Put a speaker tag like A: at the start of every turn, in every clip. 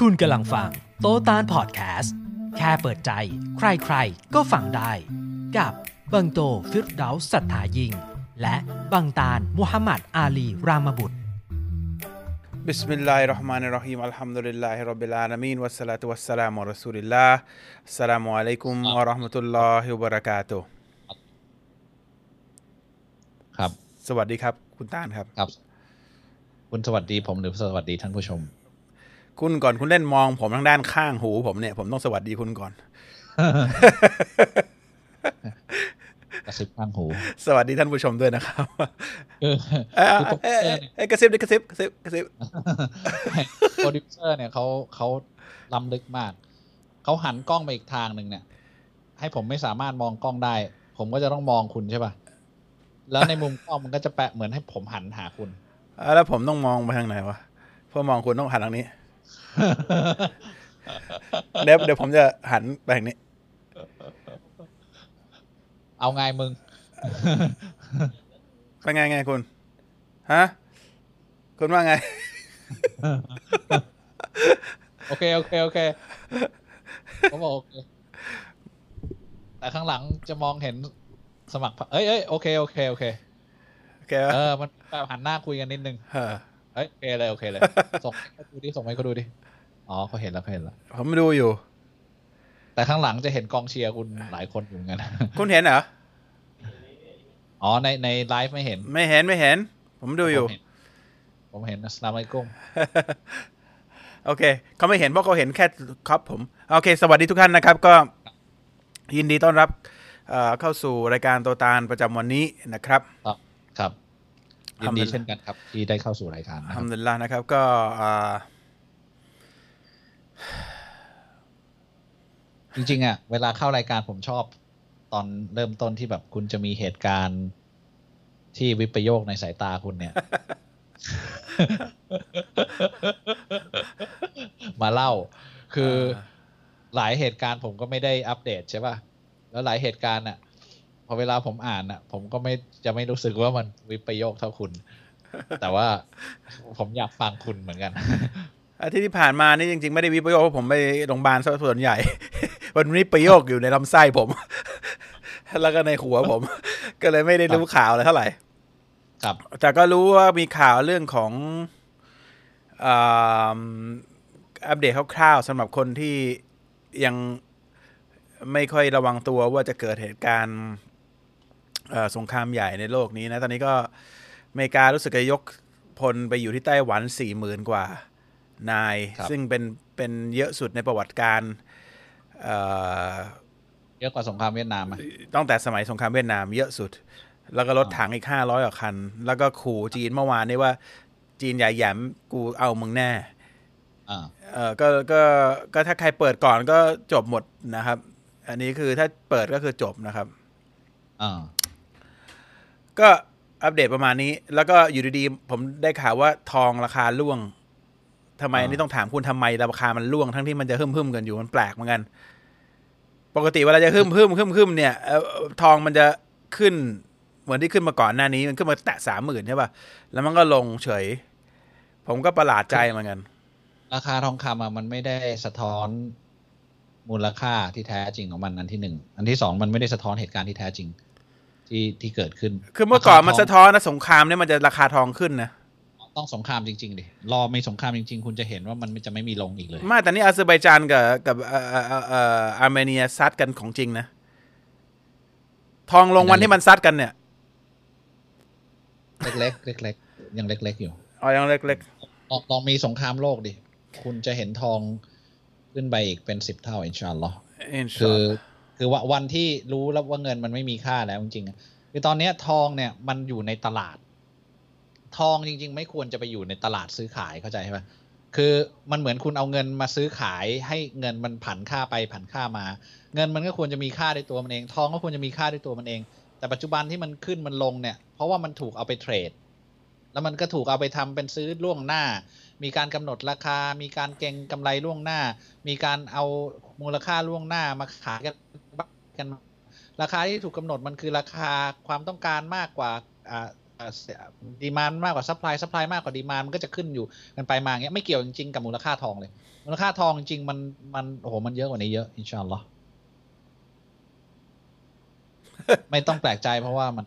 A: คุณกำลังฟังโตตานพอดแคสต์แค่เปิดใจ ใครใครก็ฟังได้ กับบังโตฟิรดาสัทธายิง และบังตานมุฮัมมัดอาลีรามบุตร
B: بسم الله الرحمن الرحيم الحمد لله رب العالمين والصلاة والسلام على رسول الله السلام عليكم ورحمة الله وبركاته
C: ครับ
B: สวัสดีครับ คุณตานครับ
C: ครับ คุณสวัสดีผมหรือสวัสดีท่านผู้ชม
B: คุณก่อนคุณเล่นมองผมทางด้านข้างหูผมเนี่ย ผมต้องสวัสดีคุณก่อน
C: กระซิบข้างหู
B: สวัสดีท่านผู้ชมด้วยนะครับ
C: คือ
B: เอ้ย
C: คือโปรดิ
B: เอ้
C: วยเซอร์เนี่ย
B: เอ้ยกระซิบดิกระซิบกระซิบกระซิบ
C: โปรดิวเซอร์เนี่ยเขาเขาล้ำลึกมาก เขาหันกล้องไปอีกทางหนึ่งเนี่ย ให้ผมไม่สามารถมองกล้องได้ ผมก็จะต้องมองคุณใช่ป่ะ แล้วในมุมกล้องมันก็จะแปะเหมือนให้ผมหันหาคุณ
B: อะแล้วผมต้องมองไปทางไหนวะ เพื่อมองคุณต้องหันทางนี้ เดี๋ยวเดี๋ยวผมจะหันไปทางนี้
C: เอาไงมึง
B: เป็นไงไงคุณ ฮะ คุณว่าไง
C: โอเค โอเค โอเคผมบอกโอเค แต่ข้างหลังจะมองเห็นสมัคร เอ้ยเอ้ยโอเค โอเค โอเค
B: โอเคปะ
C: เออ มันแบบหันหน้าคุยกันนิดนึง
B: เออ
C: เอ้ยโอเคเลย โอเคเลย ส่งให้เขาดูดิ ส่งให้เขาดูดิ อ๋อเขาเห็นแล้วเขาเห็นแล้ว
B: ผมดูอยู่
C: แต่ข้างหลังจะเห็นกองเชียร์คุณหลายคนอยู่เหมือนกัน
B: คุณเห็นเหรอ
C: อ๋อในในไลฟ์ไม่เห็น
B: ไม่เห็นไม่เห็น ผมดูอยู่
C: ผมเห็นผมเห็นอัสลามอะลัยกุม
B: โอเคเขาไม่เห็นเพราะเขาเห็นแค่ครับผม โอเค สวัสดีทุกท่านนะครับ ก็ยินดีต้อนรับเอ่อเข้าสู่รายการโตตาลประจำวันนี้นะครับ
C: ครับครับยินดี
B: ทำ
C: เช่นกันครับ ที่ได้เข้าสู่รายการนะค
B: ทำ
C: รับ
B: ดุลิลละนะครับ ก็อ่า
C: จริงๆอะเวลาเข้ารายการผมชอบ ตอนเริ่มต้นที่แบบคุณจะมีเหตุการณ์ที่วิปโยคในสายตาคุณเนี่ย มาเล่า คือหลายเหตุการณ์ผมก็ไม่ได้อัปเดตใช่ป่ะ แล้วหลายเหตุการณ์อะพอเวลาผมอ่านอะผมก็ไม่จะไม่รู้สึกว่ามันวิปโยคเท่าคุณ แต่ว่าผมอยากฟังคุณเหมือนกัน
B: อาทิตย์ที่ผ่านมานี่จริง ๆ ไม่ได้วิปโยคเพราะผมไปโรงพยาบาลซะส่วนใหญ่ วันนี้ประโยคอยู่ในลำไส้ผม แล้วก็ในหัวผม ก็เลยไม่ได้รู้ข่าวอะไรเท่าไหร่
C: ครับ
B: แต่ก็รู้ว่ามีข่าวเรื่องของอ่าอัปเดตคร่าวๆสำหรับคนที่ยังไม่ค่อยระวังตัวว่าจะเกิดเหตุการณ์เอ่อสงครามใหญ่ในโลกนี้นะ ตอนนี้ก็อเมริการู้สึกจะยกพลไปอยู่ที่ไต้หวันสี่หมื่นกว่า นาย
C: ครับ
B: ซึ่งเป็นเป็นเยอะสุดในประวัติการเอ่อ
C: เยอะกว่าสงครามเวียดนามอะ
B: ตั้งแต่สมัยสงครามเวียดนามเยอะสุด แล้วก็รถถังอีกห้าร้อยกว่าคัน แล้วก็ขู่จีนเมื่อวานนี้ว่าจีนใหญ่แหยมกูเอามึงแน่
C: อ่า
B: เออก็ก็ก็ถ้าใครเปิดก่อนก็จบหมดนะครับ อันนี้คือถ้าเปิดก็คือจบนะครับ
C: อ่า
B: ก็อัปเดตประมาณนี้ แล้วก็อยู่ดีๆ ผมได้ข่าวว่าทองราคาร่วง ทำไม
C: อ่า
B: อันนี้ต้องถามคุณทำไมราคามันร่วงทั้งที่มันจะหึ่มๆกันอยู่มันแปลกเหมือนกัน ปกติเวลาจะหึ่มหึ่มหึ่มหึ่มเนี่ยเอ่อทองมันจะขึ้น เหมือนที่ขึ้นมาก่อนหน้านี้มันขึ้นมาแตะสามหมื่นใช่ป่ะแล้วมันก็ลงเฉย ผมก็ประหลาดใจเหมือนกัน
C: ราคาทองคำอะมันไม่ได้สะท้อนมูลค่าที่แท้จริงของมันอันที่หนึ่งอันที่สองมันไม่ได้สะท้อนเหตุการณ์ที่แท้จริง ที่ที่เกิดขึ้น
B: คือเมื่อก่อนมัน
C: ราคาทง
B: สะท้อนนะสงครามเนี่ยมันจะราคาทองขึ้นนะ
C: ต้องสงครามจริงๆดิรอมีสงครามจริง ๆ คุณจะเห็นว่ามันจะไม่มีลงอีกเลย
B: ไมาแต่นี่อาเซอร์ไบจานกับกับเอ่อเอ่อเอ่อเอ่ออาร์เมเนียซัดกันของจริงนะ ทองลงวันที่มันซัดกันเนี่ย
C: เล็กๆเล็กๆยังเล็ก ๆ อยู่
B: อ๋อยังเล็ก
C: ลองลองมีสงครามโลกดิ คุณจะเห็นทองขึ้นไปอีกเป็นสิบเท่าอินชาอัลลอฮ์
B: ๆอินชา
C: คื
B: อั
C: อ
B: ลลอฮ์
C: คือว่าวันที่รู้แล้วว่าเงินมันไม่มีค่าแล้วจริงๆอะคือตอนเนี้ยทองเนี่ยมันอยู่ในตลาด ทองจริง ๆ ไม่ควรจะไปอยู่ในตลาดซื้อขายเข้าใจใช่ไหมคือมันเหมือนคุณเอาเงินมาซื้อขายให้เงินมันผันค่าไปผันค่ามา เงินมันก็ควรจะมีค่าด้วยตัวมันเอง ทองก็ควรจะมีค่าด้วยตัวมันเอง แต่ปัจจุบันที่มันขึ้นมันลงเนี่ย เพราะว่ามันถูกเอาไปเทรด แล้วมันก็ถูกเอาไปทำเป็นซื้อล่วงหน้า มีการกำหนดราคา มีการเก็งกำไรล่วงหน้า มีการเอามูลค่าล่วงหน้ามาขายกันกัน ราคาที่ถูกกำหนดมันคือราคาความต้องการมากกว่า demand มากกว่า supply supply มากกว่า demand มันก็จะขึ้นอยู่กันไปมาอย่างเงี้ยไม่เกี่ยวจริงๆกับมูลค่าทองเลย มูลค่าทองจริงๆมันมันโอ้โหมันเยอะกว่านี้เยอะอินชาอัลลอฮ์ไม่ต้องแปลกใจเพราะว่ามัน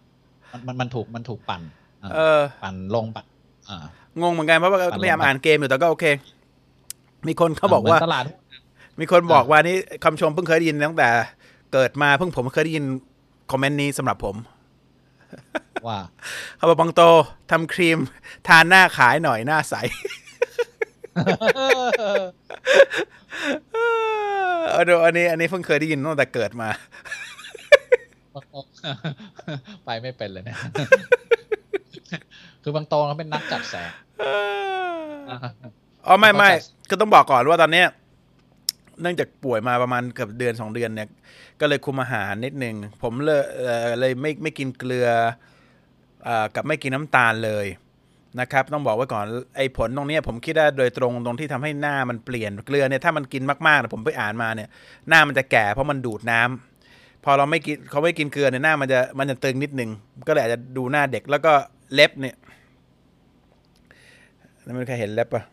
C: มันมันมันถูกมันถูกปั่นอ่า
B: เออ
C: ปั่นลงปั่นอ่า
B: งงเหมือนกันเพราะว่า
C: อารมณ์
B: พยายามอ่านเกมอยู่แต่ก็โอเค มีคนเขาบอกว่า
C: หมืนตลาด
B: มีคนบอกว่านี่คำชมเพิ่งเคยได้ยินตั้งแต่ เกิดมาเพิ่งผมเคยได้ยินคอมเมนต์นี้สำหรับผม
C: ว่า
B: เขาบอกบังโตทำครีม ทานหน้าขายหน่อยหน้าใสเออเดี๋ยวอันนี้ อันนี้เพิ่งเคยได้ยินตั้งแต่เกิดมา
C: ไปไม่เป็นเลยเนี่ยคือบางโตเขาเป็นนักจัดแสง
B: อ๋อไม่ไม่
C: เขาจะ
B: ก็ต้องบอกก่อนว่าตอนเนี้ย เนื่องจากป่วยมาประมาณเกือบเดือนสองเดือนเนี่ยก็เลยคุมอาหารนิดนึง ผมเลยเลยไม่ไม่กินเกลืออกับไม่กินน้ำตาลเลยนะครับต้องบอกไว้ก่อนไอ้ผลตรงนี้ผมคิดว่าโดยตรงตรงที่ทำให้หน้ามันเปลี่ยนเกลือเนี่ยถ้ามันกินมากๆนะผมไปอ่านมาเนี่ยหน้ามันจะแก่เพราะมันดูดน้ำพอเราไม่กินเขาไม่กินเกลือเนี่ยหน้ามันจะมันจะตึงนิดนึงก็เลยอาจจะดูหน้าเด็กแล้วก็เล็บเนี่ยไม่มีใครเห็นเล็บปะ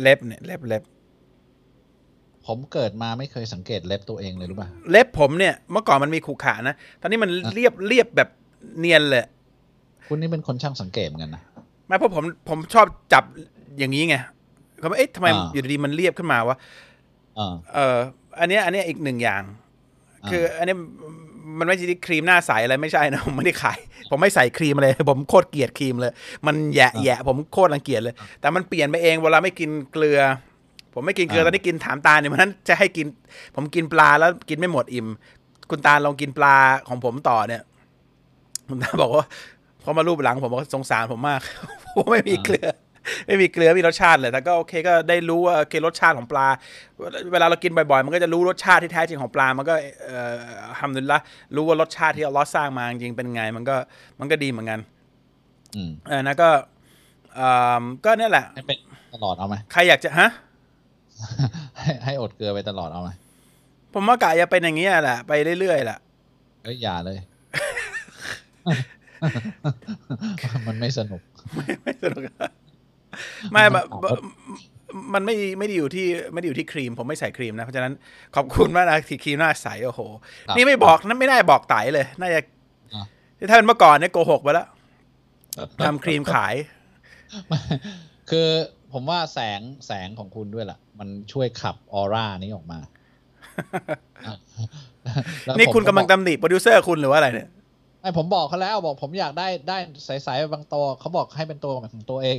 B: เล็บเนี่ยเล็บเล็บ
C: ผมเกิดมาไม่เคยสังเกตเล็บตัวเองเลยรู้ป่ะ
B: เล็บผมเนี่ยเมื่อก่อนมันมีขรุขระนะ ตอนนี้มันเรียบเรียบแบบเนียนเลย
C: คุณนี่เป็นคนช่างสังเกตเหมือนกันนะ
B: ไม่เพราะผมผมชอบจับอย่างนี้ไงเขาบอกเอ๊ะทำไม
C: อ่า
B: อยู่ดีๆมันเรียบขึ้นมาวะ
C: อ่า
B: เออ อันเนี้ยอันเนี้ยอีกหนึ่งอย่าง
C: อ่า
B: คืออันเนี้ยมันไม่ใช่ที่ครีมหน้าใสอะไรไม่ใช่นะผมไม่ได้ขาย ผมไม่ใส่ครีมอะไรผมโคตรเกลียดครีมเลย มันแยะแยะผมโคตรรังเกียจเลย แต่มันเปลี่ยนไปเองเวลาไม่กินเกลือ ผมไม่กินเกลือตอนนี้กินถามตาเนี่ยมันนั้นจะให้กิน ผมกินปลาแล้วกินไม่หมดอิ่ม คุณตาลองกินปลาของผมต่อเนี่ยคุณตาบอกว่าพอมารูปหลังผมบอกว่าสงสารผมมากผมไม่มีเกลือ ไม่มีเกลือไม่มีรสชาติเลยแต่ก็โอเคก็ได้รู้ว่าโอเครสชาติของปลา เวลาเรากินบ่อยๆ มันก็จะรู้รสชาติที่แท้จริงของปลา มันก็เอ่อทำดุลิลละรู้ว่ารสชาติที่อัลเลอฮ์สร้างมาจริงๆเป็นไง มันก็มันก็ดีเหมือนกัน
C: อืม
B: เออนะก็อ่าก็เนี่ยแหละ
C: ให้เป็นตลอดเอาไหม
B: ใครอยากจะฮะ
C: ให้ให้อดเกลือไปตลอดเอาไหม
B: ผมว่ากะจะเป็นอย่างนี้ยแหละไปเรื่อยๆแหละ
C: เอ้ยอย่าเลย มันไม่สนุก
B: ไม่สนุกอะไม่แบบมันไม่ไม่ได้อยู่ที่ไม่ได้อยู่ที่ครีม ผมไม่ใส่ครีมนะ เพราะฉะนั้นขอบคุณมากนะที่ครีมหน้าใสโอ้โห
C: ครับ
B: นี่ไม่บอกนั่นไม่น่าบอกไตเลย น่าจะ
C: อะ
B: ถ้าเป็นเมื่อก่อนเนี่ยโกหกไปแล้วทำครีมขาย
C: คือ ผมว่าแสงแสงของคุณด้วยล่ะ มันช่วยขับออร่านี้ออกมาอะแล้ว
B: นี่คุณ
C: ผม
B: กำลัง
C: บอก
B: ตำหนิโปรดิวเซอร์คุณหรือว่าอะไรเนี่ย
C: ไม่ผมบอกเขาแล้วบอกผมอยากได้ได้ใสๆบางตัวเขาบอกให้เป็นตัวของตัวเอง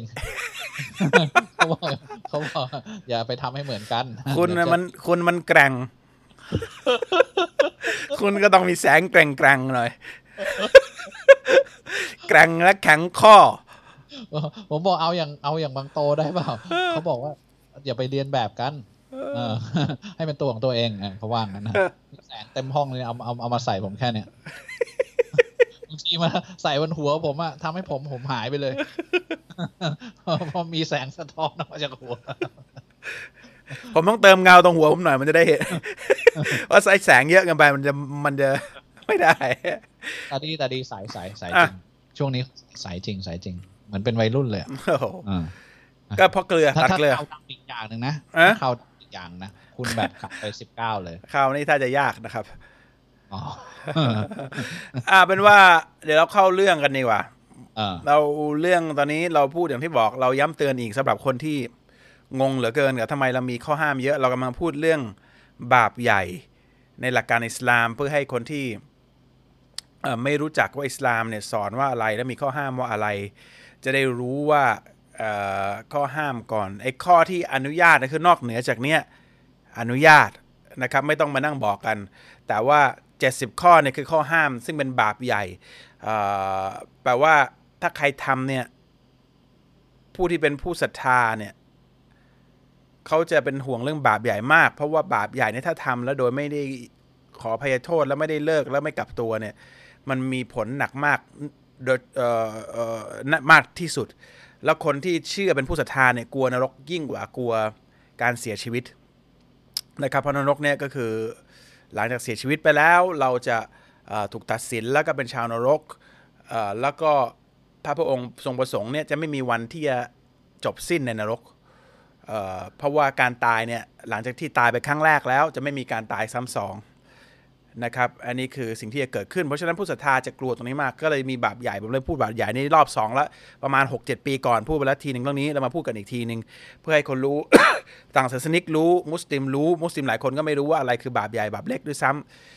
C: เขาบอกเขาบอกอย่าไปทำให้เหมือนกัน
B: คุณ
C: เดี๋
B: น่ะ
C: ยวจะ
B: มันคุณมันแกร่ง คุณก็ต้องมีแสงแกร่งๆหน่อยแกร่งและแข็งข้อ
C: ผมบอกเอาอย่างเอาอย่างบางโตได้เปล่าเขาบอกว่าอย่าไปเรียนแบบกันเออ ให้เป็นตัวของตัวเองอะเขาว่างนั้นนะแสงเต็มห้องเลยเอาเอาเอามาใส่ผมแค่เนี้ยบางทีมาใส่บนหัวผมอะทำให้ผมผมหายไปเลยพอมีแสงสะท้อนออกมาจากหัว
B: ผมต้องเติมเงาตรงหัวผมหน่อยมันจะได้เห็นว่าใส่แสงเยอะเกันไปมันจะมันจะไม่ได้
C: ตาดีตาดีสายสายสายจ
B: อะ
C: ริงช่วงนี้สายจริงสายจริงเห มือนเป็นวัยรุ่นเลยอะ
B: โอ้โห
C: อ่า
B: ก็เพราะเกลือ
C: ถ้า
B: ตัด
C: ถ้า
B: เกลือ
C: เขาดังอีกอย่างหนึ่งนะ
B: อะ
C: ถ้าเขาดังอีกอย่างนะ คุณแบบขับไปสิบเก้าเลย
B: คราวนี้ถ้าจะยากนะครับ
C: อ๋อ
B: อ่าเป็นว่า เดี๋ยวเราเข้าเรื่องกันดีกว่า
C: เออ
B: เราเรื่องตอนนี้เราพูดอย่างที่บอกเราย้ำเตือนอีกสำหรับคนที่งงเหลือเกินกับทำไมเรามีข้อห้ามเยอะเรากำลังพูดเรื่องบาปใหญ่ ในหลักการอิสลามเพื่อให้คนที่เอ่อไม่รู้จักว่าอิสลามเนี่ยสอนว่าอะไรและมีข้อห้ามว่าอะไร จะได้รู้ว่าข้อห้ามก่อนไอ้ข้อที่อนุญาตนะคือนอกเหนือจากเนี้ยอนุญาตนะครับไม่ต้องมานั่งบอกกัน แต่ว่า 70 ข้อเนี่ยคือข้อห้าม ซึ่งเป็นบาปใหญ่แปลว่าถ้าใครทำเนี่ยผู้ที่เป็นผู้ศรัทธาเนี่ยเขาจะเป็นห่วงเรื่องบาปใหญ่มาก เพราะว่าบาปใหญ่เนี่ยถ้าทำแล้วโดยไม่ได้ขออภัยโทษแล้วไม่ได้เลิกแล้วไม่กลับตัวเนี่ยมันมีผลหนักมาก โดยเอ่อมากที่สุด แล้วคนที่เชื่อเป็นผู้ศรัทธาเนี่ยกลัวนรกยิ่งกว่ากลัวการเสียชีวิตนะครับเพราะนรกเนี่ยก็คือหลังจากเสียชีวิตไปแล้วเราจะถูกตัดสินแล้วก็เป็นชาวนรกเอ่อแล้วก็พระพุทธองค์ทรงประสงค์เนี่ยจะไม่มีวันที่จะจบสิ้นในนรกเอ่อเพราะว่าการตายเนี่ยหลังจากที่ตายไปครั้งแรกแล้ว จะไม่มีการตายซ้ำสอง นะครับ อันนี้คือสิ่งที่จะเกิดขึ้น เพราะฉะนั้นผู้ศรัทธาจะกลัวตรงนี้มาก ก็เลยมีบาปใหญ่ ผมเลยพูดบาปใหญ่ในรอบสองแล้วประมาณ 6-7 ปีก่อน พูดไปแล้วทีหนึ่งเรื่องนี้ เรามาพูดกันอีกทีหนึ่งเพื่อให้คนรู้ ต่างศาสนิกรู้ มุสลิมรู้ มุสลิมหลายคนก็ไม่รู้ว่าอะไรคือบาปใหญ่บาปเล็กด้วยซ้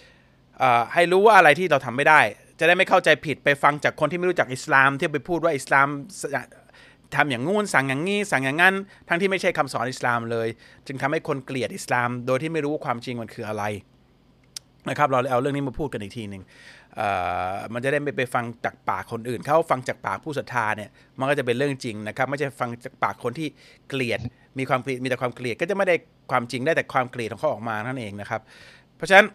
B: ำเอ่อให้รู้ว่าอะไรที่เราทำไม่ได้ จะได้ไม่เข้าใจผิดไปฟังจากคนที่ไม่รู้จักอิสลาม ที่ไปพูดว่าอิสลามทำอย่างงู้นสั่งอย่างงี้สั่งอย่างงั้น ทั้งที่ไม่ใช่คำสอนอิสลามเลย จึงทำให้คนเกลียดอิสลาม โดยที่ไม่รู้ความจริงมันคืออะไร นะครับเราเลยเอาเรื่องนี้มาพูดกันอีกทีหนึ่งเอ่อมันจะได้ไม่ไปฟังจากปากคนอื่น เขาฟังจากปากผู้ศรัทธาเนี่ยมันก็จะเป็นเรื่องจริงนะครับไม่ใช่ฟังจากปากคนที่เกลียดมีความเกลียดมีแต่ความเกลียดก็จะไม่ได้ความจริงได้แต่ความเกลียดของเขาออกมานั่นเองนะครับ เพราะฉะนั้น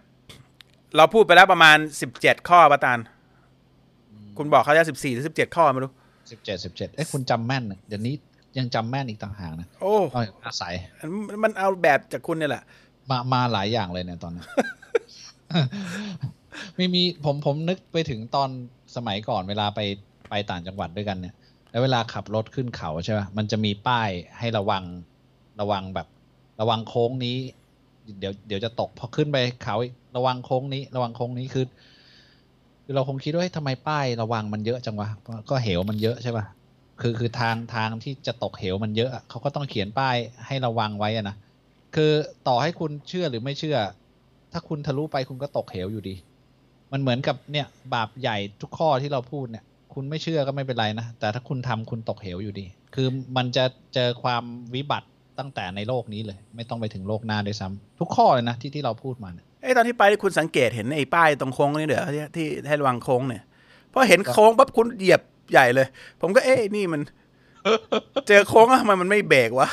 B: เราพูดไปแล้วประมาณ 17 ข้อประตานคุณบอกเขาจะ14หรือ17ข้อไม่รู้
C: สิบเจ็ดสิบเจ็ดเอ้ยคุณจำแม่นนะเดี๋ยวนี้ยังจำแม่นอีกต่างหากนะ
B: โอ้
C: เอาอาศัย
B: มันเอาแบบจากคุณเนี่ยแหละ
C: มามาหลายอย่างเลยเนี่ยตอนนี้ มีมีผมผมนึกไปถึงตอนสมัยก่อนเวลาไปไปต่างจังหวัดด้วยกันเนี่ย แล้วเวลาขับรถขึ้นเขาใช่ป่ะมันจะมีป้ายให้ระวังระวังแบบ ระวังโค้งนี้ เดี๋ยวเดี๋ยวจะตกพอขึ้นไปเขาระวังโค้งนี้ ระวังโค้งนี้คือคือเราคงคิดว่าเฮ้ยทำไมป้ายระวังมันเยอะจังวะก็เหวมันเยอะใช่ป่ะคือคือทางทางที่จะตกเหวมันเยอะอะเขาก็ต้องเขียนป้ายให้ระวังไว้อะนะคือต่อให้คุณเชื่อหรือไม่เชื่อ ถ้าคุณทะลุไปคุณก็ตกเหวอยู่ดี มันเหมือนกับเนี่ย บาปใหญ่ทุกข้อที่เราพูดเนี่ย คุณไม่เชื่อก็ไม่เป็นไรนะ แต่ถ้าคุณทำคุณตกเหวอยู่ดี คือมันจะเจอความวิบัติตั้งแต่ในโลกนี้เลย ไม่ต้องไปถึงโลกหน้าด้วยซ้ำทุกข้อเลยนะที่ที่เราพูดมาเนี่ย
B: เอ้ตอนที่ไปคุณสังเกตเห็นไอ้ป้ายตรงโค้งนี่เดี๋ยวที่ที่ให้ระวังโค้งเนี่ยพอเห็นโค้งปั๊บคุณเหยียบใหญ่เลย ผมก็เอ๊ะนี่มัน เจอโค้งอะทำไมมันไม่เบรกวะ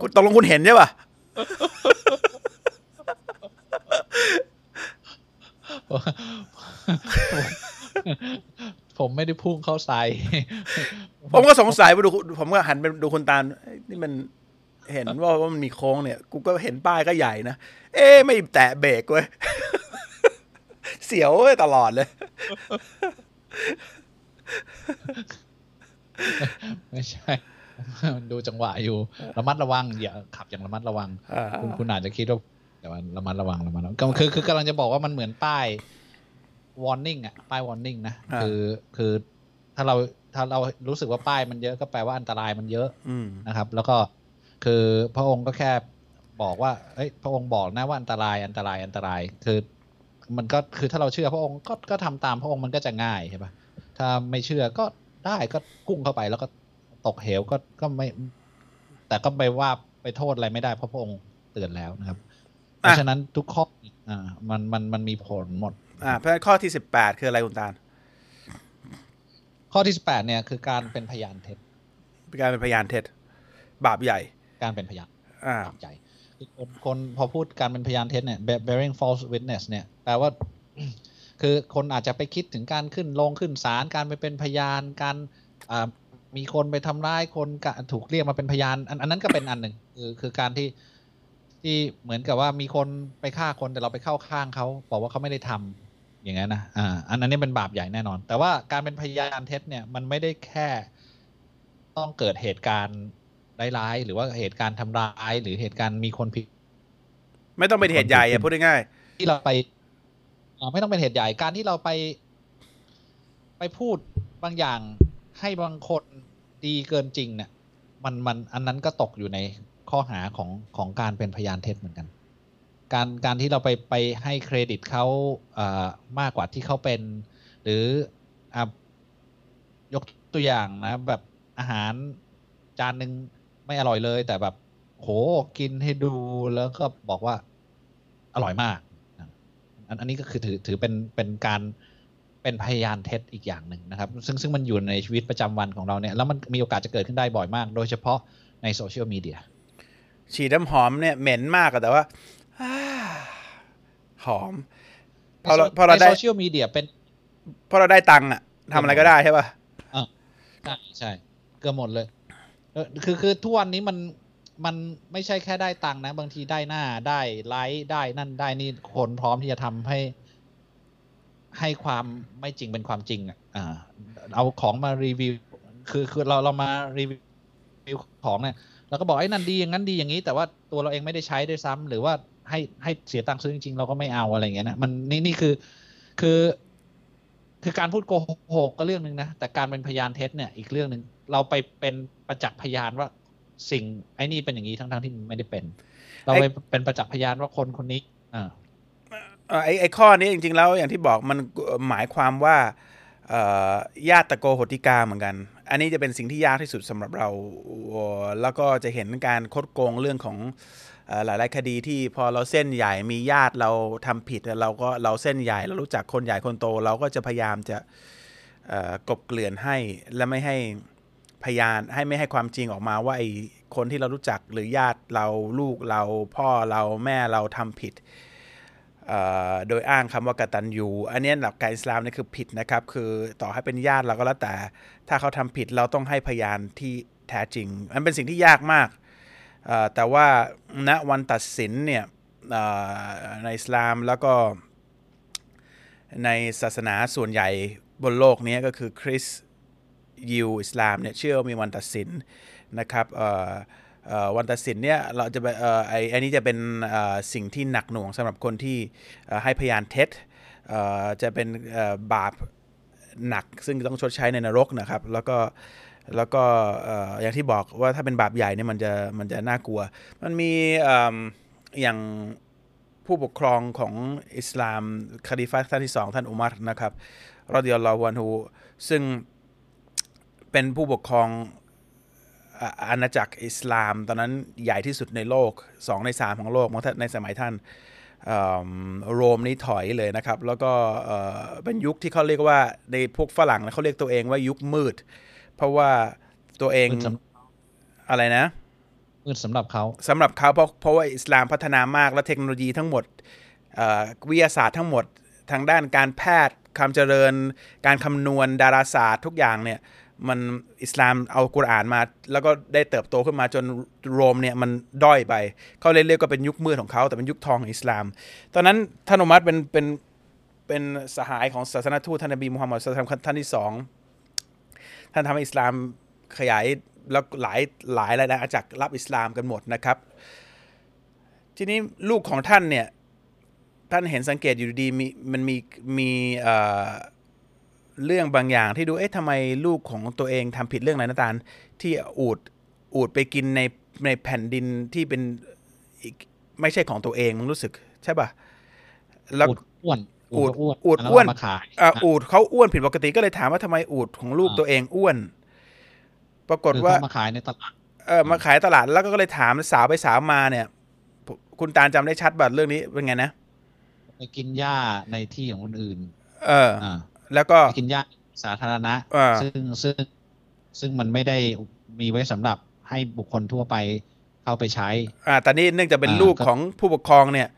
B: คุณตกลงคุณเห็นใช่ป่ะ
C: ผมไม่ได้พุ่งเข้าใส่
B: ผมก็สงสัยไปดูผมก็หันไปดูคุณตาลเอ้ยนี่มันเห็นว่าว่ามันมีโค้งเนี่ย กูก็เห็นป้ายก็ใหญ่นะ เอ๊ะไม่แตะเบรกเว้ย เสียวเว้ยตลอดเลย
C: ไม่ใช่มันดูจังหวะอยู่ ระมัดระวังอย่าขับอย่างระมัดระวัง
B: อ่า
C: คุณคุณอาจจะคิดว่า แต่ว่าระมัดระวังระมัดระวังก็คือคือกำลังจะบอกว่ามันเหมือนป้าย warning อะป้าย warning นะ
B: อ่า
C: คือคือถ้าเราถ้าเรารู้สึกว่าป้ายมันเยอะก็แปลว่าอันตรายมันเยอะ
B: อืม
C: นะครับ แล้วก็คือพระองค์ก็แค่บอกว่าเอ้ยพระองค์บอกนะว่าอันตรายอันตรายอันตรายคือ มันก็คือถ้าเราเชื่อพระองค์ก็ก็ทำตามพระองค์มันก็จะง่ายใช่ปะถ้าไม่เชื่อก็ได้ก็กุ้งเข้าไปแล้วก็ตกเหวก็ก็ไม่ แต่ก็ไปว่าไปโทษอะไรไม่ได้เพราะพระองค์เตือนแล้วนะครับ เพราะฉะนั้นทุกข้ออ่ามันมันมันมีผลหมด
B: อ่าเพราะฉะนั้นข้อที่สิบแปดคืออะไรคุณตาล
C: ข้อที่สิบแปดเนี่ยคือการเป็นพยานเท็จ
B: เป็นการเป็นพยานเท็จบาปใหญ่
C: การเป็นพยาน
B: อ่า
C: ตามใจคือคนคนพอพูดการเป็นพยานเท็จเนี่ย bear- bearing false witness เนี่ยแปลว่าคือคนอาจจะไปคิดถึงการขึ้นลงขึ้นศาลการไปเป็นพยานการอ่ามีคนไปทำร้ายคนกะถูกเรียกมาเป็นพยานอันอันนั้นก็เป็นอันหนึ่งคือคือการที่ ที่เหมือนกับว่ามีคนไปฆ่าคนแต่เราไปเข้าข้างเขาบอกว่าเขาไม่ได้ทำอย่างนั้นนะอ่าอันนั้นนี่เป็นบาปใหญ่แน่นอน แต่ว่าการเป็นพยานเท็จเนี่ยมันไม่ได้แค่ต้องเกิดเหตุการณ์ร้ายๆหรือว่าเหตุการณ์ทำร้ายหรือเหตุการณ์มีคนผิด
B: ไม่ต้องเป็นเหตุใหญ่อะพูดง่าย
C: ที่เราไปอ่าไม่ต้องเป็นเหตุใหญ่การที่เราไป ไปพูดบางอย่างให้บางคนดีเกินจริงเนี่ยมันมันอันนั้นก็ตกอยู่ใน ข้อหาของของการเป็นพยานเท็จเหมือนกัน การการที่เราไปไปให้เครดิตเขาอ่ามากกว่าที่เขาเป็น หรืออ่ายกตัวอย่างนะแบบอาหารจานหนึ่งไม่อร่อยเลย แต่แบบโหกินให้ดูแล้วก็บอกว่าอร่อยมากอันอันนี้ก็คือถือถือเป็นเป็นการเป็นพยานเท็จอีกอย่างหนึ่งนะครับ ซึ่งซึ่งมันอยู่ในชีวิตประจำวันของเราเนี่ย แล้วมันมีโอกาสจะเกิดขึ้นได้บ่อยมาก โดยเฉพาะในโซเชียลมีเดีย
B: ฉีดน้ำหอมเนี่ยเหม็นมากอะแต่ว่าอ่าหอมพอเราพอเรา
C: ใน
B: ได้
C: โซเชียลมีเดียเป็น
B: พอเราได้ตังค์อะทำอะไรก็ได้ใช่ป่ะ
C: ใช่ใช่เกือบหมดเลยเออคือคือทุกวันนี้มันมันไม่ใช่แค่ได้ตังค์นะ บางทีได้หน้าได้ไลค์ได้นั่นได้นี่คนพร้อมที่จะทำให้ ให้ความไม่จริงเป็นความจริง อะอ่าเอาของมารีวิว คือคือเราเรามารีวิวของเนี่ย เราก็บอกไอ้นั่นดีอย่างนั้นดีอย่างนี้ แต่ว่าตัวเราเองไม่ได้ใช้ด้วยซ้ำหรือว่าให้ให้เสียตังค์ซื้อจริงๆเราก็ไม่เอาอะไรอย่างเงี้ยนะมันนี่นี่คือคือ คือการพูดโกหกก็เรื่องหนึ่งนะแต่การเป็นพยานเท็จเนี่ยอีกเรื่องหนึ่งเราไปเป็นประจักษ์พยานว่าสิ่งไอ้นี่เป็นอย่างนี้ทั้งๆที่มันไม่ได้เป็น เราไปเป็นประจักษ์พยานว่าคนคนนี้อ่า
B: เอ่อไอ้ไอ้ข้อนี้จริงๆแล้วอย่างที่บอกมันหมายความว่าเอ่อญาติตะโกโหติกาเหมือนกัน อันนี้จะเป็นสิ่งที่ยากที่สุดสำหรับเรา แล้วก็จะเห็นการคดโกงเรื่องของหลายๆคดีที่พอเราเส้นใหญ่มีญาติเราทำผิดเราก็เราเส้นใหญ่เรารู้จักคนใหญ่คนโต เราก็จะพยายามจะกบเกลื่อนให้และไม่ให้พยานให้ไม่ให้ความจริงออกมาว่าไอ้คนที่เรารู้จักหรือญาติเราลูกเราพ่อเราแม่เราทำผิดโดยอ้างคำว่ากตัญญูอันนี้หลักการอิสลามนี่คือผิดนะครับ คือต่อให้เป็นญาติเราก็แล้วแต่ ถ้าเขาทำผิดเราต้องให้พยานที่แท้จริง มันเป็นสิ่งที่ยากมาก แต่ว่าณวันตัดสินเนี่ยในอิสลามแล้วก็ในศาสนาส่วนใหญ่บนโลกนี้ก็คือคริสต์ยิวอิสลามเนี่ยเชื่อมีวันตัดสินนะครับวันตัดสินเนี่ยเราจะไปเอ่อไออันนี้จะเป็นสิ่งที่หนักหน่วงสำหรับคนที่ให้พยานเท็จจะเป็นบาป หนัก ซึ่งต้องชดใช้ในนรกนะครับ แล้วก็แล้วก็เอ่อย่างที่บอกว่าถ้าเป็นบาปใหญ่เนี่ยมันจะมันจะน่ากลัว มันมีออย่างผู้ปกครองของอิสลามคดีฟะท่านที่สองท่านอุมัรนะครับรอดิยัลลอฮุอันฮูซึ่งเป็นผู้ปกครองอาณาจักรอิสลาม ตอนนั้นใหญ่ที่สุดในโลก 2 ใน 3 ของโลกในสมัยท่าน โรมนี่ถอยเลยนะครับ แล้วก็เอ่อเป็นยุคที่เขาเรียกว่าในพวกฝรั่งนะเขาเรียกตัวเองว่ายุคมืด เพราะว่าตัวเอง
C: มืดสำ
B: อะไรนะ
C: มืดสำหรับเขา
B: สำหรับเขาเพราะเพราะว่าอิสลามพัฒนามากและเทคโนโลยีทั้งหมดเอ่อวิทยาศาสตร์ทั้งหมดทางด้านการแพทย์ความเจริญ การคำนวณดาราศาสตร์ทุกอย่างเนี่ย มันอิสลามเอากุรอานมา แล้วก็ได้เติบโตขึ้นมาจนโรมเนี่ยมันด้อยไป เขาเลยเรียกว่าเป็นยุคมืดของเขาแต่เป็นยุคทองของอิสลาม ตอนนั้นท่านอุมัรเป็นเป็นเป็นสหายของศาสนทูตท่านนบีมุฮัมมัดศาสนาท่านที่สองท่านทำให้อิสลามขยายแล้วหลายหลายหลายอาณาจักรรับอิสลามกันหมดนะครับ ทีนี้ลูกของท่านเนี่ยท่านเห็นสังเกตอยู่ดีมีมันมีมีเอ่อ เรื่องบางอย่างที่ดูเอ๊ะทำไมลูกของตัวเองทำผิดเรื่องอะไรนะตาลที่อูดอูดไปกินในในแผ่นดินที่เป็นอีกไม่ใช่ของตัวเองมึงรู้สึก ใช่ป่ะแล้ว
C: อูดอ้วน
B: อูด
C: ก็อ้วน
B: อูด
C: แล้ว
B: อ้วน
C: เามาขาย
B: อะอูดเขาอ้วนผิดปกติก็เลยถามว่าทำไมอูดของลูก
C: อ่า
B: ตัวเองอ้วน ปรากฏ
C: หรือ
B: ว่า
C: เขามาขายในตลาด
B: เออมาขายตลาดแล้วก็เลยถามสาวไปสาวมาเนี่ย คุณตาลจำได้ชัดบัดเรื่องนี้เป็นไงนะ
C: ไปกินหญ้าในที่ของคนอื่น
B: เออ
C: อ่า
B: แล้วก็
C: ไปกินหญ้าสาธารณะ
B: อ่า
C: ซึ่งซึ่งซึ่งมันไม่ได้มีไว้สำหรับให้บุคคลทั่วไปเข้าไปใช้
B: อ่าตอนนี้เนื่องจากเป็น
C: อ่า
B: ลูก
C: ก็
B: ของผู้ปกครองเนี่ย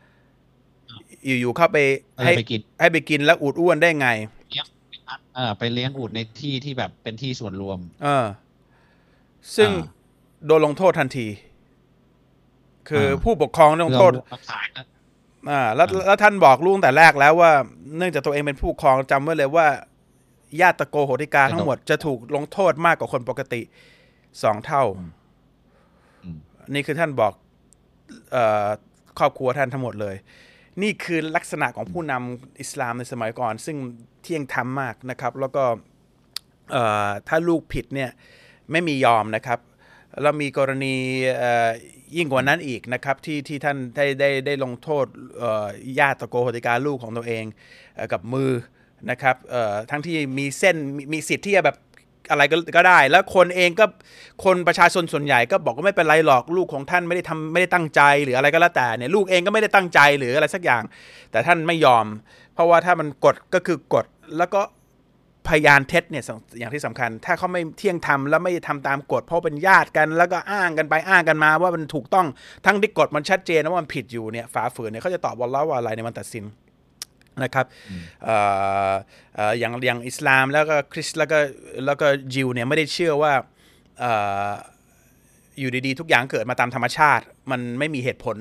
B: อยู่ๆเข้าไป
C: เออ
B: ให้
C: ไปกิน
B: ให้ไปกินแล้วอูดอ้วนได้ไง
C: เออไปเลี้ยงอูดในที่ที่แบบเป็นที่ส่วนรวม
B: เออ ซึ่ง
C: อ่า
B: โดนลงโทษทันที คืออาผู้ปกครองลง
C: เพื่อ
B: โทษ
C: มาขายนะ
B: อ่าแล้ว
C: อ่า
B: แล้วท่านบอกลูกตั้งแต่แรกแล้วว่า เนื่องจากตัวเองเป็นผู้ปกครองจำไว้เลยว่าญาติตะโกโหติกาทั้งหมดจะถูกลงโทษมากกว่าคนปกติสองเท่า
C: อืม
B: นี่คือท่านบอกเออครอบครัวท่านทั้งหมดเลย นี่คือลักษณะของผู้นำอิสลามในสมัยก่อน ซึ่งเที่ยงธรรมมากนะครับ แล้วก็เอ่อถ้าลูกผิดเนี่ยไม่มียอมนะครับ แล้วมีกรณีเอ่อ ยิ่งกว่านั้นอีกนะครับที่ที่ท่านได้ได้ได้ลงโทษญาติตะโกโหติกาลูกของตัวเองเอกับมือนะครับทั้งที่มีเส้นมีมีสิทธิ์ที่จะแบบอะไรก็ก็ได้ แล้วคนเองก็คนประชาชนส่วนใหญ่ก็บอกว่าไม่เป็นไรหรอกลูกของท่านไม่ได้ทำไม่ได้ตั้งใจหรืออะไรก็แล้วแต่เนี่ยลูกเองก็ไม่ได้ตั้งใจหรืออะไรสักอย่าง แต่ท่านไม่ยอม เพราะว่าถ้ามันกฎก็คือกฎแล้วก็ พยานเท็จเนี่ยสำอย่างที่สำคัญ ถ้าเขาไม่เที่ยงธรรมแล้วไม่ทำตามกฎเพราะเป็นญาติกัน แล้วก็อ้างกันไปอ้างกันมา ว่ามันถูกต้องทั้งที่กฎมันชัดเจนนะว่ามันผิดอยู่เนี่ยฝ่าฝืนเนี่ยเขาจะตอบว่าแล้วว่าอะไรในวันตัดสินนะครับเอ่อเอ่ออย่างอย่างอิสลามแล้วก็คริสต์แล้วก็แล้วก็ยิวเนี่ยไม่ได้เชื่อว่าเอ่ออยู่ดีๆ ทุกอย่างเกิดมาตามธรรมชาติ มันไม่มีเหตุผล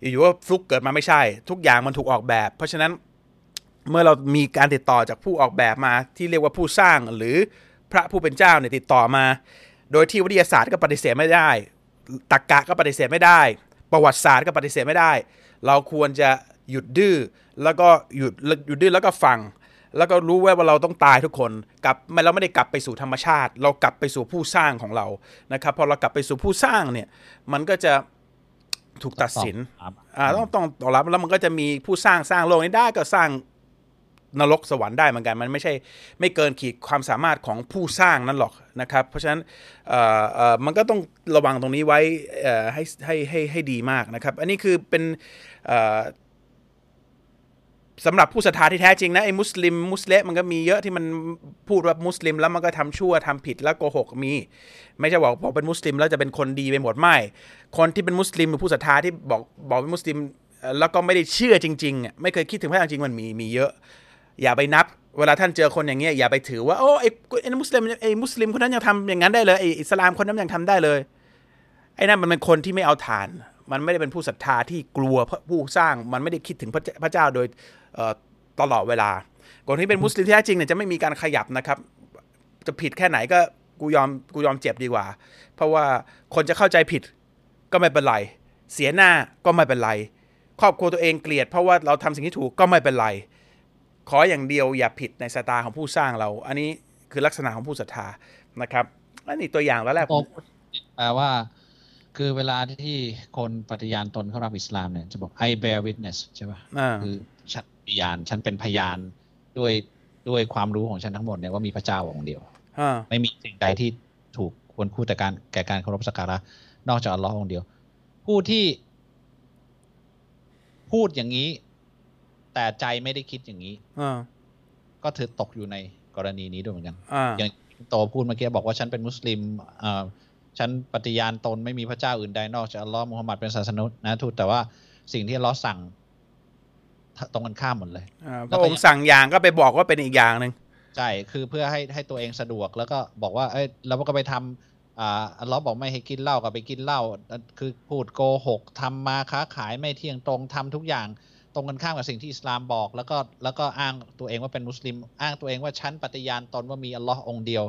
B: อยู่ๆว่าฟลุกเกิดมาไม่ใช่ ทุกอย่างมันถูกออกแบบ เพราะฉะนั้น เมื่อเรามีการติดต่อจากผู้ออกแบบมาที่เรียกว่าผู้สร้างหรือพระผู้เป็นเจ้าเนี่ยติดต่อมา โดยที่วิทยาศาสตร์ก็ปฏิเสธไม่ได้ตรรกะก็ปฏิเสธไม่ได้ ประวัติศาสตร์ก็ปฏิเสธไม่ได้ เราควรจะหยุดดื้อแล้วก็หยุดหยุดดื้อแล้วก็ฟัง แล้วก็รู้ว่าเราต้องตายทุกคนกลับไม่เราไม่ได้กลับไปสู่ธรรมชาติ เรากลับไปสู่ผู้สร้างของเรานะครับพอเรากลับไปสู่ผู้สร้างเนี่ยมันก็จะถูกตัดสิน
C: ครับ
B: อ่าต้องต้องตอบรับแล้วมันก็จะมีผู้สร้างสร้างโลกนี้ได้ก็สร้าง นรกสวรรค์ได้เหมือนกัน มันไม่ใช่ไม่เกินขีดความสามารถของผู้สร้างนั่นหรอกนะครับ เพราะฉะนั้นมันก็ต้องระวังตรงนี้ไว้ให้ให้ให้ให้ดีมากนะครับ อันนี้คือเป็นสำหรับผู้ศรัทธาที่แท้จริงนะไอ้มุสลิมมุสเลมมันก็มีเยอะที่มันพูดว่ามุสลิมแล้วมันก็ทำชั่วทำผิดแล้วโกหกมี ไม่ใช่บอกบอเป็นมุสลิมแล้วจะเป็นคนดีไปหมดไม่คนที่เป็นมุสลิมหรือผู้ศรัทธาที่บอกบอกเป็นมุสลิมแล้วก็ไม่ได้เชื่อจริงๆอะไม่เคยคิดถึงพระเจ้าจริงมันมีมีเยอะ อย่าไปนับ เวลาท่านเจอคนอย่างเงี้ยอย่าไปถือว่าโอ้ไอ้ไอ้มุสลิมไอ้มุสลิมคนนั้นยังทำอย่างนั้นได้เลยไอ้อิสลามคนนั้นยังทำได้เลยไอ้นั่นมันเป็นคนที่ไม่เอาฐาน มันไม่ได้เป็นผู้ศรัทธาที่กลัวผู้สร้างมันไม่ได้คิดถึงพระเจ้าพระเจ้าโดยตลอดเวลาคนที่เป็นมุสลิมที่แท้จริงเนี่ยจะไม่มีการขยับนะครับ จะผิดแค่ไหนก็กูยอมกูยอมเจ็บดีกว่า เพราะว่าคนจะเข้าใจผิดก็ไม่เป็นไร เสียหน้าก็ไม่เป็นไร ครอบครัวตัวเองเกลียด เพราะว่าเราทำสิ่งที่ถูกก็ไม่เป็นไร ขออย่างเดียวอย่าผิดในสายตาของผู้สร้างเรา อันนี้คือลักษณะของผู้ศรัทธานะครับอันนี้ตัวอย่างแล้วแหละ
C: โอ้แปลว่า คือเวลาที่คนปฏิญาณตนเข้ารับอิสลามเนี่ยจะบอก I bear witness ใช่ป่ะ
B: อ่า
C: คือฉันพยานฉันเป็นพยานด้วยด้วยความรู้ของฉันทั้งหมดเนี่ยว่ามีพระเจ้าองค์เดียว
B: อ่า
C: ไม่มีสิ่งใดที่ถูกควรคู่แต่การแก่การเคารพสักการะนอกจากอัลลอฮ์องค์เดียว ผู้ที่ พูดอย่างนี้ แต่ใจไม่ได้คิดอย่างนี้
B: อ่า
C: ก็ถือตกอยู่ในกรณีนี้ด้วยเหมือนกัน
B: อ่า
C: อย่างโตพูดเมื่อกี้บอกว่าฉันเป็นมุสลิมอ่าฉันปฏิญาณตนไม่มีพระเจ้าอื่นใดนอกจากอัลลอฮ์มุฮัมมัดเป็นศาสนาทูตแต่ว่าสิ่งที่อัลลอฮ์สั่งตรงกันข้ามหมดเลย
B: อ่าพระองค์สั่งอย่างก็ไปบอกว่าเป็นอีกอย่างหนึ่ง
C: ใช่คือเพื่อให้ให้ตัวเองสะดวกแล้วก็บอกว่าเอ้ยเราก็ไปทำอ่าอัลเลอฮ์บอกไม่ให้กินเหล้าก็ไปกินเหล้าอะคือพูดโกหกทำมาค้าขายไม่เที่ยงตรงทำทุกอย่าง ตรงกันข้ามกับสิ่งที่อิสลามบอก แล้วก็แล้วก็อ้างตัวเองว่าเป็นมุสลิม อ้างตัวเองว่าฉันปฏิญาณตนว่ามีอัลลอฮ์องค์เดียว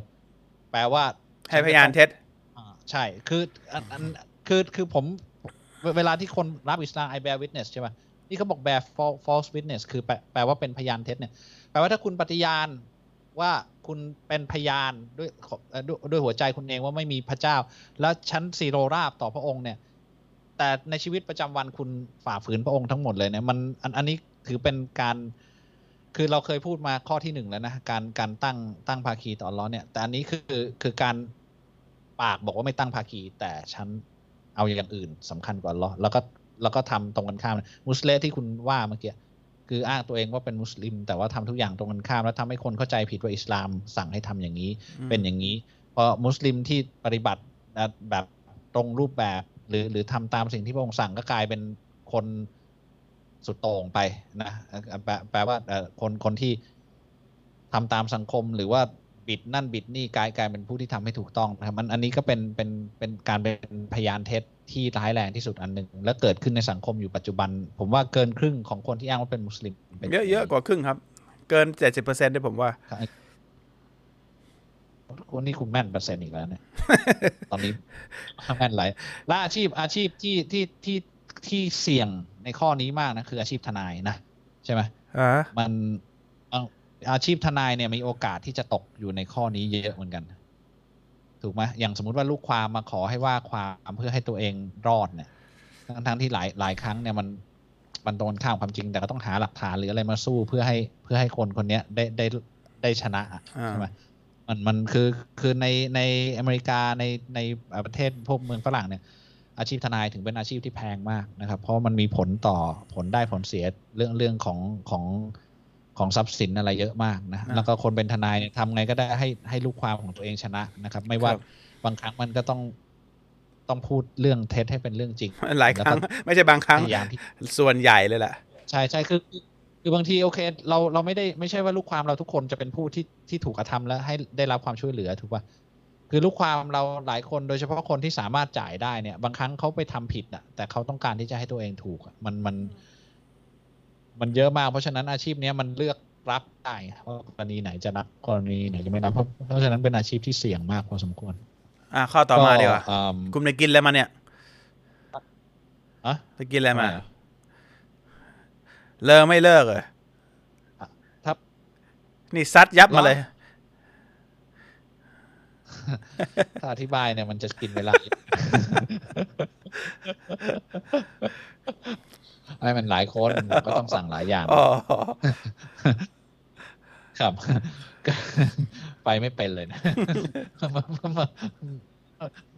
C: แปลว่า
B: ให้พยานเท็จ
C: อ่าใช่คืออันอันคือคือผมเวเวลาที่คนรับอิสลาม I bear witness ใช่ป่ะนี่เขาบอก bear fal- false witness คือแปลแปลว่าเป็นพยานเท็จเนี่ยแปลว่าถ้าคุณปฏิญาณว่าคุณเป็นพยานด้วยเอ่อด้วยด้วยหัวใจคุณเองว่าไม่มีพระเจ้า แล้วชั้นซีโรราบต่อพระองค์เนี่ย แต่ในชีวิตประจำวันคุณฝ่าฝืนพระองค์ทั้งหมดเลยเนี่ยมันอันอันนี้ถือเป็นการคือเราเคยพูดมาข้อที่หนึ่งแล้วนะการการตั้งตั้งภาคีต่ออัลเลอฮ์เนี่ย แต่อันนี้คือคือการปากบอกว่าไม่ตั้งภาคี แต่ฉันเอาอย่างอื่นสำคัญกว่าลเลอแล้วก็แล้วก็ทำตรงกันข้าม มุสเลมที่คุณว่าเมื่อกี้คืออ้างตัวเองว่าเป็นมุสลิม แต่ว่าทำทุกอย่างตรงกันข้าม แล้วทำให้คนเข้าใจผิดว่าอิสลามสั่งให้ทำอย่างนี้เป็นอย่างนี้พอมุสลิมที่ปฏิบัติแบบตรงรูปแบบ หรือหรือทำตามสิ่งที่พระองค์สั่งก็กลายเป็นคนสุดโต่งไปนะเอ่อแปลแปลว่าเอ่อคนคนที่ทำตามสังคมหรือว่าบิดนั่นบิดนี่กลายกลายเป็นผู้ที่ทำให้ถูกต้องนะครับมันอันนี้ก็เป็นเป็นเป็นการเป็นพยานเท็จที่ร้ายแรงที่สุดอันหนึ่งและเกิดขึ้นในสังคมอยู่ปัจจุบัน ผมว่าเกินครึ่งของคนที่อ้างว่าเป็นมุสลิมป็น
B: เยอะเยอะกว่าครึ่งครับ เกินเจ็ดสิบเปอร์เซ็นต์ด้วยผมว่า
C: คนนี้คุณแม่นเปอร์เซ็นต์อีกแล้วเนี่ย ตอนนี้แม่นหลายและอาชีพอาชีพที่ที่ที่ที่เสี่ยงในข้อนี้มากนะ คืออาชีพทนายนะ ใช่ไหม
B: อ่า
C: มันเอาอาชีพทนายเนี่ยมีโอกาสที่จะตกอยู่ในข้อนี้เยอะเหมือนกัน ถูกไหมอย่างสมมุติว่าลูกความมาขอให้ว่าความเพื่อให้ตัวเองรอดเนี่ย ทั้งทั้งที่หลายหลายครั้งเนี่ยมันมันโดนข้ามความจริงแต่ก็ต้องหาหลักฐานหรืออะไรมาสู้เพื่อให้เพื่อให้คนคนเนี้ยได้ได้ได้ชนะอะ
B: อ่า
C: ใช่ไหม มันมันคือคือในในอเมริกาในในประเทศพวกเมืองฝรั่งเนี่ย อาชีพทนายถึงเป็นอาชีพที่แพงมากนะครับ เพราะมันมีผลต่อผลได้ผลเสียเรื่องเรื่องของของของทรัพย์สินอะไรเยอะมากนะ
B: อ่า
C: แล้วก็คนเป็นทนายเนี่ยทำไงก็ได้ให้ให้ลูกความของตัวเองชนะนะครับ ไม่ว่า
B: ครับ
C: บางครั้งมันก็ต้องต้องพูดเรื่องเท็จให้เป็นเรื่องจริง
B: หลายครั้ง ไม่ใช่บางครั้ง
C: พยายามที่
B: ส่วนใหญ่เลยแหละ
C: ใช่ใช่คือ คือคือบางทีโอเค เราเราไม่ได้ไม่ใช่ว่าลูกความเราทุกคนจะเป็นผู้ที่ที่ถูกกระทำและให้ได้รับความช่วยเหลือถูกป่ะคือลูกความเราหลายคนโดยเฉพาะคนที่สามารถจ่ายได้เนี่ย บางครั้งเขาไปทำผิดอะ แต่เขาต้องการที่จะให้ตัวเองถูกอะมันมัน มันเยอะมาก เพราะฉะนั้นอาชีพเนี้ยมันเลือกรับได้ว่ากรณีไหนจะรับกรณีไหนจะไม่รับเพราะเพราะฉะนั้นเป็นอาชีพที่เสี่ยงมากพอสมควร
B: อะข้อต่อมาดีกว่า
C: อืม
B: คุณไปกินอะไรมาเนี่ย
C: อะ
B: ไปกินอะไรมา เลิกไม่เลิกเลย
C: ถ้า
B: นี่ซัดยับมาเลย
C: ถ้าอธิบายเนี่ยมันจะกินเวลาไอ้มันหลายคนก็ต้องสั่งหลายอย่าง
B: อ๋อ
C: ครับ ไปไม่เป็นเลยนะ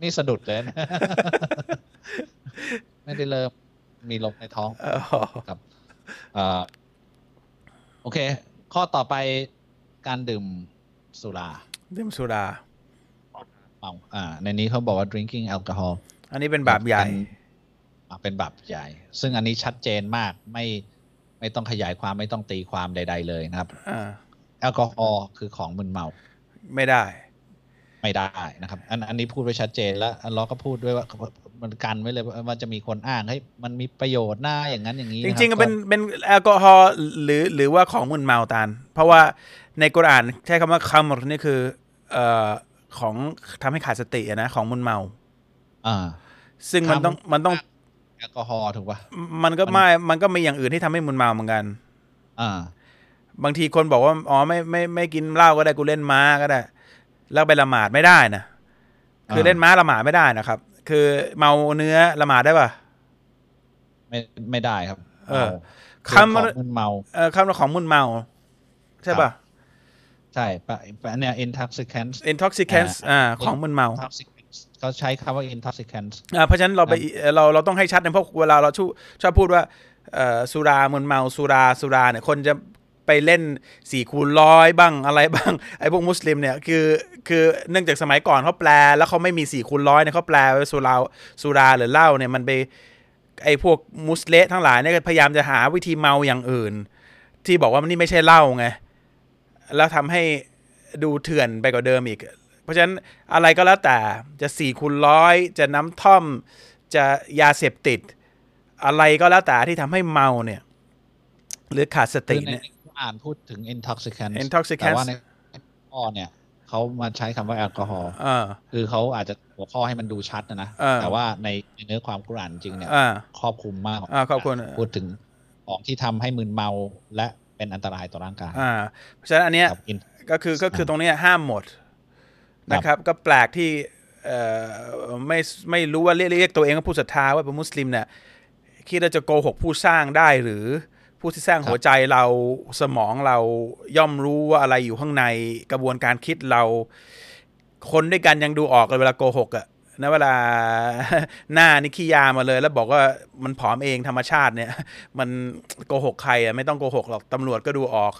C: นี่สะดุดเลยนะ ไม่ได้เริ่มมีลมในท้อง
B: อ๋อ
C: ครับเอ่อ โอเค ข้อต่อไปการดื่มสุรา
B: ดื่มสุรา
C: เมาอ่า ในนี้เขาบอกว่า drinking alcohol
B: อันนี้เป็นบาปใหญ่
C: อ่าเป็นบาปใหญ่ ซึ่งอันนี้ชัดเจนมากไม่ไม่ต้องขยายความไม่ต้องตีความใด ๆ เลยนะครับ
B: อ่า
C: แอลกอฮอล์คือของมึนเมา
B: ไม่ได้
C: ไม่ได้นะครับ อันอันนี้พูดไว้ชัดเจนแล้วอันล้อก็พูดด้วยว่า มันกันไว้เลยว่ามันจะมีคนอ้างให้ยมันมีประโยชน์หน้าอย่างนั้นอย่างนี้
B: จ
C: นะคบ
B: ริงๆก็เป็นเป็นแอลกอฮอล์หรือหรือว่าของมึนเมาตานเพราะว่าในกุรอานใช้คำว่าคัมรนี่คือเอ่อของทำให้ขาดสติอะนะของมึนเมา
C: อ่า
B: ซึ่งมันต้องมันต้อง
C: แอลกอฮอล์ถูกป่ะ
B: มันก็ไม่มันก็มีอย่างอื่นที่ทำให้มึนเมาเหมือนกัน
C: อ่า
B: บางทีคนบอกว่าอ๋อไม่ไม่ไม่กินเหล้าก็ได้กูเล่นม้าก็ได้แล้วไปละหมาดไม่ได้นะคือ
C: อ่า
B: เล่นม้าละหมาดไม่ได้นะครับ คือเมาเนื้อละหมาดได้ปะ
C: ไม่ไม่ได้ครับ
B: เออ
C: คำ
B: คำ
C: ของมึนเมา
B: เออคำของมึนเมา ใช่ปะ
C: ใช่ปะปะเนี่ย intoxicant
B: intoxicants อ่า ของมึนเมา
C: intoxicant เขาใช้คำว่า intoxicant
B: อ่าเพราะฉะนั้นเราไปเราเราต้องให้ชัดนะเพราะเวลาเราชอบชอบพูดว่าเอ่อสุรามึนเมาสุราสุราเนี่ยคนจะ ไปเล่นสี่คูณร้อยบ้างอะไรบ้างไอ้พวกมุสลิมเนี่ยคือคือเนื่องจากสมัยก่อนเขาแปล แล้วเขาไม่มีสี่คูณร้อยเนี่ยเขาแปลสุราสุราหรือเหล้าเนี่ยมันไปไอ้พวกมุสเลมทั้งหลายเนี่ยพยายามจะหาวิธีเมาอย่างอื่น ที่บอกว่ามันนี่ไม่ใช่เหล้าไงแล้วทำให้ดูเถื่อนไปกว่าเดิมอีก เพราะฉะนั้นอะไรก็แล้วแต่จะสี่คูณร้อยจะน้ำท่อมจะยาเสพติด อะไรก็แล้วแต่ที่ทำให้เมาเนี่ย หรือขาดสติเนี่ย
C: อ่านพูดถึง intoxicant แต่
B: intoxicants
C: ว่าในข้อเนี่ยเขามาใช้คำว่าแอลกอฮอล์
B: เออ
C: คือเขาอาจจะหัวข้อให้มันดูชัดนะนะ
B: เออ
C: แต่ว่าในในเนื้อความกุรอานจริงเนี่ย
B: อ่า
C: ครอบคลุมมาก
B: อ่าขอบคุณ
C: พูดถึงของที่ทำให้มึนเมาและเป็นอันตรายต่อร่างกาย
B: อ่าเพราะฉะนั้นอันเนี้ย
C: ครับ in-
B: ก็คือก็คือตรงเนี้ยห้ามหมดนะครับ ก็แปลกที่เอ่อไม่ไม่รู้ว่าเรียกเรียกตัวเองว่าผู้ศรัทธาว่าเป็นมุสลิมเนี่ยคิดว่าจะโกหกผู้สร้างได้หรือ ผู้ที่สร้าง
C: ครับ
B: หัวใจเราสมองเราย่อมรู้ว่าอะไรอยู่ข้างในกระบวนการคิดเรา คนด้วยกันยังดูออกเลยเวลาโกหกอะนะเวลาหน้านี่ขี้ยามาเลย แล้วบอกว่ามันผอมเองธรรมชาติเนี่ย มันโกหกใครอะไม่ต้องโกหกหรอกตำรวจก็ดูออก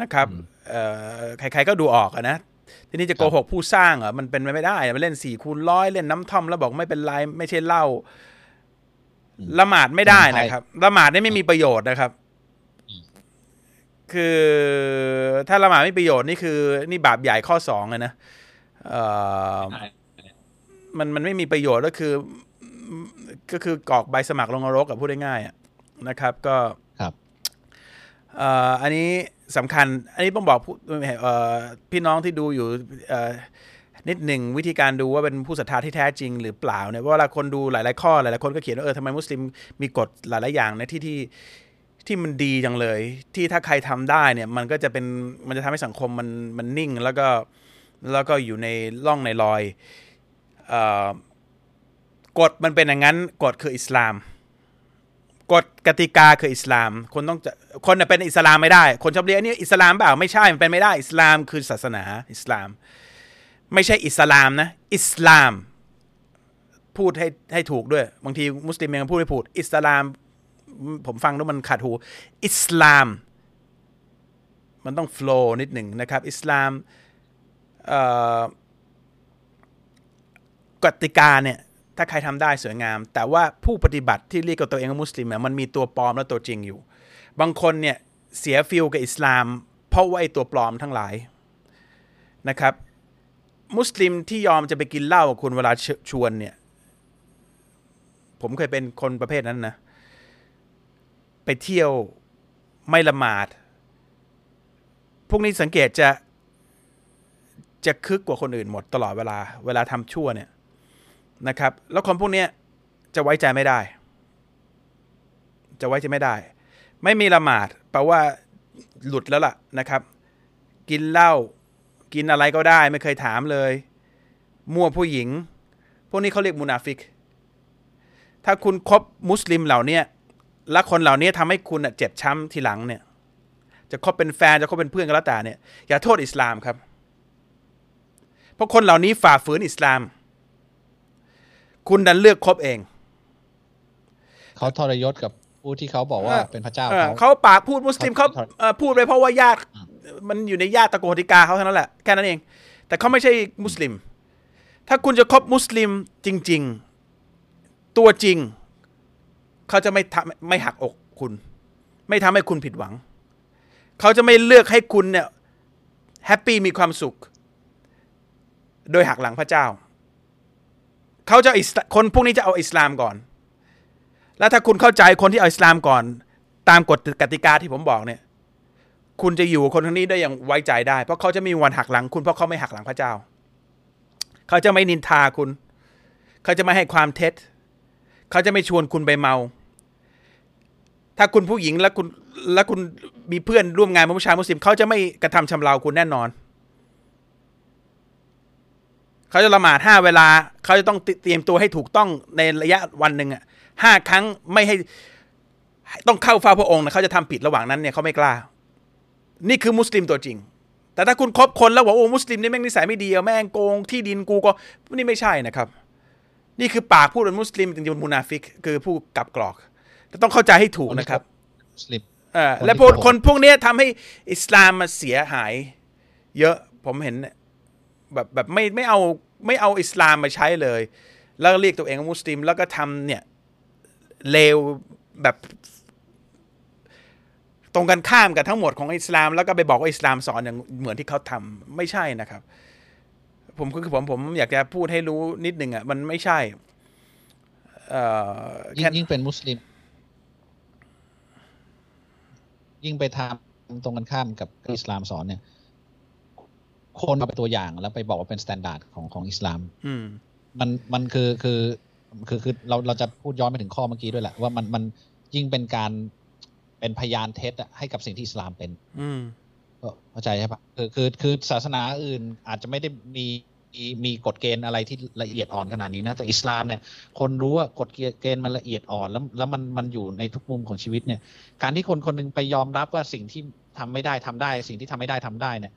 B: นะครับเอ่อใครๆก็ดูออกอะนะทีนี้จะโกหกผู้สร้างเหรอะมันเป็นไปไม่ได้อะมันเล่นสี่คูณร้อยเล่นน้ำท่อมแล้วบอกไม่เป็นไรไม่ใช่เหล้าละหมาดไม่ได้นะครับละหมาดนี่ไม่มีประโยชน์นะครับ คือถ้าละหมาดไม่มีประโยชน์นี่คือ นี่บาปใหญ่ข้อสองเลยนะเอ่อมันมันไม่มีประโยชน์ก็คือ ก็คือกรอกใบสมัครลงนรกกับพูดง่ายๆอะนะครับ ก็
C: ครับ
B: เอ่ออันนี้สำคัญ อันนี้ต้องบอกผู้เอ่อพี่น้องที่ดูอยู่เอ่อนิดหนึ่งวิธีการดูว่าเป็นผู้ศรัทธาที่แท้จริงหรือเปล่าเนี่ยเพราะเวลาคนดูหลาย ๆ ข้อหลาย ๆ คนก็เขียนว่าเออทำไมมุสลิมมีกฎหลาย ๆ อย่างในที่ที่ ที่มันดีจังเลย ที่ถ้าใครทำได้เนี่ยมันก็จะเป็นมันจะทำให้สังคมมันมันนิ่ง แล้วก็แล้วก็อยู่ในร่องในรอยอกฎมันเป็นอย่างนั้นกฎคืออิสลามกฎกติกาคืออิสลาม คนต้องจะคนเป็นอิสลามไม่ได้ คนชอบเรียกอันนี้อิสลามเปล่าไม่ใช่มันเป็นไม่ได้ อิสลามคือศาสนาอิสลาม ไม่ใช่อิสลามนะ อิสลาม พูดให้ให้ถูกด้วย บางทีมุสลิมยังพูดไม่ถูกอิสลาม ผมฟังแล้วมันขาดหู อิสลาม มันต้อง flow นิดหนึ่งนะครับ อิสลามกติกาเนี่ยถ้าใครทำได้สวยงาม แต่ว่าผู้ปฏิบัติที่เรียกกับตัวเองว่ามุสลิมเนี่ยมันมีตัวปลอมและตัวจริงอยู่ บางคนเนี่ยเสียฟิลกับอิสลาม เพราะว่าไอ้ตัวปลอมทั้งหลายนะครับ มุสลิมที่ยอมจะไปกินเหล้ากับคุณเวลาชชวนเนี่ยผมเคยเป็นคนประเภทนั้นนะ ไปเที่ยวไม่ละหมาด พวกนี้สังเกตจะจะคึกกว่าคนอื่นหมดตลอดเวลาเวลาทำชั่วเนี่ยนะครับ แล้วคนพวกนี้จะไว้ใจไม่ได้ จะไว้ใจไม่ได้ ไม่มีละหมาดแปลว่าหลุดแล้วล่ะนะครับ กินเหล้ากินอะไรก็ได้ไม่เคยถามเลย มั่วผู้หญิง พวกนี้เขาเรียกมุนาฟิก ถ้าคุณคบมุสลิมเหล่านี้ และคนเหล่านี้ทำให้คุณน่ะเจ็บช้ำทีหลังเนี่ย จะคบเป็นแฟนจะคบเป็นเพื่อนก็แล้วแต่เนี่ยอย่าโทษอิสลามครับ เพราะคนเหล่านี้ฝ่าฝืนอิสลาม คุณดันเลือกคบเอง
C: เขาทรยศกับผู้ที่เขาบอกว่า
B: เออ
C: เป็นพระเจ้า
B: เออ
C: เขา
B: เขาปากพูดมุสลิมเขา
C: เขา
B: เอ่อพูดไปเพราะว่าญาติมันอยู่ในญาติตระโกติกาเขาเท่านั้นแหละแค่นั้นเอง แต่เขาไม่ใช่มุสลิม ถ้าคุณจะคบมุสลิมจริง ๆ ตัวจริง เขาจะไม่ทำไม่หักอกคุณ ไม่ทำให้คุณผิดหวัง เขาจะไม่เลือกให้คุณเนี่ยแฮปปี้มีความสุข โดยหักหลังพระเจ้า เขาจะอิสลาคนพวกนี้จะเอาอิสลามก่อน แล้วถ้าคุณเข้าใจคนที่เอาอิสลามก่อน ตามกฎกติกาที่ผมบอกเนี่ย คุณจะอยู่กับคนคนนี้ได้อย่างไว้ใจได้ เพราะเขาจะมีวันหักหลังคุณเพราะเขาไม่หักหลังพระเจ้า เขาจะไม่นินทาคุณ เขาจะไม่ให้ความเท็จ เขาจะไม่ชวนคุณไปเมา ถ้าคุณผู้หญิงแล้วคุณแล้วคุณมีเพื่อนร่วมงานผู้ชายมุสลิมเขาจะไม่กระทำชำเราคุณแน่นอน เขาจะละหมาดห้าเวลา เขาจะต้องเตรียมตัวให้ถูกต้องในระยะวันหนึ่งอะห้าครั้งไม่ให้ต้องเข้าเฝ้าพระองค์นะเขาจะทำผิดระหว่างนั้นเนี่ยเขาไม่กล้า นี่คือมุสลิมตัวจริง แต่ถ้าคุณคบคนแล้วบอกโอ้มุสลิมนี่แม่งนิสัยไม่ดีอะแม่งโกงที่ดินกูก็นี่ไม่ใช่นะครับ นี่คือปากพูดเป็นมุสลิมจริงๆเป็นมุนาฟิก คือผู้กลับกรอก แต่ต้องเข้าใจให้ถูกนะครับ
C: มุสลิม
B: เออ
C: คนที่
B: และพวก
C: โกหก
B: คนพวกเนี้ยทำให้อิสลามมาเสียหาย เยอะผมเห็นเนี่ยแบบแบบไม่ไม่เอาไม่เอาอิสลามมาใช้เลย แล้วก็เรียกตัวเองว่ามุสลิม แล้วก็ทำเนี่ยเลวแบบตรงกันข้ามกับทั้งหมดของอิสลาม แล้วก็ไปบอกว่าอิสลามสอนอย่างเหมือนที่เขาทำไม่ใช่นะครับ ผมคือผมผมอยากจะพูดให้รู้นิดหนึ่งอะมันไม่ใช่เอ่อ
C: ยิ่
B: แค่
C: งยิ่งเป็นมุสลิม ยิ่งไปทำตรงกันข้ามกับอิสลามสอนเนี่ย คนเอาไปเป็นตัวอย่างแล้วไปบอกว่าเป็น standard ของของอิสลาม
B: อืม
C: มันมันคือคือคือคือเราเราจะพูดย้อนไปถึงข้อเมื่อกี้ด้วยแหละว่ามันมันยิ่งเป็นการเป็นพยานเท็จอะให้กับสิ่งที่อิสลามเป็น
B: อืม
C: ก็เข้าใจใช่ปะคือคือคือศาสนาอื่นอาจจะไม่ได้มี มีมีกฎเกณฑ์อะไรที่ละเอียดอ่อนขนาดนี้นะแต่อิสลามเนี่ยคนรู้ว่ากฎเกณฑ์มันละเอียดอ่อนแล้วแล้วมันมันอยู่ในทุกมุมของชีวิตเนี่ย การที่คนคนหนึงไปยอมรับว่าสิ่งที่ทำไม่ได้ทำได้ สิ่งที่ทำไม่ได้ทำได้เนี่ย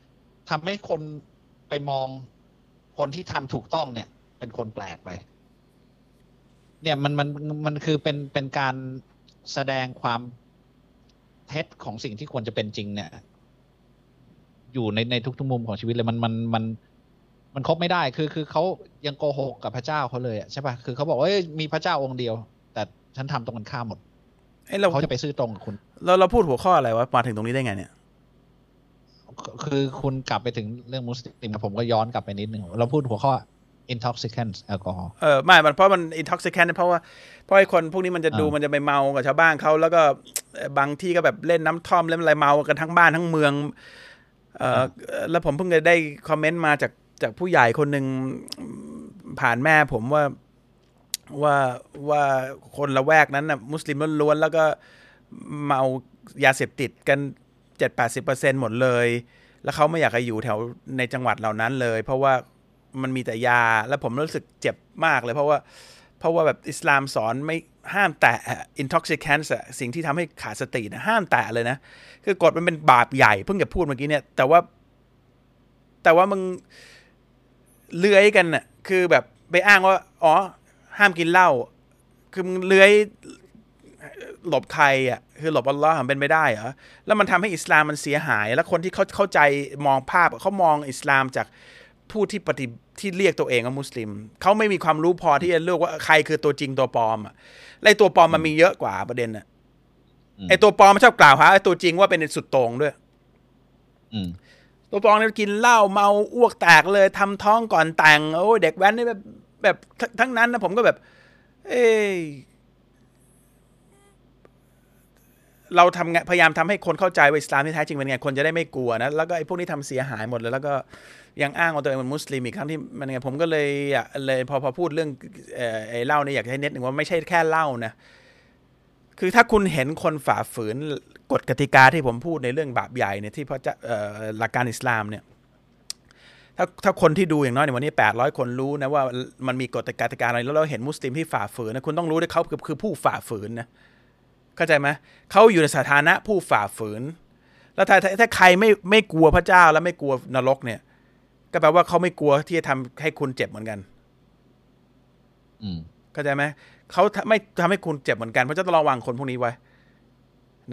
C: ทำให้คนไปมองคนที่ทำถูกต้องเนี่ย เป็นคนแปลกไป เนี่ยมันมันมันคือเป็นเป็นการแสดงความเท็จของสิ่งที่ควรจะเป็นจริงเนี่ย อยู่ในในทุกๆมุมของชีวิตเลยมันมันมันมัน คบไม่ได้คือคือเขายังโกหกกับพระเจ้าเขาเลยอะใช่ปะคือเขาบอกว่าเอ้ยมีพระเจ้าองค์เดียว แต่ฉันทำตรงกันข้ามหมด
B: เอ้ยเรา
C: เขาจะไปซื่อตรงกับคุณ
B: เราเราพูดหัวข้ออะไรวะมาถึงตรงนี้ได้ไงเนี่ย
C: คือคุณกลับไปถึงเรื่องมุสลิมผมก็ย้อนกลับไปนิดนึงเราพูดหัวข้อ intoxicant แอลกอฮอล์
B: เออไม่มันเพราะมัน intoxicant เพราะว่าเพราะไอ้คนพวกนี้มันจะดู
C: อ่ามั
B: มันจะไปเมากับชาวบ้านเขาแล้วก็เอ่อบางที่ก็แบบเล่นน้ำท่อมเล่นอะไรเมากันทั้งบ้านทั้งเมือง เออแล้วผมเพิ่งจะได้คอมเมนต์มาจาก จากผู้ใหญ่คนหนึ่งผ่านแม่ผมว่าว่าว่าคนละแวกนั้นน่ะมุสลิมล้วนๆแล้วก็เมายาเสพติดกันเจ็ดแปดสิบเปอร์เซ็นหมดเลย แล้วเขาไม่อยากจะอยู่แถวในจังหวัดเหล่านั้นเลย เพราะว่ามันมีแต่ยาแล้วผมรู้สึกเจ็บมากเลย เพราะว่าเพราะว่าแบบอิสลามสอนไม่ห้ามแตะ intoxicants อะสิ่งที่ทำให้ขาดสตินะห้ามแตะเลยนะคือกฎมันเป็นบาปใหญ่เพิ่งจะพูดเมื่อกี้เนี่ย แต่ว่า แต่ว่ามึง เลื้อยกันน่ะ คือแบบไปอ้างว่า อ๋อ ห้ามกินเหล้า คือมึงเลื้อยหลบใครอะ คือหลบอัลลอฮ์มันเป็นไม่ได้เหรอ แล้วมันทำให้อิสลามมันเสียหาย แล้วคนที่เขาเข้าใจมองภาพเขามองอิสลามจากผู้ที่ปฏิที่เรียกตัวเองว่ามุสลิม เขาไม่มีความรู้พอที่จะเลือกว่าใครคือตัวจริงตัวปลอมอะและไอ้ตัวปลอมมันมีเยอะกว่าประเด็นอะ
C: อืม
B: ไอ้ตัวปลอมมันชอบกล่าวหาไอ้ตัวจริงว่าเป็นสุดโต่งด้วย
C: อืม
B: ตัวปอมเนี่ยกินเหล้าเมาอ้วกแตกเลยทำท้องก่อนแต่งโอ้ยเด็กแว้นนี่แบบแบบทั้งทั้งนั้นนะผมก็แบบ เอเราทำพยายามทำให้คนเข้าใจว่าอิสลามที่แท้จริงเป็นไงคนจะได้ไม่กลัวนะแล้วก็ไอ้พวกนี้ทำเสียหายหมดเลยแล้วก็ยังอ้างว่าตัวเองเป็นมุสลิมอีกครั้งที่มันไงผมก็เลยอยากเลยพอพอพูดเรื่องเออไอ้เหล้าเนี่ยอยากให้เน็ตหนึ่งว่าไม่ใช่แค่เหล้านะคือถ้าคุณเห็นคนฝ่าฝืน กฎกติกาที่ผมพูดในเรื่องบาปใหญ่เนี่ยที่พระเจ้าเอ่อหลักการอิสลามเนี่ยถ้าถ้าคนที่ดูอย่างน้อยในวันนี้ 800 คนรู้นะว่ามันมีกฎกติกาอะไรแล้วเราเห็นมุสลิมที่ฝ่าฝืนนะคุณต้องรู้ด้วยเขาคือคือผู้ฝ่าฝืนนะเข้าใจไหมเขาอยู่ในสถานะผู้ฝ่าฝืน แล้วถ้าถ้าถ้าใครไม่ไม่กลัวพระเจ้าแล้วไม่กลัวนรกเนี่ย ก็แปลว่าเขาไม่กลัวที่จะทำให้คุณเจ็บเหมือนกัน
C: อืม
B: เข้าใจไหมเขาทำไม่ทำให้คุณเจ็บเหมือนกันเพราะฉะนั้นต้องระวังคนพวกนี้ไว้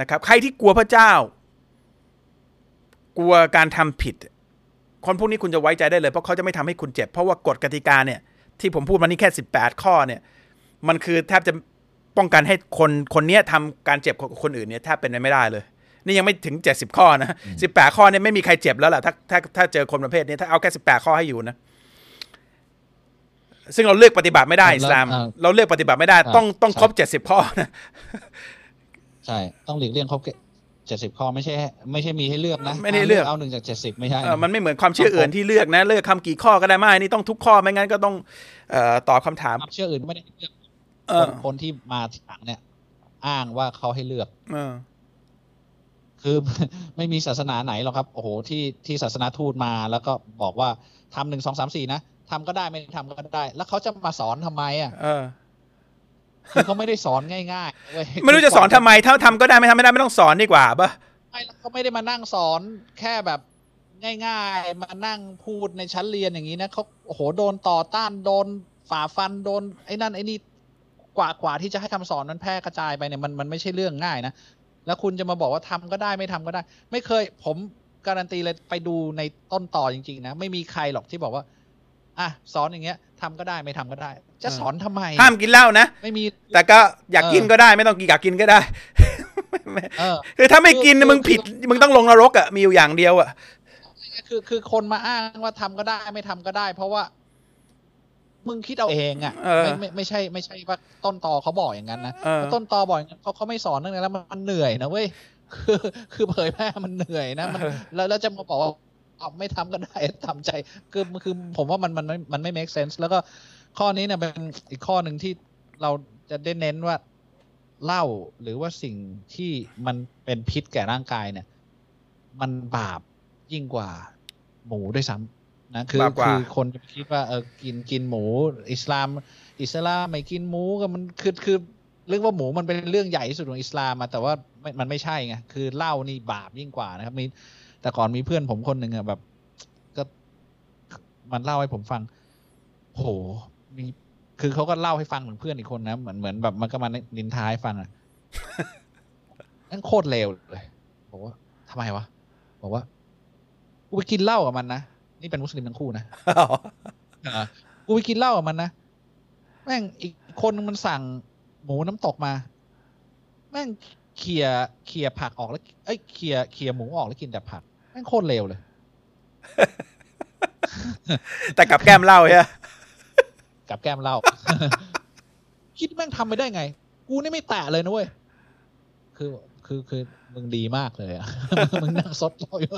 B: นะครับ ใครที่กลัวพระเจ้า กลัวการทำผิด คนพวกนี้คุณจะไว้ใจได้เลย เพราะเขาจะไม่ทำให้คุณเจ็บ เพราะว่ากฎกติกาเนี่ยที่ผมพูดมานี่แค่สิบแปดข้อเนี่ย มันคือแทบจะป้องกันให้คนคนเนี้ยทำการเจ็บของคนอื่นเนี่ยแทบเป็นไปไม่ได้เลย นี่ยังไม่ถึงเจ็ดสิบข้อนะสิบแปดข้อเนี่ยไม่มีใครเจ็บแล้วล่ะถ้าถ้าถ้าเจอคนประเภทนี้ถ้าเอาแค่สิบแปดข้อให้อยู่นะซึ่งเราเลือกปฏิบัติไม่ได้
C: แล้ว
B: อิสลาม
C: อ่า
B: เราเลือกปฏิบัติไม่ได้
C: อ่า
B: ต้องต้อง
C: ใช่
B: ครบเจ็ดสิบข้อนะ
C: ใช่ ต้องหลีกเลี่ยงครบเจ็ดสิบข้อไม่ใช่ ไม่ใช่มีให้เลือกนะ
B: ไม่ได้เลือก
C: เอาหนึ่งจากเจ็ดสิบไม่ใช่
B: เออมันไม่เหมือนความเชื่ออื่นที่เลือกนะเลือกคำกี่ข้อก็ได้ไม่นี่ต้องทุกข้อไม่งั้นก็ต้องเอ่อตอบคำถาม
C: ความเชื่ออื่นไม่ได้เลือก
B: เอ
C: ค
B: อน
C: คนที่มาทีหลังเนี่ย อ้างว่าเขาให้เลือก
B: เออ
C: คือไม่มีศาสนาไหนหรอกครับ โอ้โหที่ที่ศาสนาทูตมาแล้วก็บอกว่าทำหนึ่งสองสามสี่นะทำก็ได้ไม่ทำก็ได้ แล้วเขาจะมาสอนทำไมอะ
B: เออ
C: คือเขาไม่ได้สอนง่ายๆเว้ย
B: ไม่รู้จะสอนทำไมถ้าทำก็ได้ไม่ทำไม่ได้ไม่ต้องสอนดีกว่าปะ
C: ไม่แล้วเขาไม่ได้มานั่งสอนแค่แบบง่าย ๆ มานั่งพูดในชั้นเรียนอย่างนี้นะเขาโอ้โหโดนต่อต้านโดนฝ่าฟันโดนไอ้นั่นไอ้นี่กว่ากว่าที่จะให้คำสอนมันแพร่กระจายไปเนี่ยมันมันไม่ใช่เรื่องง่ายนะแล้วคุณจะมาบอกว่าทำก็ได้ไม่ทำก็ได้ ไม่เคยผมการันตีเลยไปดูในต้นต่อจริง ๆ นะ ไม่มีใครหรอกที่บอกว่า อะสอนอย่างเงี้ยทำก็ได้ไม่ทำก็ได้ จะสอนทำไม
B: ห้ามกินเหล้านะ
C: ไม่มี
B: แต่ก็อยากกิน
C: เออ
B: ก็ได้ ไม่ต้องกินอยากกินก็ได้ไม่
C: เออ
B: คือถ้าไม่กิน
C: คือ
B: มึงผิดมึงต้องลงนรกอะมีอยู่อย่างเดียวอะ
C: คือคือคนมาอ้างว่าทำก็ได้ไม่ทำก็ได้ เพราะว่า มึงคิดเอาเองอะ
B: เออ
C: ไม่ไม่ไม่ใช่ ไม่ใช่ว่าต้นตอเขาบอกอย่างนั้นนะ
B: เออ
C: ถ้าต้นตอบอกอย่างนั้นเขาเขาไม่สอนตั้งแต่แล้วมันมันเหนื่อยนะเว้ยคือคือเผยแพร่มันเหนื่อยนะมันแล้วแล้วจะมาบอกว่า เอาไม่ทำก็ได้ทำใจคือคือผมว่ามันมันมันมันไม่ make sense แล้วก็ข้อนี้เนี่ยเป็นอีกข้อหนึ่งที่เราจะได้เน้นว่าเหล้าหรือว่าสิ่งที่มันเป็นพิษแก่ร่างกายเนี่ย มันบาปยิ่งกว่าหมูด้วยซ้ำนะคือบา
B: ปกว่า
C: คือคนจะคิดว่าเออกินกินหมู อิสลาม อิสลามไม่กินหมูก็มันคือคือเรื่องว่าหมูมันเป็นเรื่องใหญ่ที่สุดของอิสลามมาแต่ว่าไม่มันไม่ใช่ไงคือเหล้านี่บาปยิ่งกว่านะครับมี แต่ก่อนมีเพื่อนผมคนหนึ่งอะแบบ ก็มันเล่าให้ผมฟังโหมีคือเขาก็เล่าให้ฟังเหมือนเพื่อนอีกคนนะเหมือนเหมือนแบบมันก็มานินทาให้ฟังอะนั่นโคตรเลวเลยบอกว่าทำไมวะบอกว่ากูไปกินเหล้ากับมันนะนี่เป็นมุสลิมทั้งคู่นะอะกูไปกินเหล้ากับมันนะแม่งอีกคนนึงมันสั่งหมูน้ำตกมา แม่งเขี่ยเขี่ยผักออกแล้ว เอ้ยเขี่ยเขี่ยหมูออกแล้วกินแต่ผัก แม่งโคตรเลวเลย
B: แต่กับแก้มเหล้าใช่ไหม
C: กับแก้มเหล้าคิดแม่งทำไปได้ไง กูนี่ไม่แตะเลยนะเว้ย คือ คือ คือ มึงดีมากเลยอะมึงนั่งซดเหล้าอยู่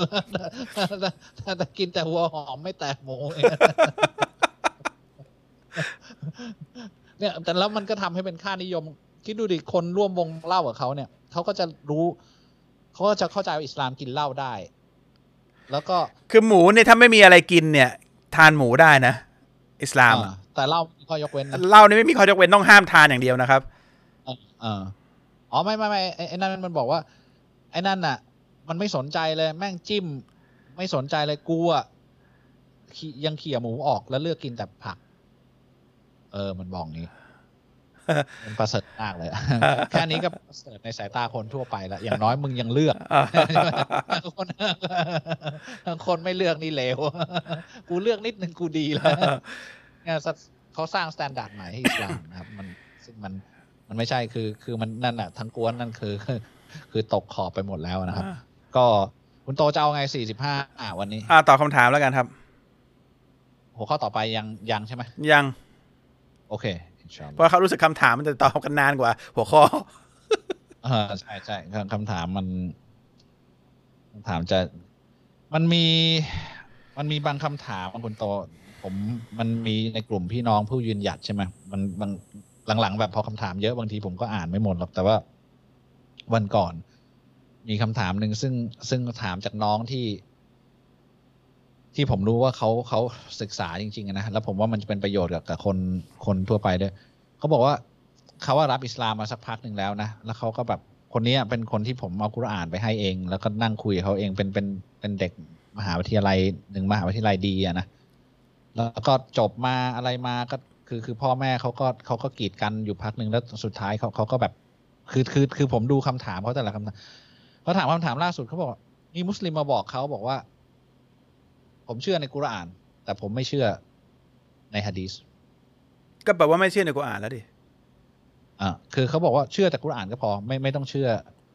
C: แต่แต่กินแต่หัวหอมไม่แตะหมูเองเนี่ย แต่แล้วมันก็ทำให้เป็นค่านิยม คิดดูดิ คนร่วมวงเล่ากับเขาเนี่ย เขาก็จะรู้ เขาก็จะเข้าใจว่าอิสลามกินเหล้าได้ แล้วก็
B: คือหมูเนี่ยถ้าไม่มีอะไรกินเนี่ย ทานหมูได้นะ อิสลาม
C: อ่าแต่เหล้ามีข้อยกเว้นนะ
B: เหล้านี่ไม่มีข้อยกเว้นต้องห้ามทานอย่างเดียวนะครับ
C: เออเอออ๋อไม่ไม่ไม่ไอ้ไอ้นั่นมันบอกว่า ไอ้นั่นน่ะ มันไม่สนใจเลยแม่งจิ้ม ไม่สนใจเลยกูอะขี่ยังเขี่ยหมูออกแล้วเลือกกินแต่ผัก เออมันบอกงี้มัน ประเสริฐมากเลยแค่นี้ก็ประเสริฐในสายตาคนทั่วไปแล้วอย่างน้อยมึงยังเลือกคนคนไม่เลือกนี่เลวกูเลือกนิดนึงกูดีแล้วเนี่ยเขาสร้าง standard ใหม่ให้อิสลามนะครับ มันซึ่งมันมันไม่ใช่คือคือมันนั่นน่ะทั้งขบวนนั่นคือ คือตกขอบไปหมดแล้วนะครับ ก็คุณโตจะเอาไงสี่สิบห้าอ่าวันนี้
B: อ่าตอบคำถามแล้วกันครับ
C: หัวข้อต่อไปยังยังใช่ไหม
B: ยัง
C: โอเคอินชาอัล
B: เพ
C: ลอฮ์
B: ราะเขารู้สึกคำถามมันจะตอบกันนานกว่า หัวข้อ
C: เออใช่ใช่คำคำถามมันคำถามจะมันมี มันมีบางคำถามบางคนโต ผมมันมีในกลุ่มพี่น้องผู้ยืนหยัดใช่ไหมมันบางหลังๆแบบพอคำถามเยอะบางทีผมก็อ่านไม่หมดหรอกแต่ว่าวันก่อน มีคำถามหนึ่งซึ่งซึ่งถามจากน้องที่ ที่ผมรู้ว่าเขาเขาศึกษาจริงๆนะแล้วผมว่ามันจะเป็นประโยชน์กับกับคนคนทั่วไปด้วยเขาบอกว่าเขาว่ารับอิสลามมาสักพักหนึ่งแล้วนะแล้วเขาก็แบบคนนี้เป็นคนที่ผมเอากุรอานไปให้เอง แล้วก็นั่งคุยเขาเองเป็นเป็นเป็นเด็กมหาวิทยาลัยหนึ่งมหาวิทยาลัยดีอะนะแล้วก็จบมาอะไรมาก็คือคือพ่อแม่เขาก็เขาก็กีดกันอยู่พักหนึ่งแล้วสุดท้ายเขาเขาก็แบบคือคือคือผมดูคำถามเขาแต่ละคำถามเขาถามคำถามล่าสุดเขาบอกมีมุสลิมมาบอกเขาบอกว่า ผมเชื่อในกุรอาน แต่ผมไม่เชื่อในฮะดีษ
B: ก็แปลว่าไม่เชื่อในกุรอานแล้วดิ
C: อ่าคือเขาบอกว่าเชื่อแต่กุรอานก็พอไม่ไม่ต้องเชื่อ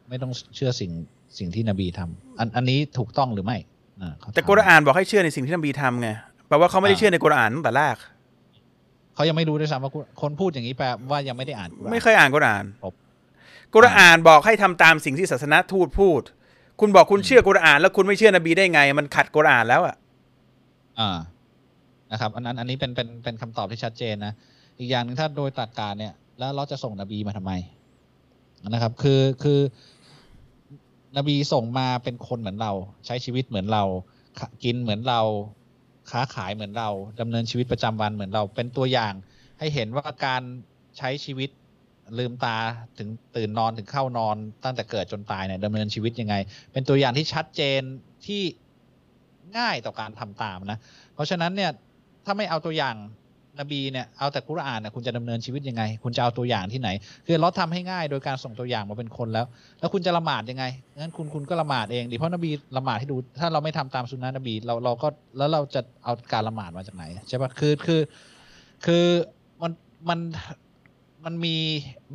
C: ไม่ต้องเชื่อสิ่งสิ่งที่นบีทำอันอันนี้ถูกต้องหรือไม่อ่าเขาถาม
B: แต่กุรอานบอกให้เชื่อในสิ่งที่นบีทำไงแปลว่าเขาไม่ได้เชื่อในกุรอานตั้งแต่แรก
C: เขายังไม่รู้ด้วยซ้ำว่ากุรคนพูดอย่างนี้แปลว่ายังไม่ได้อ่านกุรอาน
B: ไม่เคยอ่านกุรอาน
C: ครับ
B: กุรอานบอกให้ทำตามสิ่งที่ศาสนาทูตพูด คุณบอกคุณเชื่อกุรอาน แล้วคุณไม่เชื่อนบีได้ไง มันขัดกุรอานแล้วอะ
C: อ่านะครับอันนั้นอันนี้เป็นเป็นเป็นคำตอบที่ชัดเจนนะอีกอย่างหนึ่งถ้าโดยตรรกการเนี่ย แล้วเราจะส่งนบีมาทำไมนะครับ คือคือนบีส่งมาเป็นคนเหมือนเรา ใช้ชีวิตเหมือนเรา กินเหมือนเราค้าขายเหมือนเราดำเนินชีวิตประจำวันเหมือนเรา เป็นตัวอย่าง ให้เห็นว่าการใช้ชีวิตลืมตาถึงตื่นนอนถึงเข้านอนตั้งแต่เกิดจนตายเนี่ยดำเนินชีวิตยังไง เป็นตัวอย่างที่ชัดเจนที่ ง่ายต่อการทำตามนะ เพราะฉะนั้นเนี่ยถ้าไม่เอาตัวอย่างนบีเนี่ยเอาแต่กุรอานเนี่ยคุณจะดำเนินชีวิตยังไง คุณจะเอาตัวอย่างที่ไหน คือเราทำให้ง่ายโดยการส่งตัวอย่างมาเป็นคนแล้ว แล้วคุณจะละหมาดยังไงงั้นคุณคุณก็ละหมาดเองดิเพราะนบีละหมาดให้ดู ถ้าเราไม่ทำตามสุนนะนบีเราเราก็แล้วเราจะเอาการละหมาดมาจากไหนใช่ปะคือคือคือมันมันมันมี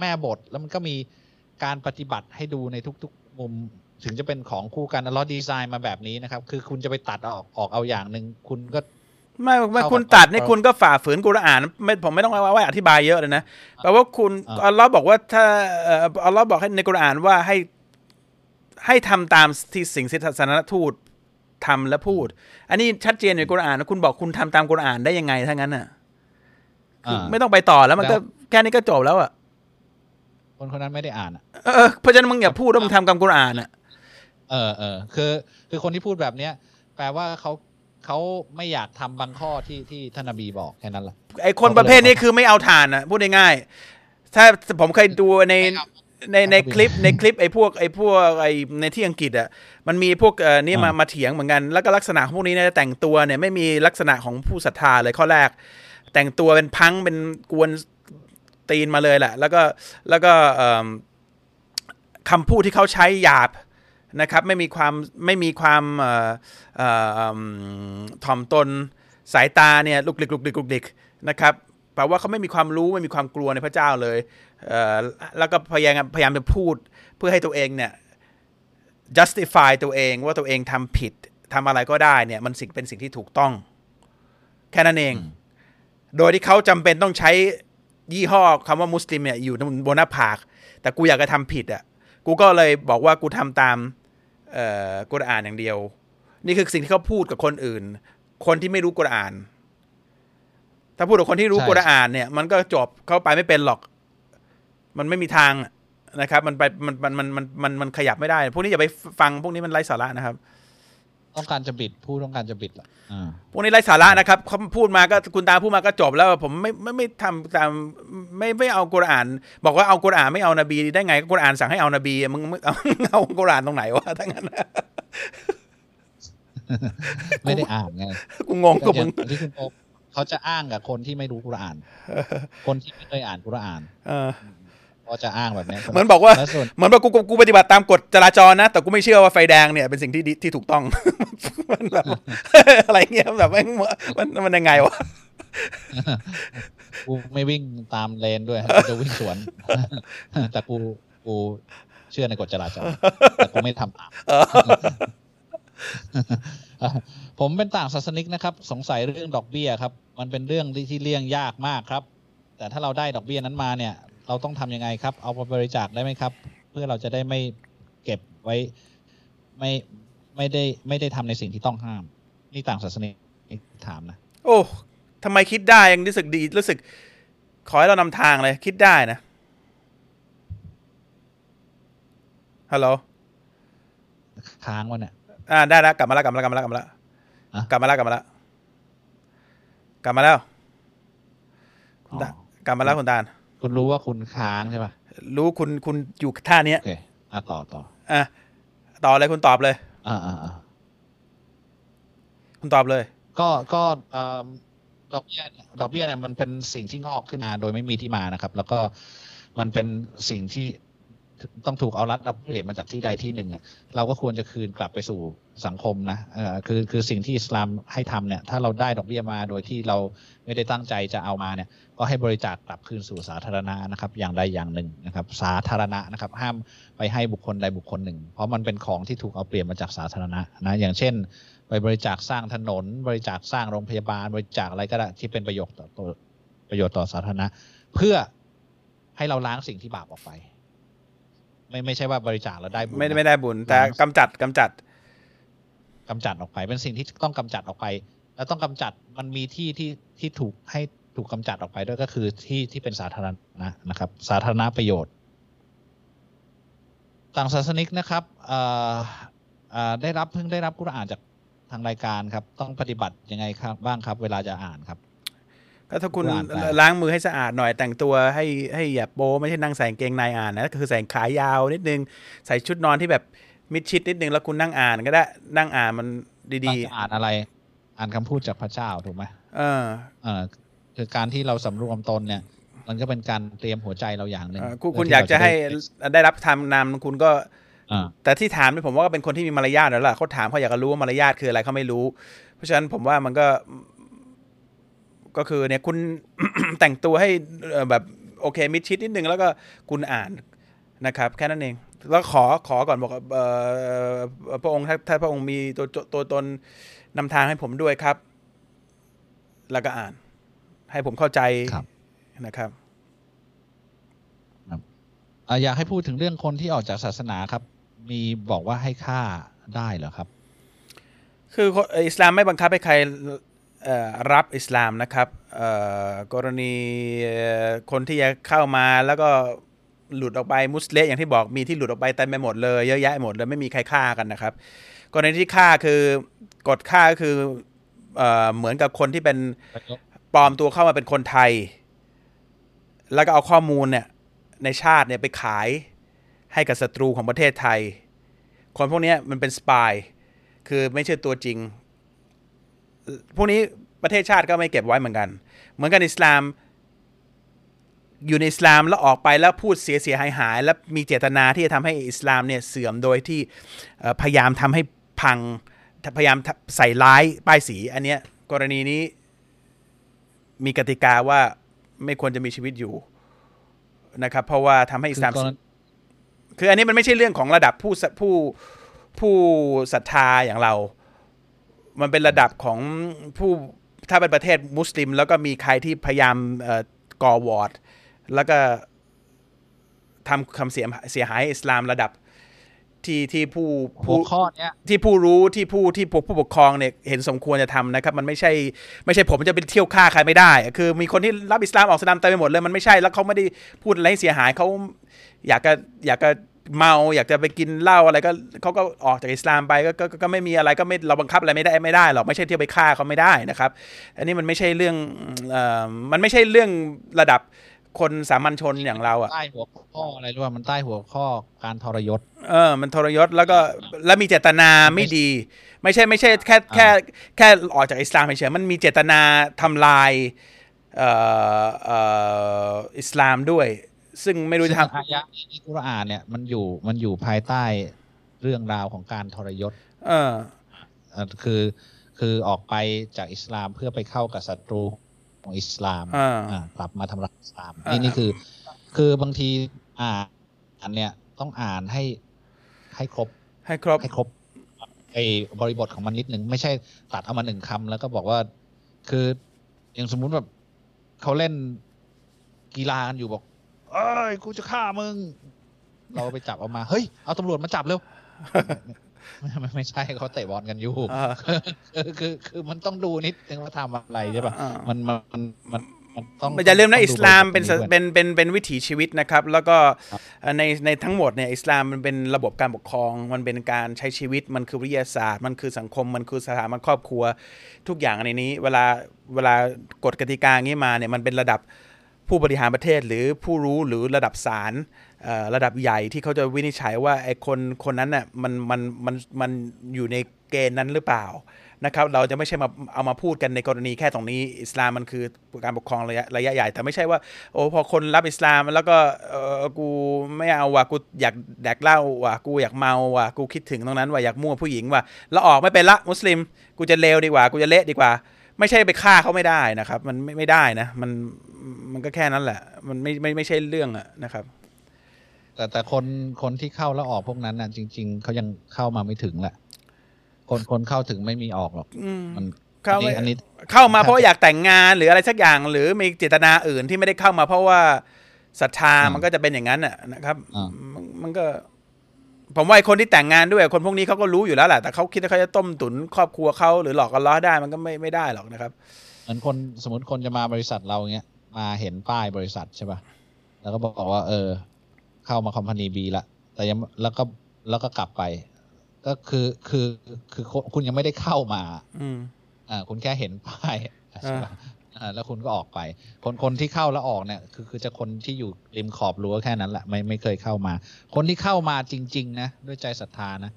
C: แม่บทแล้วมันก็มีการปฏิบัติให้ดูในทุกๆมุม ถึงจะเป็นของคู่กันแล้วดีไซน์มาแบบนี้นะครับ คือคุณจะไปตัดออกออกเอาอย่างหนึ่งคุณก็
B: ไม่ไม่
C: เข้ากับ
B: คุณตัดนี่
C: เรา
B: คุณก็ฝ่าฝืนกุรอานไม่ผมไม่ต้องว่าว่าอธิบายเยอะเลยนะแปลว่าคุณ
C: อ่า
B: อัลลอฮ์บอกว่าถ้าเอ่ออัลลอฮ์บอกให้ในกุรอานว่าให้ให้ทำตามที่สิ่งที่ศาสนทูตทำและพูด อันนี้ชัดเจนในกุรอานนะคุณบอกคุณทำตามกุรอานได้ยังไงถ้างั้นน่ะคือ
C: อ่า
B: ไม่ต้องไปต่อแล้วมันก็
C: แล้ว
B: แค่นี้ก็จบแล้วอะ
C: คนคนนั้นไม่ได้อ่านอะ
B: เออเพราะฉะนั้นมึงอย่าพูดว่ามึงทำตามกุรอานอะ
C: เออเออคือคือคนที่พูดแบบเนี้ยแปลว่าเขาเขาไม่อยากทำบางข้อที่ที่ท่านนบีบอกแค่นั้นแหละ
B: ไอคนประเภทนี้คือไม่เอาทานอะพูดง่ายๆถ้าผมเคยดูใน
C: ไม่เอา
B: ในในคลิปในคลิปไอ้พวกไอ้พวกไอ้ในที่อังกฤษอะมันมีพวกเอ่อนี่มา
C: อ่าม
B: มาเถียงเหมือนกัน แล้วก็ลักษณะของพวกนี้เนี่ยแต่งตัวเนี่ยไม่มีลักษณะของผู้ศรัทธาเลยข้อแรก แต่งตัวเป็นพังเป็นกวนตีนมาเลยแหละ แล้วก็แล้วก็เอิ่มคำพูดที่เขาใช้หยาบ นะครับไม่มีความไม่มีความเอ่อเอ่ออืมถ่อมตนสายตาเนี่ยลุกลิกลุกลิกลุกลิกนะครับแปลว่าเขาไม่มีความรู้ไม่มีความกลัวในพระเจ้าเลยเอ่อแล้วก็พยายามพยายามจะพูดเพื่อให้ตัวเองเนี่ย justify ตัวเองว่าตัวเองทำผิดทำอะไรก็ได้เนี่ยมันสิ่งเป็นสิ่งที่ถูกต้อง แค่นั้นเอง
C: อืม
B: โดยที่เขาจำเป็นต้องใช้ยี่ห้อคำว่ามุสลิมเนี่ยอยู่บนหน้าผาก แต่กูอยากจะทำผิดอะกูก็เลยบอกว่ากูทำตามเอ่อ กุรอานอย่างเดียว นี่คือสิ่งที่เขาพูดกับคนอื่น คนที่ไม่รู้กุรอาน ถ้าพูดกับคนที่รู้
C: ใช่
B: กุรอานเนี่ย มันก็จบเขาไปไม่เป็นหรอก มันไม่มีทางนะครับ มันไปมันมันมันมันมันมันขยับไม่ได้ พวกนี้อย่าไปฟังพวกนี้มันไร้สาระนะครับ
C: ต้องการจะบิดผู้ต้องการจะบิดละอ่า
B: พวกนี้ไร้สาระนะครับเขาพูดมาก็คุณตาพูดมาก็จบแล้วผมไม่ไม่ไม่ทำตามไม่ไม่เอากุรอาน บอกว่าเอากุรอานไม่เอานบีได้ไงก็กุรอานสั่งให้เอานบีมึงมึงเอาเอากุรอานตรงไหนวะทั้งนั้น
C: ไม่ได้อ่านไง
B: กูงงกับมึง
C: อย่างที่คุณโอ๊คเขาจะอ้างกับคนที่ไม่รู้กุรอาน คนที่ไม่เคยอ่านกุรอาน
B: เออ
C: ก็จะอ้างแบบนี้
B: เหมือนบอกว่า
C: แล้วส่วน
B: เหมือนว่ากูกูกูปฏิบัติตามกฎจราจรนะ แต่กูไม่เชื่อว่าไฟแดงเนี่ยเป็นสิ่งที่ดีที่ถูกต้องมันแบบอะไรเงี้ยแบบแม่งมันมันยังไงวะ
C: กูไม่วิ่งตามเลนด้วยกูจะวิ่งสวน แต่กูกูเชื่อในกฎจราจรแต่กูไม่ทำตามผมเป็นต่างศาสนิกนะครับ สงสัยเรื่องดอกเบี้ยครับ มันเป็นเรื่องที่ที่เลี่ยงยากมากครับ แต่ถ้าเราได้ดอกเบี้ยนั้นมาเนี่ย เราต้องทำยังไงครับ เอาไปบริจาคได้ไหมครับ เพื่อเราจะได้ไม่เก็บไว้ไม่ไม่ได้ไม่ได้ทำในสิ่งที่ต้องห้าม นี่ต่างศาสนาถามนะ
B: โอ้ทำไมคิดได้ยังรู้สึกดีรู้สึก ขอให้เรานำทางเลยคิดได้นะฮัลโหล
C: ค้างวะเนี่ย
B: อ่าได้แล้วกลับมาแล้วกลับมาแล้วกลับมาแล้วกลับมาแล้ว
C: อะ
B: กลับมาแล้วกลับมาแล้วกลับมาแล้วคุณตา
C: อ๋อ
B: กลับมาแล้วคุณตาล
C: คุณรู้ว่าคุณค้างใช่ป่ะ
B: รู้คุณคุณอยู่ท่าเนี้ย
C: โอเคอะต่อต่อ
B: อะต่อเลยคุณตอบเลย
C: อ่าอ่าอ่า
B: คุณตอบเลย
C: ก็ก็เอ่อดอกเบี้ยเนี่ยดอกเบี้ยเนี่ยมันเป็นสิ่งที่งอกขึ้นมาโดยไม่มีที่มานะครับ แล้วก็มันเป็นสิ่งที่ต้องถูกเอารัดรับเปลี่ยนมาจากที่ใดที่หนึ่งอะเราก็ควรจะคืนกลับไปสู่สังคมนะเออคือคือสิ่งที่อิสลามให้ทำเนี่ย ถ้าเราได้ดอกเบี้ยมาโดยที่เราไม่ได้ตั้งใจจะเอามาเนี่ย ก็ให้บริจาคกลับคืนสู่สาธารณะนะครับ อย่างใดอย่างหนึ่งนะครับ สาธารณะนะครับ ห้ามไปให้บุคคลใดบุคคลหนึ่ง เพราะมันเป็นของที่ถูกเอาเปลี่ยนมาจากสาธารณะนะอย่างเช่น ไปบริจาคสร้างถนน บริจาคสร้างโรงพยาบาล บริจาคอะไรก็ได้ที่เป็นประโยชน์ต่อตัวประโยชน์ต่อสาธารณะ เพื่อให้เราล้างสิ่งที่บาปออกไป ไม่ไม่ใช่ว่าบริจาคแล้วได้บุญ
B: ไม่ได้
C: นะ
B: ไม่ได้บุญ แต่
C: ล้าง
B: กำจัดกำจัด
C: กำจัดออกไป เป็นสิ่งที่ต้องกำจัดออกไป แล้วต้องกำจัดมันมีที่ที่ที่ถูกให้ ถูกกำจัดออกไปด้วยก็คือที่ที่เป็นสาธารณะนะครับ สาธารณประโยชน์ ต่างศาสนิกนะครับเอ่อเอ่อได้รับเพิ่งได้รับกุรอานจากทางรายการครับ ต้องปฏิบัติยังไงครับบ้างครับ เวลาจะอ่านครับ
B: ก็ถ้าคุณ
C: อ่านไป
B: ล้างมือให้สะอาดหน่อยแต่งตัวให้ให้อย่าโป๊ไม่ใช่นั่งใส่กางเกงในอ่านนะก็คือใส่ขายาวนิดนึงใส่ชุดนอนที่แบบมิดชิดนิดนึงแล้วคุณนั่งอ่านก็ได้นั่งอ่านมันดี
C: เราจะอ่านอะไร อ่านคำพูดจากพระเจ้าถูกไหม
B: ๆเออ
C: เออ คือการที่เราสำรวมตนเนี่ย มันก็เป็นการเตรียมหัวใจเราอย่างหนึ่ง
B: เออคุณ
C: เพื่
B: คุณ
C: ที่
B: อยากจะให้
C: เรา
B: ได้รับทำนำคุณก็
C: อ่า
B: แต่ที่ถามเนี่ยผมว่าก็เป็นคนที่มีมารยาทแล้วล่ะเขาถามเขาอยากจะรู้ว่ามารยาทคืออะไรเขาไม่รู้ เพราะฉะนั้นผมว่ามันก็ก็คือเนี่ยคุณแต่งตัวให้เอ่อแบบโอเคมิดชิดนิดนึงแล้วก็คุณอ่านนะครับ แค่นั้นเอง แล้วขอขอก่อนบอกเอ่อพระองค์ถ้าถ้าพระองค์มีตัวตัวตัวตนนำทางให้ผมด้วยครับ แล้วก็อ่าน ให้ผมเข้าใจ
C: ครับ
B: นะครับ
C: อะอยากให้พูดถึงเรื่องคนที่ออกจากศาสนาครับ มีบอกว่าให้ฆ่าได้เหรอครับ
B: คือคนอิสลามไม่บังคับให้ใครเอ่อรับอิสลามนะครับเอ่อกรณีเอ่อคนที่จะเข้ามาแล้วก็หลุดออกไปมุสเลมอย่างที่บอกมีที่หลุดออกไปเต็มไปหมดเลยเยอะแยะหมดเลยไม่มีใครฆ่ากันนะครับกรณีที่ฆ่าคือกฎฆ่าก็คือเอ่อเหมือนกับคนที่เป็น ปลอมตัวเข้ามาเป็นคนไทย แล้วก็เอาข้อมูลเนี่ยในชาติเนี่ยไปขายให้กับศัตรูของประเทศไทย คนพวกนี้มันเป็นสปาย คือไม่ใช่ตัวจริง พวกนี้ประเทศชาติก็ไม่เก็บไว้เหมือนกัน เหมือนกันอิสลาม อยู่ในอิสลามแล้วออกไปแล้วพูดเสียเสียหายหาย แล้วมีเจตนาที่จะทำให้อิสลามเนี่ยเสื่อมโดยที่พยายามทำให้พัง พยายามใส่ร้ายป้ายสี อันเนี้ยกรณีนี้ มีกติกาว่าไม่ควรจะมีชีวิตอยู่นะครับ เพราะว่าทำให้อิสลาม
C: คือกรณี
B: คืออันนี้มันไม่ใช่เรื่องของระดับผู้ศผู้ผู้ศรัทธาอย่างเรา มันเป็นระดับของผู้ถ้าเป็นประเทศมุสลิม แล้วก็มีใครที่พยายามเอ่อก่อวอร์ด แล้วก็ทำคำเสียเสียหายอิสลามระดับ ที่ที่ผู้
C: หั
B: ผู้
C: วข้อเนี้ย
B: ที่ผู้รู้ที่ผู้ที่ผู้ผู้ปกครองเนี่ยเห็นสมควรจะทำนะครับ มันไม่ใช่ไม่ใช่ผมจะไปเที่ยวฆ่าใครไม่ได้ คือมีคนที่รับอิสลามออกอิสลามเต็มไปหมดเลยมันไม่ใช่แล้วเขาไม่ได้พูดอะไรให้เสียหายเขาอยากจะอยากจะเมาอยากจะไปกินเหล้าอะไรก็เขาก็ออกจากอิสลามไปก็ก็ก็ก็ไม่มีอะไรก็ไม่เราบังคับอะไรไม่ได้ไม่ได้หรอกไม่ใช่เที่ยวไปฆ่าเขาไม่ได้นะครับ อันนี้มันไม่ใช่เรื่องเอ่อมันไม่ใช่เรื่องระดับ คนสามัญชนอย่างเราอะ
C: ใต้หัวข้ออะไรรู้ว่ามันใต้หัวข้อการทรยศ
B: เออ มันทรยศแล้วก็แล้วมีเจตนาไม่ดี ไม่ใช่ไม่ใช่แค่แค่แค่ออกจากอิสลามเฉยๆมันมีเจตนาทำลายเอ่อเอ่ออิสลามด้วย ซึ่งไม่รู้จะ
C: ซึ่ง
B: ทำ
C: อายะในกุรอานเนี่ยมันอยู่มันอยู่ภายใต้เรื่องราวของการทรยศ
B: เออ
C: เอ่อคือคือออกไปจากอิสลามเพื่อไปเข้ากับศัตรู ของอิสลาม
B: อ่า
C: อ่ากลับมาทำลายอิสลาม
B: อ่านี่
C: นี่นี่คือ คือบางทีอ่านอันเนี่ยต้องอ่านให้ให้ครบ
B: ให้ครบ
C: ให้ครบไอ้บริบทของมันนิดหนึ่งไม่ใช่ตัดเอามาหนึ่งคำแล้วก็บอกว่า คืออย่างสมมุติแบบเขาเล่นกีฬากันอยู่บอก เอ้ยกูจะฆ่ามึง เราไปจับเอามา เฮ้ย เอาตำรวจมาจับเร็ว ไม่ไม่ไม่ใช่เขาเตะบอลกันอยู่
B: อ่า
C: คือคือคือมันต้องดูนิดนึงว่าทำอะไรใช่ปะ
B: อ่า
C: มันมันมันมันมันต้อง
B: อย่าลืมนะ
C: ต้ง
B: อิสลามเป็น
C: ดู
B: ศา
C: บริบท
B: เป็นเป็นเป็นวิถีชีวิตนะครับ แล้วก็
C: ครับ
B: เอ่อในในทั้งหมดเนี่ยอิสลามมันเป็นระบบการปกครอง มันเป็นการใช้ชีวิตมันคือวิทยาศาสตร์ มันคือสังคมมันคือสถาบันครอบครัว ทุกอย่างในนี้ เวลาเวลากฎกติกาอย่างนี้มาเนี่ยมันเป็นระดับ ผู้บริหารประเทศหรือผู้รู้หรือระดับศาลระดับใหญ่ที่เขาจะวินิจฉัยว่าไอ้คนคนนั้นน่ะมันมันมันมันอยู่ในเกณฑ์นั้นหรือเปล่านะครับเราจะไม่ใช่มาเอามาพูดกันในกรณีแค่ตรงนี้อิสลามมันคือการปกครองระยะระยะใหญ่ แต่ไม่ใช่ว่าโอ้พอคนรับอิสลามแล้วก็เออกูไม่เอาว่ะกูอยากแดกเหล้าว่ะกูอยากเมาว่ะกูคิดถึงตรงนั้นว่ะอยากมั่วผู้หญิงว่ะแล้วออกไม่เป็นละมุสลิม กูจะเลวดีกว่า กูจะเละดีกว่า ไม่ใช่ไปฆ่าเขาไม่ได้นะครับ มันไม่ไม่ได้นะ มันมันก็แค่นั้นแหละ มันไม่ไม่ไม่ใช่เรื่องอะนะครับ
C: แต่แต่คนคนที่เข้าแล้วออกพวกนั้นน่ะ จริง ๆเขายังเข้ามาไม่ถึงแหละ คนคนเข้าถึงไม่มีออกหรอก
B: อืม
C: มัน
B: เข้า
C: อัน
B: ไม่
C: นี้อันนี้
B: เข้ามาเพราะว่าอยากแต่งงานหรืออะไรสักอย่าง หรือมีเจตนาอื่นที่ไม่ได้เข้ามาเพราะว่าศรัทธา
C: อ่ามั
B: มันก็จะเป็นอย่างนั้นน่ะนะครับ
C: อ่า
B: มันมันก็ ผมว่าไอ้คนที่แต่งงานด้วยคนพวกนี้เขาก็รู้อยู่แล้วแหละแต่เขาคิดว่าเขาจะต้มตุ๋นครอบครัวเขาหรือหลอกกันล้อได้มันก็ไม่ไม่ได้หรอกนะครับ
C: เหมือนคนสมมติคนจะมาบริษัทเราเงี้ยมาเห็นป้ายบริษัทใช่ป่ะแล้วก็บอกว่า เออ เข้ามาคอมพานีบีละแต่ยังแล้วก็แล้วก็กลับไป ก็คือคือคือคือคุณยังไม่ได้เข้ามา
B: อืม
C: อ่าคุณแค่เห็นป้ายใช่ป่ะ อ่าแล้วคุณก็ออกไป คนคนที่เข้าแล้วออกเนี่ยคือคือจะคนที่อยู่ริมขอบรั้วแค่นั้นแหละไม่ไม่เคยเข้ามา คนที่เข้ามาจริง ๆ นะ ด้วยใจศรัทธานะ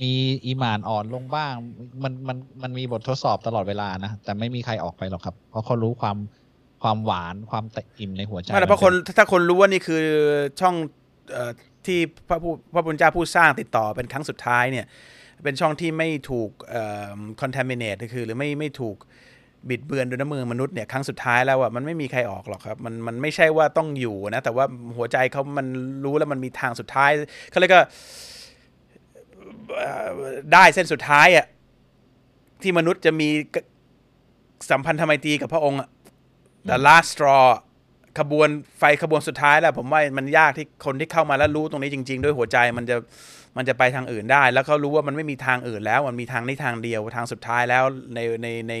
C: มีอีหมานอ่อนลงบ้าง มันมันมันมีบททดสอบตลอดเวลานะ แต่ไม่มีใครออกไปหรอกครับ เพราะเขารู้ความความหวานความเต็มอิ่มในหัวใจ
B: ไม่แต่เพราะคนถ้าคนรู้ว่านี่คือช่องเอ่อที่พระผู้พระพุทธเจ้าผู้สร้างติดต่อเป็นครั้งสุดท้ายเนี่ย เป็นช่องที่ไม่ถูกเอ่อ contaminate คือ หรือไม่ไม่ถูก บิดเบือนด้วยน้ำมือมนุษย์เนี่ยครั้งสุดท้ายแล้วอะมันไม่มีใครออกหรอกครับมันมันไม่ใช่ว่าต้องอยู่นะแต่ว่าหัวใจเขามันรู้แล้วมันมีทางสุดท้ายเขาเรียกว่าเอ่อได้เส้นสุดท้ายอะที่มนุษย์จะมีสัมพันธไมตรีกับพระองค์อะ the last straw ขบวนไฟขบวนสุดท้ายแล้วผมว่ามันยากที่คนที่เข้ามาแล้วรู้ตรงนี้จริง ๆ ด้วยหัวใจมันจะ มันจะไปทางอื่นได้ แล้วเขารู้ว่ามันไม่มีทางอื่นแล้ว มันมีทางนี้ทางเดียวทางสุดท้ายแล้วในในใน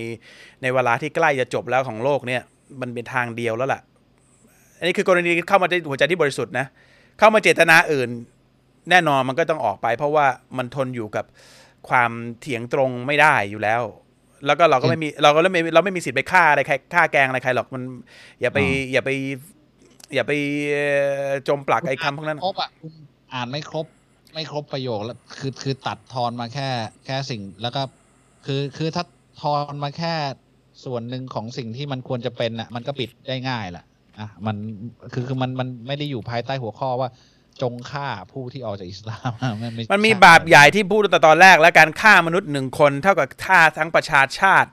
B: ในเวลาที่ใกล้จะจบแล้วของโลกเนี่ยมันเป็นทางเดียวแล้วล่ะ อันนี้คือกรณีเข้ามาด้วยหัวใจที่บริสุทธิ์นะเข้ามาเจตนาอื่น แน่นอนมันก็ต้องออกไป เพราะว่ามันทนอยู่กับความเถียงตรงไม่ได้อยู่แล้ว แล้วก็เราก็ไม่มีเราก็ไม่เราไม่มีสิทธิ์ไปฆ่าอะไรใครฆ่าแกล้งอะไรใครหรอกมัน อย่าไป
C: อ๋อ
B: อย่าไป อย่าไปเอ่อจมปลักไอ้คำพวกนั้น
C: ครบอะคุณอ่านไม่ครบ ไม่ครบประโยคแล้วคือคือตัดทอนมาแค่แค่สิ่งแล้วก็คือคือถ้าทอนมาแค่ส่วนหนึ่งของสิ่งที่มันควรจะเป็นอะ มันก็ปิดได้ง่ายแหละอะมันคือคือมันมันไม่ได้อยู่ภายใต้หัวข้อว่าจงฆ่าผู้ที่ออกจากอิสลามไไมั
B: นมีบาปใหญ่ที่พูดตั้งแต่ตอนแรก และการฆ่ามนุษย์หนึ่งคนเท่ากับฆ่าทั้งประชาชาติ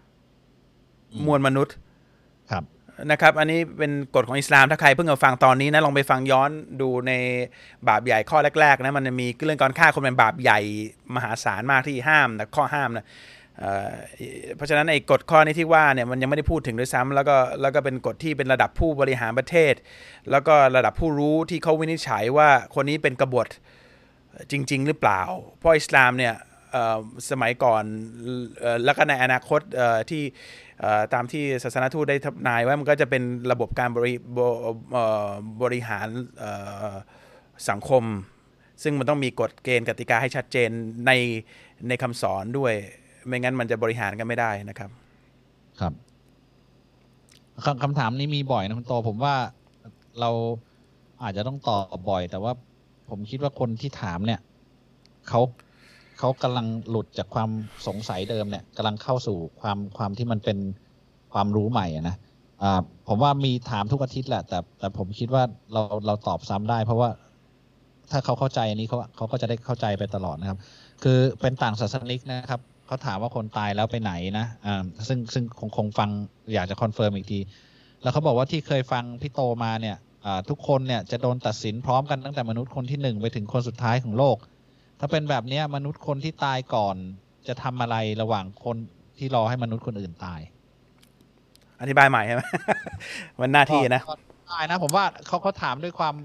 B: มวลมนุษย์ นะครับ อันนี้เป็นกฎของอิสลาม ถ้าใครเพิ่งมาฟังตอนนี้นะ ลองไปฟังย้อนดูในบาปใหญ่ข้อแรกๆนะ มันจะมีเรื่องการฆ่าคนเป็นบาปใหญ่มหาศาลมากที่ห้ามนะข้อห้ามนะเเพราะฉะนั้นไอ้กฎข้อนี้ที่ว่าเนี่ยมันยังไม่ได้พูดถึงด้วยซ้ำแล้วก็แล้วก็เป็นกฎที่เป็นระดับผู้บริหารประเทศ แล้วก็ระดับผู้รู้ที่เขาวินิจฉัยว่าคนนี้เป็นกบฏจริง ๆ หรือเปล่า เพราะอิสลามเนี่ยสมัยก่อนแล้วก็ในอนาคตที่ ตามที่ศาสนทูตได้ทำนายว่ามันก็จะเป็นระบบการบริบบริหารสังคม ซึ่งมันต้องมีกฎเกณฑ์กติกาให้ชัดเจนในในคำสอนด้วย ไม่งั้นมันจะบริหารกันไม่ได้นะครับ
C: ครับคำถามนี้มีบ่อยนะคุณโตผมว่าเราอาจจะต้องตอบบ่อย แต่ว่าผมคิดว่าคนที่ถามเนี่ยเขา เขากำลังหลุดจากความสงสัยเดิมเนี่ยกำลังเข้าสู่ความความที่มันเป็นความรู้ใหม่อะนะผมว่ามีถามทุกอาทิตย์แหละ แต่แต่ผมคิดว่าเราเราตอบซ้ำได้ เพราะว่าถ้าเขาเข้าใจอันนี้เขาเขาก็จะได้เข้าใจไปตลอดนะครับ คือเป็นต่างศาสนิกนะครับเขาถามว่าคนตายแล้วไปไหนนะอ่าซึ่งซึ่งคงคงฟังอยากจะ confirm อีกที แล้วเขาบอกว่าที่เคยฟังพี่โตมาเนี่ยทุกคนเนี่ยจะโดนตัดสินพร้อมกันตั้งแต่มนุษย์คนที่หนึ่งไปถึงคนสุดท้ายของโลก ถ้าเป็นแบบเนี้ยมนุษย์คนที่ตายก่อน จะทำอะไรระหว่างคนที่รอให้มนุษย์คนอื่นตาย
B: อธิบายใหม่ใช่ไหม มันหน้าที่นะ
C: ก็ได้นะผมว่าเขาเขาถามด้วยความ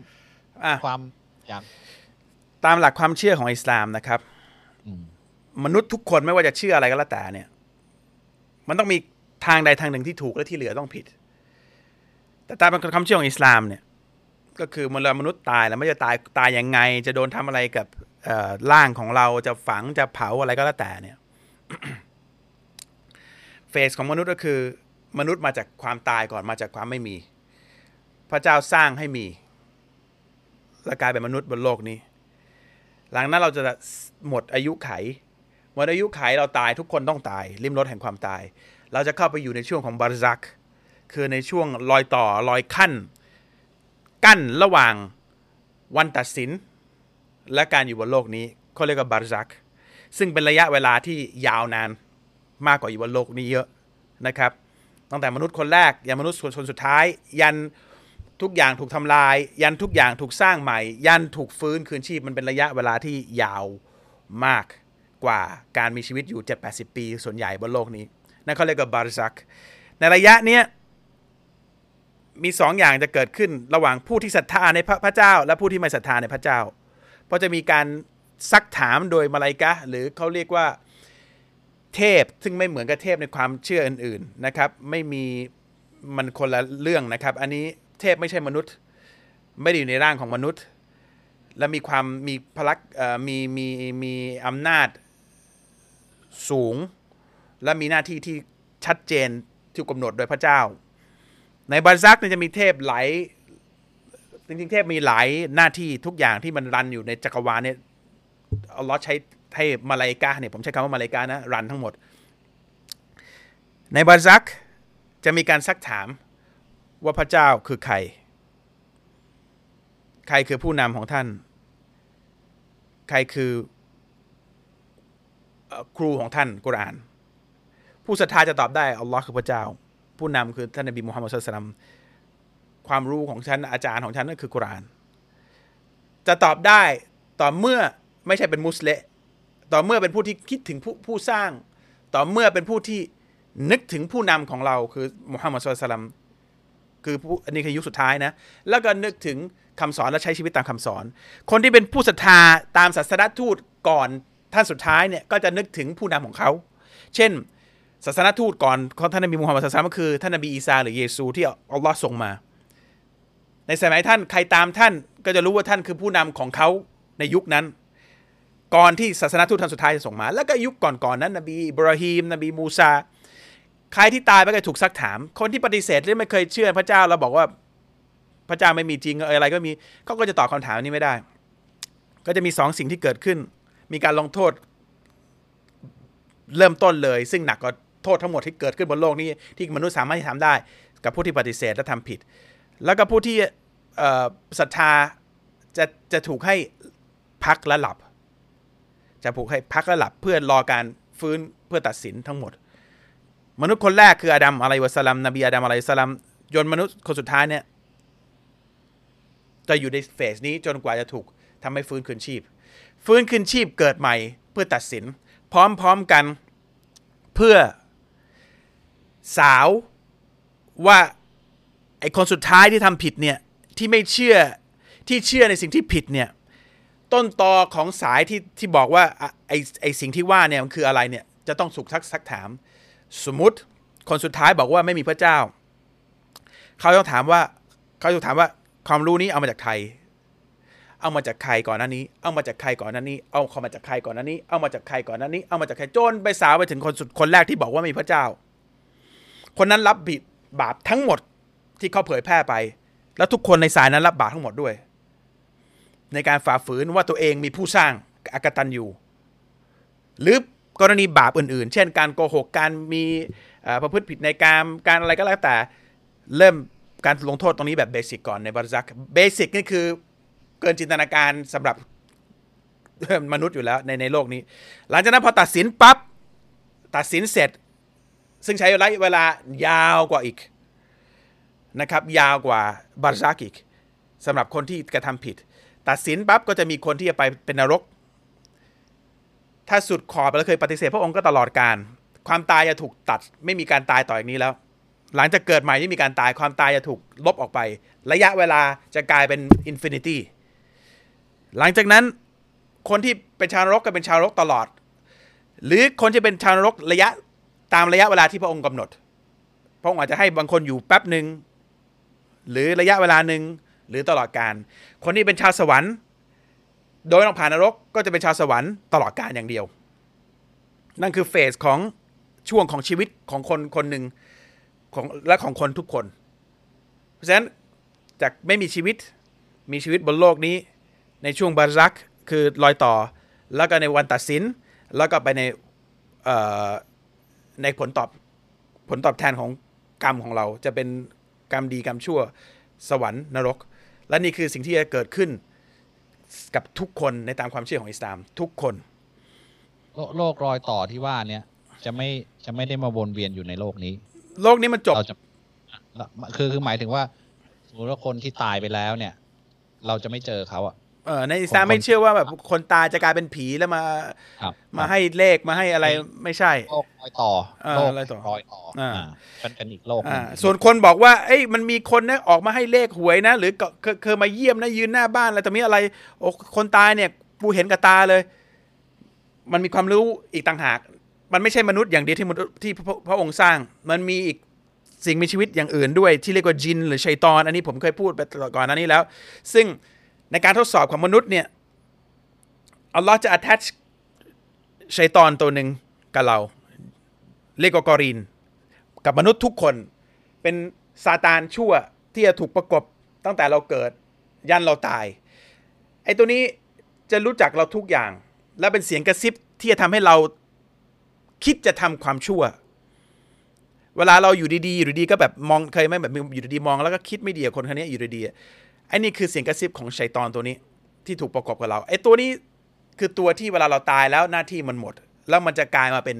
B: อะ
C: ความใจยักษ์
B: ตามหลักความเชื่อของอิสลามนะครับ
C: อืม
B: มนุษย์ทุกคนไม่ว่าจะเชื่ออะไรก็แล้วแต่เนี่ย มันต้องมีทางใดทางหนึ่งที่ถูกและที่เหลือต้องผิด แต่ตามคำเชื่อของอิสลามเนี่ย ก็คือเมื่อมนุษย์ตายแล้วไม่จะตายตายยังไง จะโดนทำอะไรกับเอ่อ ร่างของเราจะฝังจะเผาอะไรก็แล้วแต่เนี่ยเฟสของมนุษย์ก็คือ มนุษย์มาจากความตายก่อนมาจากความไม่มี พระเจ้าสร้างให้มีและกลายเป็นมนุษย์บนโลกนี้ หลังนั้นเราจะหมดอายุไขหมดอายุไขเราตายทุกคนต้องตาย ริมรถแห่งความตาย เราจะเข้าไปอยู่ในช่วงของบารซัก คือในช่วงรอยต่อรอยขั้น กั้นระหว่างวันตัดสิน และการอยู่บนโลกนี้เขาเรียกว่าบาร์ซัก ซึ่งเป็นระยะเวลาที่ยาวนานมากกว่าอยู่บนโลกนี้เยอะนะครับ ตั้งแต่มนุษย์คนแรกยันมนุษย์คนสุดท้าย ยันทุกอย่างถูกทำลาย ยันทุกอย่างถูกสร้างใหม่ ยันถูกฟื้นคืนชีพมันเป็นระยะเวลาที่ยาวมากกว่าการมีชีวิตอยู่ 7-80 ปี ส่วนใหญ่บนโลกนี้นั่นเขาเรียกว่าบาร์ซัก ในระยะเนี้ยมีสองอย่างจะเกิดขึ้นระหว่างผู้ที่ศรัทธาในพระพระเจ้า และผู้ที่ไม่ศรัทธาในพระเจ้า เพราะจะมีการซักถามโดยมาลายกะหรือเขาเรียกว่าเทพ ซึ่งไม่เหมือนกับเทพในความเชื่ออื่นๆนะครับ ไม่มีมันคนละเรื่องนะครับ อันนี้เทพไม่ใช่มนุษย์ ไม่ได้อยู่ในร่างของมนุษย์ และมีความมีพลักมีมีมีอำนาจสูง และมีหน้าที่ที่ชัดเจนที่กำหนดโดยพระเจ้า ในบาซักเนี่ยจะมีเทพหลาย จริงๆเทพมีหลายหน้าที่ทุกอย่างที่มันรันอยู่ในจักรวาลเนี่ยอัลลอฮ์ใช้ให้มาลายกาเนี่ยผมใช้คำว่ามาลายกานะรันทั้งหมด ในบาซักจะมีการซักถามว่าพระเจ้าคือใคร ใครคือผู้นำของท่าน ใครคือครูของท่านกุรอาน ผู้ศรัทธาจะตอบได้อัลลอฮ์คือพระเจ้า ผู้นำคือท่านนบีมุฮัมมัดสุลตัม ความรู้ของฉันอาจารย์ของฉันนั่นคือกุราน จะตอบได้ต่อเมื่อไม่ใช่เป็นมุสลิมต่อเมื่อเป็นผู้ที่คิดถึงผู้ผู้สร้าง ต่อเมื่อเป็นผู้ที่นึกถึงผู้นำของเราคือมุฮัมมัดสุลตัลมคือผู้อันนี้คือยุคสุดท้ายนะ แล้วก็นึกถึงคำสอนและใช้ชีวิตตามคำสอน คนที่เป็นผู้ศรัทธาตามศาสนทูตก่อนท่านสุดท้ายเนี่ยก็จะนึกถึงผู้นำของเขา เช่น ศาสนทูตก่อนของท่านนบีมูฮัมมัดศาสนาก็คือท่านนบีอีสาหรือเยซูที่อัลลอฮ์ส่งมา ในสมัยท่านใครตามท่านก็จะรู้ว่าท่านคือผู้นำของเขาในยุคนั้น ก่อนที่ศาสนาทูตท่านสุดท้ายจะส่งมา แล้วก็ยุคก่อนๆนั้น นบีอิบราฮิมนบีมูซาใครที่ตายไปก็ถูกซักถาม คนที่ปฏิเสธหรือไม่เคยเชื่อพระเจ้าแล้วบอกว่าพระเจ้าไม่มีจริงอออะไรก็มีเขาก็จะตอบคำถามนี้ไม่ได้ ก็จะมีสองสิ่งที่เกิดขึ้น มีการลงโทษเริ่มต้นเลย ซึ่งหนักกว่าโทษทั้งหมดที่เกิดขึ้นบนโลกนี้ที่มนุษย์สามารถที่ทำได้ กับผู้ที่ปฏิเสธและทำผิด แล้วก็ผู้ที่ศรัทธาจะจะถูกให้พักและหลับ จะถูกให้พักและหลับเพื่อรอการฟื้นเพื่อตัดสินทั้งหมด มนุษย์คนแรกคืออาดัมอะลัยวะสลัมนบีอาดัมอะลัยฮิสลามจนมนุษย์คนสุดท้ายเนี่ยจะอยู่ในเฟสนี้จนกว่าจะถูกทำให้ฟื้นคืนชีพ ฟื้นคืนชีพเกิดใหม่เพื่อตัดสิน พร้อมๆกันเพื่อสาวว่า ไอคนสุดท้ายที่ทำผิดเนี่ยที่ไม่เชื่อที่เชื่อในสิ่งที่ผิดเนี่ยต้นตอของสายที่ที่บอกว่าอะไอไอสิ่งที่ว่าเนี่ยมันคืออะไรเนี่ยจะต้องสุกทักซักถาม สมมติคนสุดท้ายบอกว่าไม่มีพระเจ้า เขาต้องถามว่าเขาจะถามว่าความรู้นี้เอามาจากใครเอามาจากใครก่อนหน้านี้ เอามาจากใครก่อนหน้านี้ เอาเข้ามาจากใครก่อนหน้านี้ เอามาจากใครก่อนหน้านี้ เอามาจากใครจนไปสาวไปถึงคนสุดคนแรกที่บอกว่ามีพระเจ้า คนนั้นรับบิดบาปทั้งหมด ที่เขาเผยแพร่ไป แล้วทุกคนในสายนั้นรับบาปทั้งหมดด้วย ในการฝ่าฝืนว่าตัวเองมีผู้สร้างอากตันอยู่ หรือกรณีบาปอื่นๆ เช่น การโกหกการมีประพฤติผิดในการการอะไรก็แล้วแต่เริ่มการลงโทษตรงนี้แบบ basic ก่อนในบาร์ซัก basic นี่คือเกินจินตนาการสำหรับมนุษย์อยู่แล้วในในโลกนี้ หลังจากนั้นพอตัดสินปั๊บตัดสินเสร็จ ซึ่งใช้ระยะเวลายาวกว่าอีก นะครับยาวกว่าบาร์ซักอีกสำหรับคนที่กระทำผิด ตัดสินปั๊บก็จะมีคนที่จะไปเป็นนรก ถ้าสุดขอบแล้วเคยปฏิเสธพระองค์ก็ตลอดกาล ความตายจะถูกตัดไม่มีการตายต่ออย่างนี้แล้ว หลังจากเกิดใหม่ไม่มีการตายความตายจะถูกลบออกไป ระยะเวลาจะกลายเป็น infinity หลังจากนั้นคนที่เป็นชาวนรกก็เป็นชาวนรกตลอด หรือคนที่เป็นชาวนรกระยะตามระยะเวลาที่พระองค์กำหนดพระองค์อาจจะให้บางคนอยู่แป๊บหนึ่ง หรือระยะเวลาหนึ่งหรือตลอดการ คนที่เป็นชาวสวรรค์ โดยต้องผ่านนรกก็จะเป็นชาวสวรรค์ตลอดการอย่างเดียว นั่นคือเฟสของช่วงของชีวิตของคนคนหนึ่งของและของคนทุกคน เพราะฉะนั้นจากไม่มีชีวิตมีชีวิตบนโลกนี้ ในช่วงบารักคือรอยต่อ แล้วก็ในวันตัดสิน แล้วก็ไปในในผลตอบผลตอบแทนของกรรมของเราจะเป็น กรรมดีกรรมชั่ว สวรรค์นรก และนี่คือสิ่งที่จะเกิดขึ้นกับทุกคนในตามความเชื่อของอิสลามทุกคน
C: โลโลกรอยต่อที่ว่าเนี่ยจะไม่จะไม่ได้มาวนเวียนอยู่ในโลกนี้
B: โลกนี้มันจบ
C: เราจะคือคือหมายถึงว่าสมมติว่าคนที่ตายไปแล้วเนี่ย เราจะไม่เจอเขาอะ
B: เออในอิสลาม
C: คน
B: ไม่เชื่อว่าแบบคนตายจะกลายเป็นผีแล้วมา
C: ครับ
B: มาให้เลขมาให้อะไรไม่ใช่
C: โลกรอยต่อ
B: เออ
C: โลก
B: รอยต่อ
C: รอยต่ออาเป็นเป็นอีกโลกห
B: อ่า
C: นึ่ง
B: ส่วนคนบอกว่า เอ้ยมันมีคนนะออกมาให้เลขหวยนะ หรือก็เคยเคยมาเยี่ยมนะยืนหน้าบ้านอะไรแต่มีอะไรโอ้คนตายเนี่ยกูเห็นกับตาเลย มันมีความรู้อีกต่างหาก มันไม่ใช่มนุษย์อย่างเดียวที่มนุษย์ที่พระพระองค์สร้าง มันมีอีกสิ่งมีชีวิตอย่างอื่นด้วย ที่เรียกว่าจิน หรือชัยตอน อันนี้ผมเคยพูดไปก่อนหน้านี้แล้ว ซึ่ง ในการทดสอบของมนุษย์เนี่ยอัลลอฮ์จะ attach ชัยตอนตัวหนึ่งกับเราเรียกว่ากอรีน กับมนุษย์ทุกคน เป็นซาตานชั่วที่จะถูกประกบตั้งแต่เราเกิด ยันเราตาย ไอ้ตัวนี้จะรู้จักเราทุกอย่าง และเป็นเสียงกระซิบที่จะทำให้เราคิดจะทำความชั่ว เวลาเราอยู่ดีๆอยู่ดีๆก็แบบมองเคยไหมแบบอยู่ดีๆมองแล้วก็คิดไม่ดีกับคนคนนี้อยู่ดีๆ ไอ้นี่คือเสียงกระซิบของชัยตอนตัวนี้ ที่ถูกประกบกับเราไอ้ตัวนี้คือตัวที่เวลาเราตายแล้วหน้าที่มันหมด แล้วมันจะกลายมาเป็น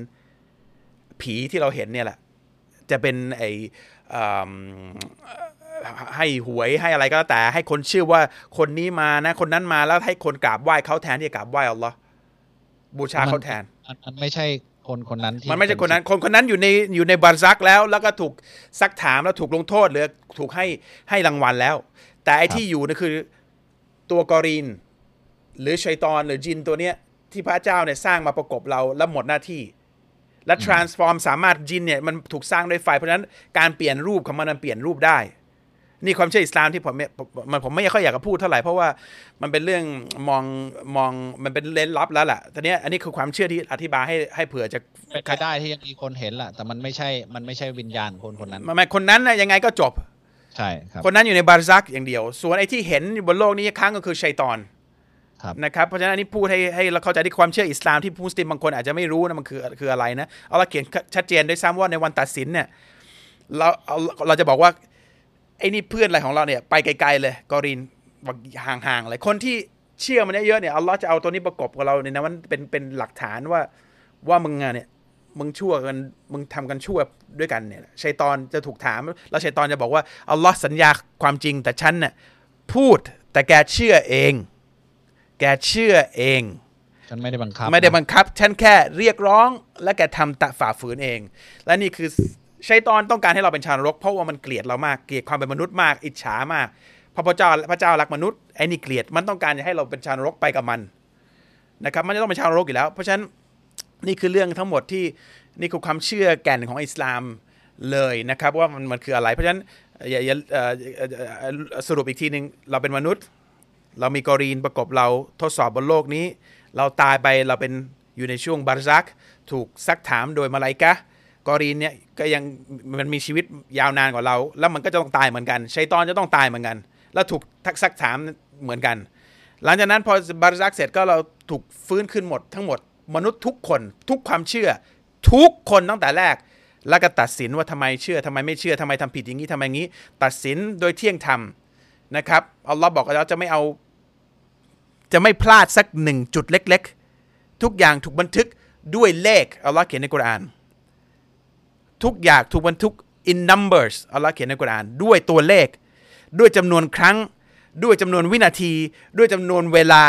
B: ผีที่เราเห็นเนี่ยแหละ จะเป็นไออืมให้หวยให้อะไรก็แล้วแต่ให้คนเชื่อว่าคนนี้มานะ คนนั้นมาแล้วให้คนกราบไหว้เขาแทนที่จะกราบไหว้อัลลอฮ์บูชาเขาแทน
C: มันมันไม่ใช่คนคนนั้นที่
B: มันไม่ใช่คนนั้นคนคนนั้นอยู่ในอยู่ในบาร์ซักแล้ว แล้วก็ถูกซักถามแล้วถูกลงโทษหรือถูกให้ให้รางวัลแล้ว แต่ไอ้ที่อยู่นี่คือตัวกอรีน หรือชัยตอนหรือจินตัวเนี้ย ที่พระเจ้าเนี่ยสร้างมาประกบเราแล้วหมดหน้าที่ และ transform สามารถจินเนี่ยมันถูกสร้างด้วยไฟ เพราะฉะนั้นการเปลี่ยนรูปของมันมันเปลี่ยนรูปได้ นี่ความเชื่ออิสลามที่ผมไม่ผมมันผมไม่ค่อยอยากจะพูดเท่าไหร่เพราะว่ามันเป็นเรื่องมองมองมันเป็นเล่นลับแล้วแหละแต่เนี้ยอันนี้คือความเชื่อที่อธิบายให้ให้เผื่อจะ
C: เป็นไปได้ที่ยังมีคนเห็นแหละแต่มันไม่ใช่มันไม่ใช่วิญญาณคนคนนั้น
B: ไม่ไม่คนนั้นนะยังไงก็จบ
C: ใช่ครับ
B: คนนั้นอยู่ในบาร์ซักอย่างเดียว ส่วนไอ้ที่เห็นอยู่บนโลกนี้ครั้งก็คือชัยตอน
C: ครับ
B: นะครับเพราะฉะนั้นอันนี้พูดให้ให้เราเข้าใจที่ความเชื่ออิสลามที่มุสลิมบางคนอาจจะไม่รู้นะมันคือคืออะไรนะเอาละเขียนชัดเจนด้วยซ้ำว่าในวันตัดสินเนี่ยเราเอาเราจะบอกว่าไอ้นี่เพื่อนอะไรของเราเนี่ยไปไกลๆเลยกอรินบอกห่างๆเลยคนที่เชื่อมันเยอะๆเนี่ยอัลลอฮ์จะเอาตัวนี้ประกบกับเราเนี่ยนะมันเป็นเป็นหลักฐานว่าว่ามึงอะเนี่ย มึงชั่วกันมึงทำกันชั่วด้วยกันเนี่ยชัยตอนจะถูกถาม แล้วชัยตอนจะบอกว่าอัลลอฮ์สัญญาความจริงแต่ฉันเนี่ยพูดแต่แกเชื่อเอง แกเชื่อเอง
C: ฉันไม่ได้บังคับ
B: ไม่ได้
C: นะ
B: บังคับ ฉันแค่เรียกร้องและแกทำตะฝ่าฝืนเอง และนี่คือชัยตอนต้องการให้เราเป็นชาวนรก เพราะว่ามันเกลียดเรามากเกลียดความเป็นมนุษย์มาก อิจฉามากเพราะพระเจ้าพระเจ้ารักมนุษย์ไอ้นี่เกลียดมันต้องการจะให้เราเป็นชาวนรกไปกับมันนะครับ มันจะต้องเป็นชาวนรกอยู่แล้ว เพราะฉะนั้น นี่คือเรื่องทั้งหมดที่นี่คือความเชื่อแก่นของอิสลามเลยนะครับว่ามันมันคืออะไร เพราะฉะนั้นอย่าอย่าสรุปอีกทีหนึ่งเราเป็นมนุษย์ เรามีกอรีนประกบเราทดสอบบนโลกนี้ เราตายไปเราเป็นอยู่ในช่วงบาร์ซัก ถูกซักถามโดยมาลายกะกอรีนเนี่ยก็ยังมันมีชีวิตยาวนานกว่าเรา แล้วมันก็จะต้องตายเหมือนกันชัยตอนจะต้องตายเหมือนกัน แล้วถูกทักซักถามเหมือนกัน หลังจากนั้นพอบาร์ซักเสร็จก็เราถูกฟื้นขึ้นหมดทั้งหมด มนุษย์ทุกคนทุกความเชื่อ ทุกคนตั้งแต่แรก แล้วก็ตัดสินว่าทำไมเชื่อทำไมไม่เชื่อทำไมทำผิดอย่างนี้ทำไมงี้ ตัดสินโดยเที่ยงธรรมนะครับอัลลอฮ์บอกว่าจะไม่เอา จะไม่พลาดสักหนึ่งจุดเล็ก ๆ ทุกอย่างถูกบันทึกด้วยเลขอัลลอฮ์เขียนในกุรอานทุกอย่างถูกบันทึก in numbers อัลลอฮ์เขียนในกุรอานด้วยตัวเลข ด้วยจำนวนครั้ง ด้วยจำนวนวินาที ด้วยจำนวนเวลา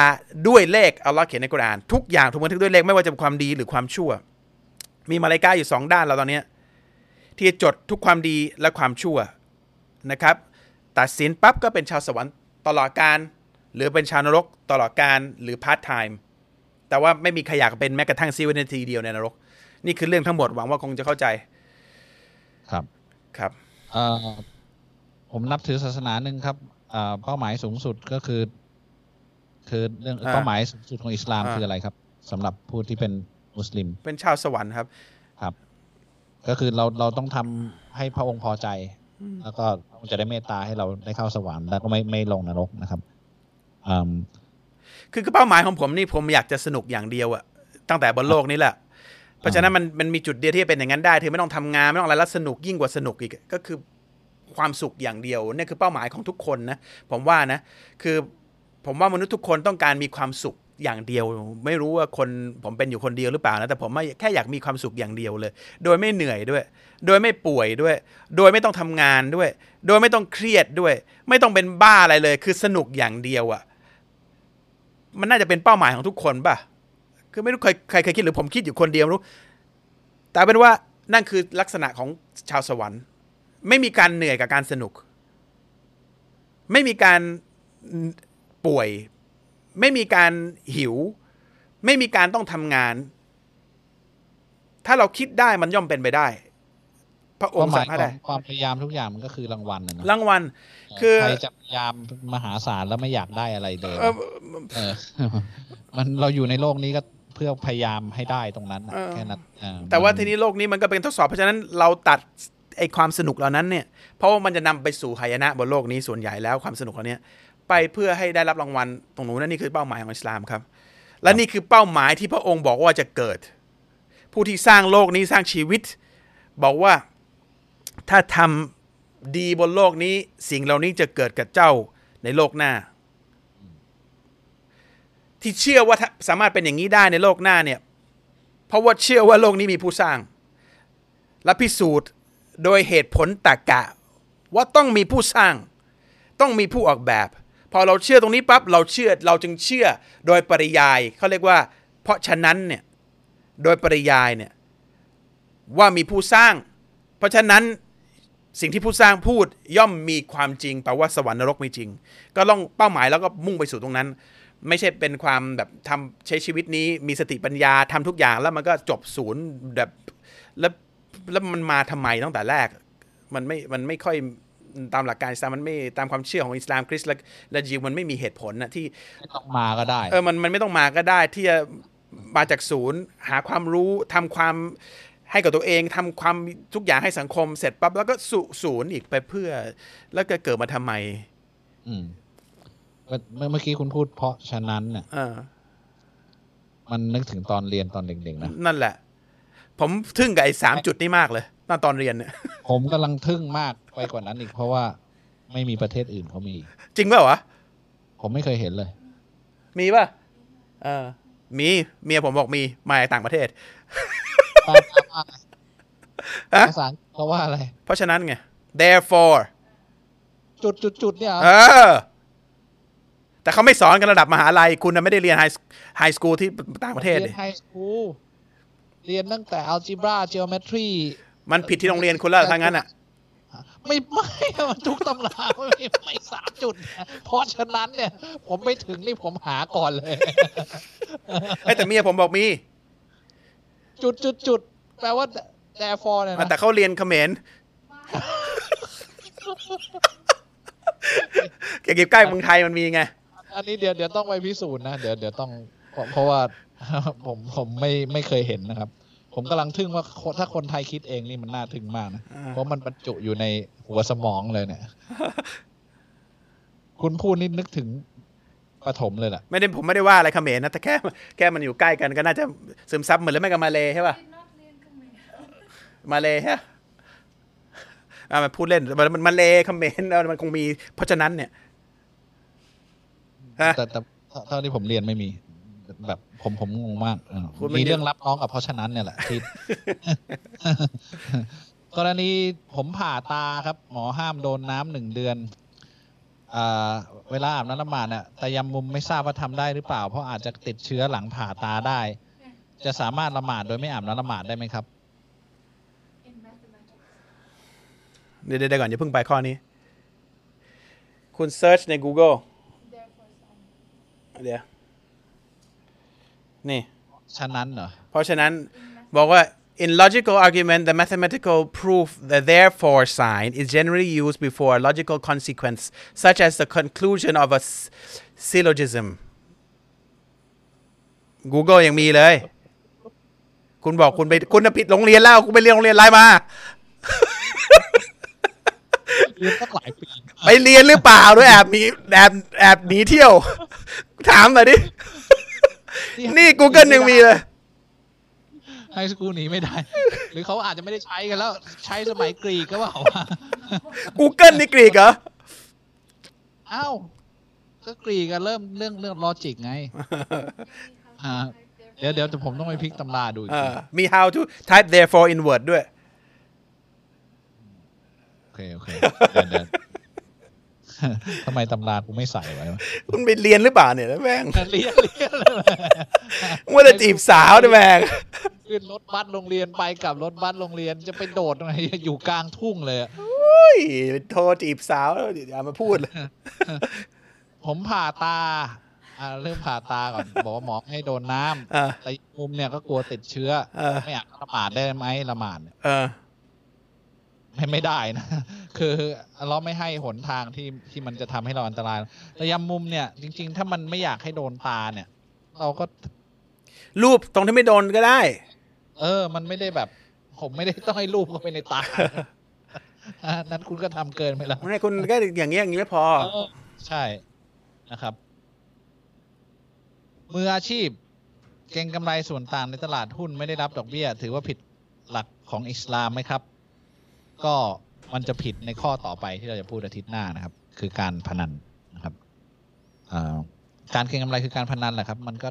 B: ด้วยเลขอัลลอฮ์เขียนในกุรอาน ทุกอย่างถูกบันทึกด้วยเลขไม่ว่าจะเป็นความดีหรือความชั่ว มีมาลายกาอยู่สองด้านแล้วตอนเนี้ยที่จะจดทุกความดีและความชั่วนะครับตัดสินปั๊บก็เป็นชาวสวรรค์ตลอดกาล หรือเป็นชาวนรกตลอดกาลหรือพาร์ทไทม์แต่ว่าไม่มีใครอยากเป็นแม้กระทั่งเสี้ยววินาทีเดียวในนรก นี่คือเรื่องทั้งหมดหวังว่าคงจะเข้าใจ
C: ครับ
B: ครับ
C: เอ่อผมนับถือศาสนาหนึ่งครับ เอ่อเป้าหมายสูงสุดก็คือ คือเรื่อง
B: อ่า
C: เป้าหมายสูงสุดของอิสลาม
B: อ่า
C: คืออะไรครับสำหรับผู้ที่เป็นมุสลิม
B: เป็นชาวสวรรค์ครับ
C: ครับ ก็คือเราเราต้องทำให้พระองค์พอใจ แล้วก็พระองค์จะได้เมตตาให้เราได้เข้าสวรรค์แล้วก็ไม่ไม่ลงนรกนะครับอืม
B: คือคือเป้าหมายของผมนี่ผมอยากจะสนุกอย่างเดียวอะตั้งแต่บนโลกนี้แหละเพราะฉะนั้นมันมันมีจุดเดียวที่จะเป็นอย่างนั้นได้เธอไม่ต้องทำงานไม่ต้องอะไรแล้วสนุกยิ่งกว่าสนุกอีกก็คือ ความสุขอย่างเดียวเนี่ยคือเป้าหมายของทุกคนนะผมว่านะคือผมว่ามนุษย์ทุกคนต้องการมีความสุขอย่างเดียว ไม่รู้ว่าคนผมเป็นอยู่คนเดียวหรือเปล่านะแต่ผมไม่แค่อยากมีความสุขอย่างเดียวเลย โดยไม่เหนื่อยด้วย โดยไม่ป่วยด้วย โดยไม่ต้องทำงานด้วย โดยไม่ต้องเครียดด้วย ไม่ต้องเป็นบ้าอะไรเลย คือสนุกอย่างเดียวอะมันน่าจะเป็นเป้าหมายของทุกคนป่ะคือไม่รู้ใครใครเคยคิดหรือผมคิดอยู่คนเดียวไม่รู้ แต่เป็นว่านั่นคือลักษณะของชาวสวรรค์ ไม่มีการเหนื่อยกับการสนุก ไม่มีการป่วย ไม่มีการหิว ไม่มีการต้องทำงาน ถ้าเราคิดได้มันย่อมเป็นไปได้ พระอง
C: เป้า
B: ค์
C: หมา
B: สั่
C: ย
B: ง
C: ข
B: ให้
C: อ
B: ได้
C: งความพยายามทุกอย่างมันก็คือรางวัลนะเนอะ
B: รางวัล คือ
C: ใครจะพยายามมหาศาลแล้วไม่อยากได้อะไรเลย
B: เอ่อ
C: เออมันเราอยู่ในโลกนี้ก็เพื่อพยายามให้ได้ตรงนั้นน่ะ
B: เออ
C: แค่นั้นเออ
B: แต่ว่า
C: มัน
B: ทีนี้โลกนี้มันก็เป็นทดสอบเพราะฉะนั้นเราตัด ไอ้ความสนุกเหล่านั้นเนี่ยเพราะว่ามันจะนำไปสู่หายนะบนโลกนี้ส่วนใหญ่แล้วความสนุกเหล่านี้ไปเพื่อให้ได้รับรางวัลตรงนู้นนั่นนี่คือเป้าหมายของอิสลามครับ และนี่คือเป้าหมายที่พระองค์บอกว่าจะเกิด ผู้ที่สร้างโลกนี้สร้างชีวิต บอกว่าถ้าทำดีบนโลกนี้สิ่งเหล่านี้จะเกิดกับเจ้าในโลกหน้า ที่เชื่อว่าถ้าสามารถเป็นอย่างนี้ได้ในโลกหน้าเนี่ยเพราะว่าเชื่อว่าโลกนี้มีผู้สร้าง และพิสูจน์ โดยเหตุผลตรรกะ ว่าต้องมีผู้สร้าง ต้องมีผู้ออกแบบ พอเราเชื่อตรงนี้ปั๊บเราเชื่อเราจึงเชื่อโดยปริยายเขาเรียกว่า เพราะฉะนั้นเนี่ยโดยปริยายเนี่ยว่ามีผู้สร้าง เพราะฉะนั้นสิ่งที่ผู้สร้างพูดย่อมมีความจริงแปลว่าสวรรค์นรกมีจริง ก็ต้องเป้าหมายแล้วก็มุ่งไปสู่ตรงนั้น ไม่ใช่เป็นความแบบทำใช้ชีวิตนี้มีสติปัญญาทำทุกอย่างแล้วมันก็จบศูนย์แบบแล้ว แล้วมันมาทำไมตั้งแต่แรก มันไม่มันไม่ค่อยตามหลักการอิสลามมันไม่ตามความเชื่อของอิสลามคริสต์และและยิวมันไม่มีเหตุผลนะที่
C: ไม่ต้องมาก็ได้
B: เออมันมันไม่ต้องมาก็ได้ที่จะมาจากศูนย์ หาความรู้ทำความให้กับตัวเองทำความทุกอย่างให้สังคมเสร็จปั๊บแล้วก็สู่ศูนย์อีกไปเพื่อ แล้วก็เกิดมาทำไม
C: อืมเมื่อเมื่อกี้คุณพูดเพราะฉะนั้นเนี่ย
B: เออ
C: มันนึกถึงตอนเรียนตอนเด็กๆนะ
B: นั่นแหละ ผมทึ่งกับไอ้สามจุดนี้มากเลยตอนตอนเรียนเนี่ย
C: ผมกำลังทึ่งมากไปกว่านั้นอีกเพราะว่าไม่มีประเทศอื่นเขามี
B: จริงเปล่าวะ
C: ผมไม่เคยเห็นเลย
B: มีป่ะเออมีเมียผมบอกมีมาจากต่างประเทศฮะ
C: ภาษาเขาว่าอะไร
B: เพราะฉะนั้นไง therefore
C: จุดจุดจุดเนี่ยเหรอ
B: เออ แต่เขาไม่สอนกันระดับมหาลัย คุณน่ะไม่ได้เรียน high high school ที่ต่างประเทศ
C: เรียน high school เรียนตั้งแต่ algebra geometry
B: มันผิดที่โรงเรียนคุณแล้วถ้างั้นอะ
C: ไม่ไม่มันทุกตำราไม่ไม่สามจุดนะเพราะฉะนั้นเนี่ย ผมไม่ถึงนี่ผมหาก่อนเลย
B: เอ้ยแต่เมียผมบอกมี
C: จุดจุดจุดแปลว่า therefore เนี่ยนะ
B: แต่เขาเรียนเขมรเกี่ยวกับใกล้เมืองไทยมันมีไง
C: อันนี้เดี๋ยวเดี๋ยวต้องไปพิสูจน์นะ เดี๋ยวเดี๋ยวต้องเพราะเพราะว่า ผมผมไม่ไม่เคยเห็นนะครับ ผมกำลังทึ่งว่าคนถ้าคนไทยคิดเองนี่มันน่าทึ่งมากนะ
B: อ่า
C: เพราะมันบรรจุอยู่ในหัวสมองเลยเนี่ย คุณพูดนี่นึกถึงปฐมเลยแหละ
B: ไม่ได้ผมไม่ได้ว่าอะไรเขมรนะแต่แค่แค่มันอยู่ใกล้กันก็น่าจะซึมซับเหมือนแล้วไม่กับมาเลใช่ป่ะ
D: did not เรียนเขมร
B: มาเลใช่ปะอะมันพูดเล่นมันมันมาเลเขมรเออมันคงมี เพราะฉะนั้นเนี่ยฮะ
C: แต่แต่เท่าที่ผมเรียนไม่มี แบบผมผมงงมากเออ
B: คุณมัน
C: มี
B: เยอะ
C: เรื่องรับน้องกับเพราะฉะนั้นเนี่ยแหละที่กรณีผมผ่าตาครับ หมอห้ามโดนน้ำหนึ่งเดือนอ่าเวลาอาบน้ำละหมาดเนี่ยแต่ยำมุมไม่ทราบว่าทำได้หรือเปล่า เพราะอาจจะติดเชื้อหลังผ่าตาได้ จะสามารถละหมาดโดยไม่อาบน้ำละหมาดได้ไหมครับ
D: in mathematics
B: เดี๋ยวเดี๋ยวก่อนอย่าเพิ่งไปข้อนี้ คุณเซิร์ชใน Google
D: therefore sign
B: เดี๋ยว นี่
C: ฉะนั้นเหรอ
B: เพราะฉะนั้นบอกว่า in logical argument the mathematical proof the therefore sign is generally used before a logical consequence such as the conclusion of a s- syllogism Google ยังมีเลย คุณบอกคุณไปคุณน่ะผิดโรงเรียนแล้ว คุณไปเรียนโรงเรียนอะไรมา
C: เรียนตั้งหลายปี
B: ไปเรียนหรือเปล่าด้วยแอบมีแอบแอบหนีเที่ยว ถามหน่อยดิ นี่ Google ยังมีเลย
C: ไฮสคูลหนีไม่ได้ หรือเขาอาจจะไม่ได้ใช้กันแล้ว ใช้สมัยกรีกก็ว่า
B: Google นี่กรีกเหรอ
C: อ้าว ก็กรีกกันเริ่มเรื่องเรื่องลอจิกไงอ่าเดี๋ยวเดี๋ยวแต่ผมต้องไปพลิกตำราดูอีก
B: เอ
C: ที
B: อมี how to type therefore in word ด้วย
C: โอเค โอเคเดี๋ยวเดี๋ยว ทำไมตำรากูไม่ใส่ไว้วะ
B: คุณไปเรียนหรือเปล่าเนี่ยแม่ง
C: เรียนเรียนเลย
B: ว่าจะจีบสาวด้วยแม่ง
C: ขึ้นรถบัสโรงเรียนไปกับรถบัสโรงเรียนจะไปโดดตรงไหนอยู่กลางทุ่งเลยอะ
B: อุ้ยโทรจีบสาวแล้วอย่ามาพูดเลย
C: ผมผ่าตาอ่าเรื่องผ่าตาก่อนบอกว่าหมอให้โดนน้ำ
B: อ่า
C: แต่อีกมุมเนี่ยก็กลัวติดเชื้อ
B: เออ
C: ไม่อยากละหมาดได้ไหมละหมาดเนี่ย
B: เออ
C: ไม่ไม่ได้นะ คือเราไม่ให้หนทางที่ที่มันจะทำให้เราอันตรายแต่ยามมุมเนี่ย จริง ๆ ถ้ามันไม่อยากให้โดนตาเนี่ย เราก็
B: รูปตรงที่ไม่โดนก็ได้
C: เออ มันไม่ได้แบบ ผมไม่ได้ต้องให้รูปเข้าไปในตาอะนั้นคุณก็ทำเกินไปแล้ว
B: ไม่คุณก็อย่างเงี้ยอย่างงี้ไม่พอ
C: เออใช่นะครับ มืออาชีพ เก่งกำไรส่วนต่างในตลาดหุ้นไม่ได้รับดอกเบี้ย ถือว่าผิดหลักของอิสลามไหมครับ ก็ มันจะผิดในข้อต่อไปที่เราจะพูดอาทิตย์หน้านะครับ คือการพนันนะครับการเก็งกำไรคือการพนันแหละครับ มันก็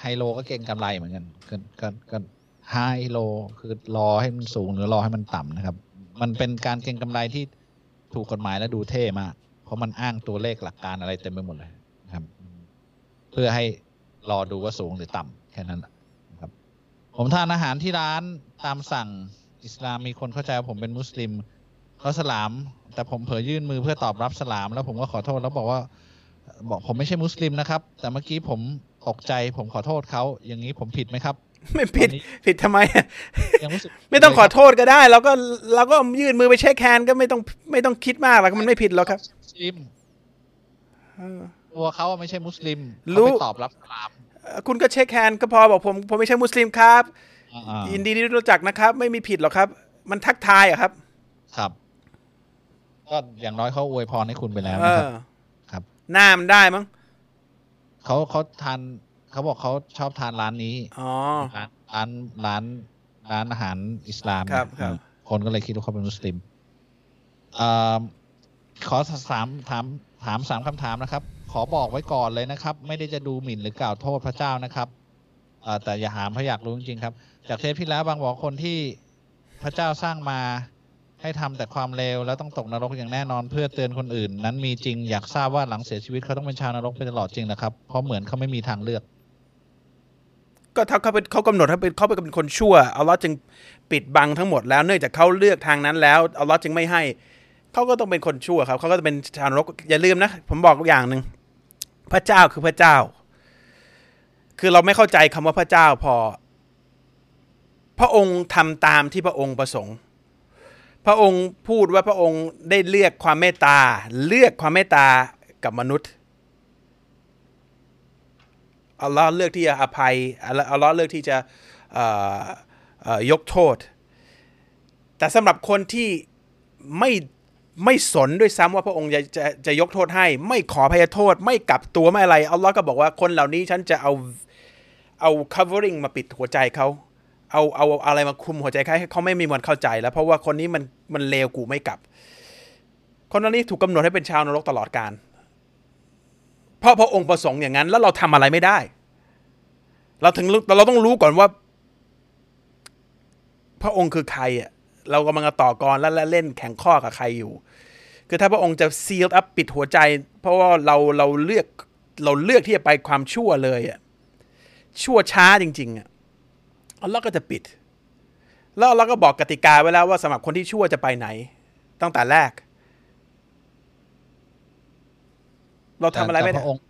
C: ไฮโลก็เก็งกำไรเหมือนกันก็ก็ก็ไฮโลคือรอให้มันสูงหรือรอให้มันต่ำนะครับ มันเป็นการเก็งกำไรที่ถูกกฎหมายและดูเท่มาก เพราะมันอ้างตัวเลขหลักการอะไรเต็มไปหมดเลยนะครับ เพื่อให้รอดูว่าสูงหรือต่ำแค่นั้นนะครับ ผมทานอาหารที่ร้านตามสั่งอิสลามมีคนเข้าใจว่าผมเป็นมุสลิม เขาสลาม แต่ผมเผยยื่นมือเพื่อตอบรับสลาม แล้วผมก็ขอโทษแล้วบอกว่า บอกผมไม่ใช่มุสลิมนะครับ แต่เมื่อกี้ผมตกใจผมขอโทษเขาอย่างนี้ผมผิดไหมครับ
B: ไม่ผิด
C: ตอนนี้
B: ผิดทำไม
C: ยังรู้สึก
B: ไม่ต้องขอโทษก็ได้เราก็เราก็ยื่นมือไป shake hand ก็ไม่ต้องไม่ต้องคิดมากหรอกมันไม่ผิดหรอกครับ
C: มุสลิมตัวเขาอะไม่ใช่มุสลิม
B: รู้
C: เขาไปตอบรับสลาม
B: เอ่อคุณก็ shake hand ก็พอบอกผมผมไม่ใช่มุสลิมครับ
C: อ่าๆ
B: ยินดีที่รู้จักนะครับ ไม่มีผิดหรอกครับ มันทักทายอะครับ
C: ครับ ก็อย่างน้อยเขาอวยพรให้คุณไปแล้ว
B: เอ
C: นะครับ
B: อ
C: ครับ
B: หน้ามันได้มั้ง
C: เขาเขาทานเขาบอกเขาชอบทานร้านนี้
B: อ๋อ
C: ร้านร้านร้านร้านอาหารอิสลาม
B: ครับ
C: นะครับ คนก็เลยคิดว่าเขาเป็นมุสลิมอ่าขอสามถามถามสามคำถามนะครับ ขอบอกไว้ก่อนเลยนะครับ ไม่ได้จะดูหมิ่นหรือกล่าวโทษพระเจ้านะครับอ่าแต่อย่าหามเพราะอยากรู้จริงๆครับ จากเทปที่แล้วบางบอกคนที่พระเจ้าสร้างมา ให้ทำแต่ความเลวแล้วต้องตกนรกอย่างแน่นอนเพื่อเตือนคนอื่น นั้นมีจริงอยากทราบว่าหลังเสียชีวิตเขาต้องเป็นชาวนรกไปตลอดจริงนะครับ เพราะเหมือนเขาไม่มีทางเลือก
B: ก็ถ้าเขาเป็นเขากำหนดให้เป็นเขาเป็นคนชั่วอัลลอฮ์จึงปิดบังทั้งหมดแล้วเนื่องจากเขาเลือกทางนั้นแล้วอัลลอฮ์จึงไม่ให้เขาก็ต้องเป็นคนชั่วครับเขาก็จะเป็นชาวนรกอย่าลืมนะ ผมบอกอย่างหนึ่งพระเจ้าคือพระเจ้า คือเราไม่เข้าใจคำว่าพระเจ้าพอ พระองค์ทำตามที่พระองค์ประสงค์ พระองค์พูดว่าพระองค์ได้เลือกความเมตตา เลือกความเมตตากับมนุษย์อัลลอฮ์เลือกที่จะอภัยอัลลอฮ์อัลลอเลือกที่จะยกโทษ แต่สำหรับคนที่ไม่ไม่สนด้วยซ้ำว่าพระองค์จะจะจะยกโทษให้ ไม่ขอพยโทษ ไม่กลับตัวไม่อะไรอัลลอฮ์ก็บอกว่าคนเหล่านี้ฉันจะเอาเอา covering มาปิดหัวใจเขา เอาเอาอะไรมาคุมหัวใจให้เขาไม่มีวันเข้าใจ แล้วเพราะว่าคนนี้มันมันเลวกูไม่กลับ คนเหล่านี้ถูกกำหนดให้เป็นชาวนรกตลอดกาลเพราะพระองค์ประสงค์อย่างนั้น แล้วเราทำอะไรไม่ได้ เราถึงเราต้องรู้ก่อนว่า พระองค์คือใครอะเรากำลังต่อกรและและเล่นแข่งข้อกับใครอยู่ คือถ้าพระองค์จะซีลอัพปิดหัวใจ เพราะว่าเราเราเลือกเราเลือกที่จะไปความชั่วเลยอะชั่วช้าจริง ๆอะ อัลลอฮ์ก็จะปิด แล้วเราก็บอกกติกาไว้แล้วว่าสำหรับคนที่ชั่วจะไปไหน ตั้งแต่แรก เราทำอะไรไม่
C: แต่
B: ได้
C: พระองค์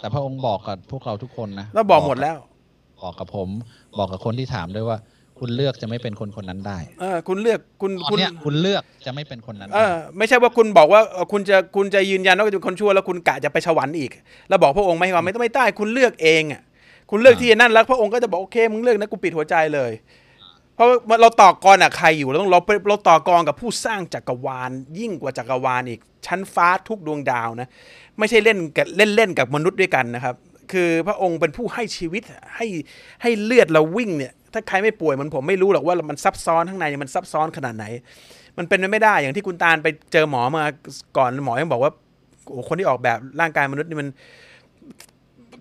C: แต่พระองค์บอกกับพวกเราทุกคนนะ
B: แล้วบอกหมดแล้ว
C: บอกกับผม บอกกับคนที่ถามด้วยว่า คุณเลือกจะไม่เป็นคนคนนั้นได้
B: เออ คุณเลือกคุณ
C: ตอน
B: คุณ
C: เนี้ยคุณเลือกจะไม่เป็นคนนั้น
B: เอ
C: ได้
B: อไม่ใช่ว่าคุณบอกว่าเอ่อคุณจะคุณจะยืนยันว่าคุณเป็นคนชั่วแล้วคุณกะจะไปสวรรค์อีก แล้วบอกพระองค์ไม่ว่าไม่ต้องไม่ได้คุณเลือกเองอะ คุณเลือกที่จะนั่นแล้วพระองค์ก็จะบอกโอเคมึงเลือกนะกูปิดหัวใจเลย เพราะว่าเราต่อกรอะใครอยู่เราต้องเราเราต่อกรกับผู้สร้างจักรวาล ยิ่งกว่าจักรวาลอีก ชั้นฟ้าทุกดวงดาวนะ ไม่ใช่เล่นกับเล่นเล่นกับมนุษย์ด้วยกันนะครับ คือพระองค์เป็นผู้ให้ชีวิตให้ให้เลือดเราวิ่งเนี่ยถ้าใครไม่ป่วยเหมันผมไม่รู้หรอกว่ามันซับซ้อนข้างในมันซับซ้อนขนาดไหน มันเป็นไปไม่ได้อย่างที่คุณตาลไปเจอหมอมาก่อนหมอยังบอกว่าโอ้คนที่ออกแบบร่างกายมนุษย์นี่มัน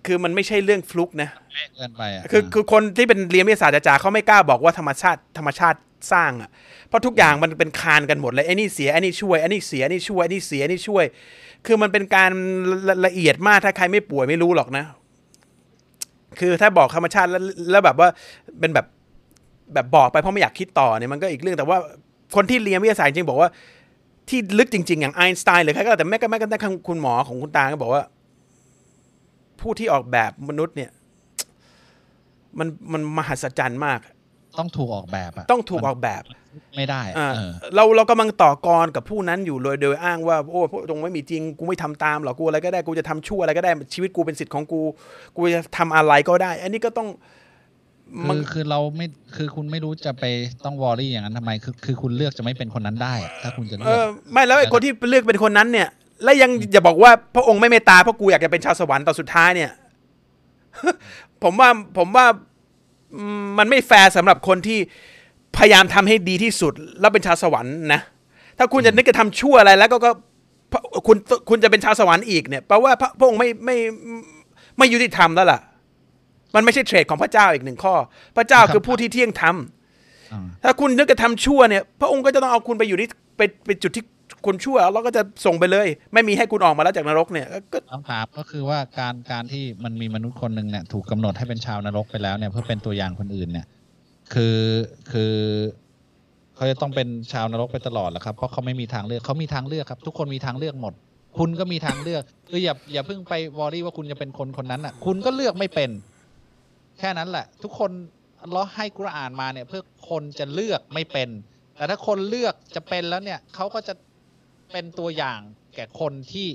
B: คือมันไม่ใช่เรื่องฟลุกนะ
C: เกินไปอะ
B: คือคือคนที่เป็นเรียนวิทยาศาสตร์จ๋าๆเขาไม่กล้าบอกว่าธรรมชาติธรรมชาติสร้างอะเพราะทุกอย่างมันเป็นคานกันหมดเลยไอ้นี่เสียไอ้นี่ช่วยไอ้นี่เสียไอ้นี่ช่วยไอ้นี่เสียไอ้นี่ช่วย คือมันเป็นการละละเอียดมากถ้าใครไม่ป่วยไม่รู้หรอกนะ คือถ้าบอกธรรมชาติแล้วแล้วแบบว่าเป็นแบบแบบบอกไปเพราะไม่อยากคิดต่อเนี่ยมันก็อีกเรื่องแต่ว่าคนที่เรียนวิทยาศาสตร์จริงๆบอกว่าที่ลึกจริง ๆ อย่างไอน์สไตน์หรือใครก็แล้วแต่แม้กระแม้กระทั่งคุณหมอของคุณตาก็บอกว่า ผู้ที่ออกแบบมนุษย์เนี่ย มันมันมหัศจรรย์มาก
C: ต้องถูกออกแบบอะ
B: ต้องถูกออกแบบ
C: ไม่ได้อะ
B: อ่า
C: เออ
B: เราเรากำลังต่อกรกับผู้นั้นอยู่โดยโดยอ้างว่าโอ้พวกตรงไม่มีจริงกูไม่ทำตามหรอกกูอะไรก็ได้กูจะทำชั่วอะไรก็ได้ชีวิตกูเป็นสิทธิ์ของกู กูจะทำอะไรก็ได้ อันนี้ก็ต้องมั
C: คื
B: น
C: อคือเราไม่คือคุณไม่รู้จะไปต้องวอรี่อย่างนั้นทำไม คือคือคุณเลือกจะไม่เป็นคนนั้นได้อะถ้าคุณจะ
B: เอ
C: เลือก
B: อไม่แล้วไอ้คนที่เลือกเป็นคนนั้นเนี่ย แล้วยังอย่าบอกว่าพระองค์ไม่เมตตาเพราะกูอยากจะเป็นชาวสวรรค์ตอนสุดท้ายเนี่ย ผมว่าผมว่าอืมมันไม่แฟร์สำหรับคนที่พยายามทำให้ดีที่สุด แล้วเป็นชาวสวรรค์นะ ถ้าคุณจะนึกจะทำชั่วอะไร แล้วก็ก็พระคุณคุณจะเป็นชาวสวรรค์อีกเนี่ยแปลว่าพระพระองค์ไม่ไม่ไม่ยุติธรรมแล้วล่ะ มันไม่ใช่เทรดของพระเจ้าอีกหนึ่งข้อ พระเจ้าคือผู้ที่เที่ยงธรรม
C: อ่า
B: ถ้าคุณนึกจะทำชั่วเนี่ย พระองค์ก็จะต้องเอาคุณไปอยู่ที่ไปไปจุดที่ คุณชั่วแล้วก็จะส่งไปเลย ไม่มีให้คุณออกมาแล้วจากนรกเนี่ยก็
C: คำถามก็คือว่าการการที่มันมีมนุษย์คนหนึ่งเนี่ยถูกกำหนดให้เป็นชาวนรกไปแล้วเนี่ยเพื่อเป็นตัวอย่างคนอื่นเนี่ย คือคือเขาจะต้องเป็นชาวนรกไปตลอดแหละครับเพราะเขาไม่มีทางเลือกเขามีทางเลือกครับ ทุกคนมีทางเลือกหมด คุณก็มีทางเลือกคืออย่าอย่าเพิ่งไปวอรี่ว่าคุณจะเป็นคนคนนั้นอะ คุณก็เลือกไม่เป็น แค่นั้นแหละ ทุกคนเราให้กุรอานมาเนี่ย เพื่อคนจะเลือกไม่เป็น แต่ถ้าคนเลือกจะเป็นแล้วเนี่ยเขาก็จะ เป็นตัวอย่างแก่คนที่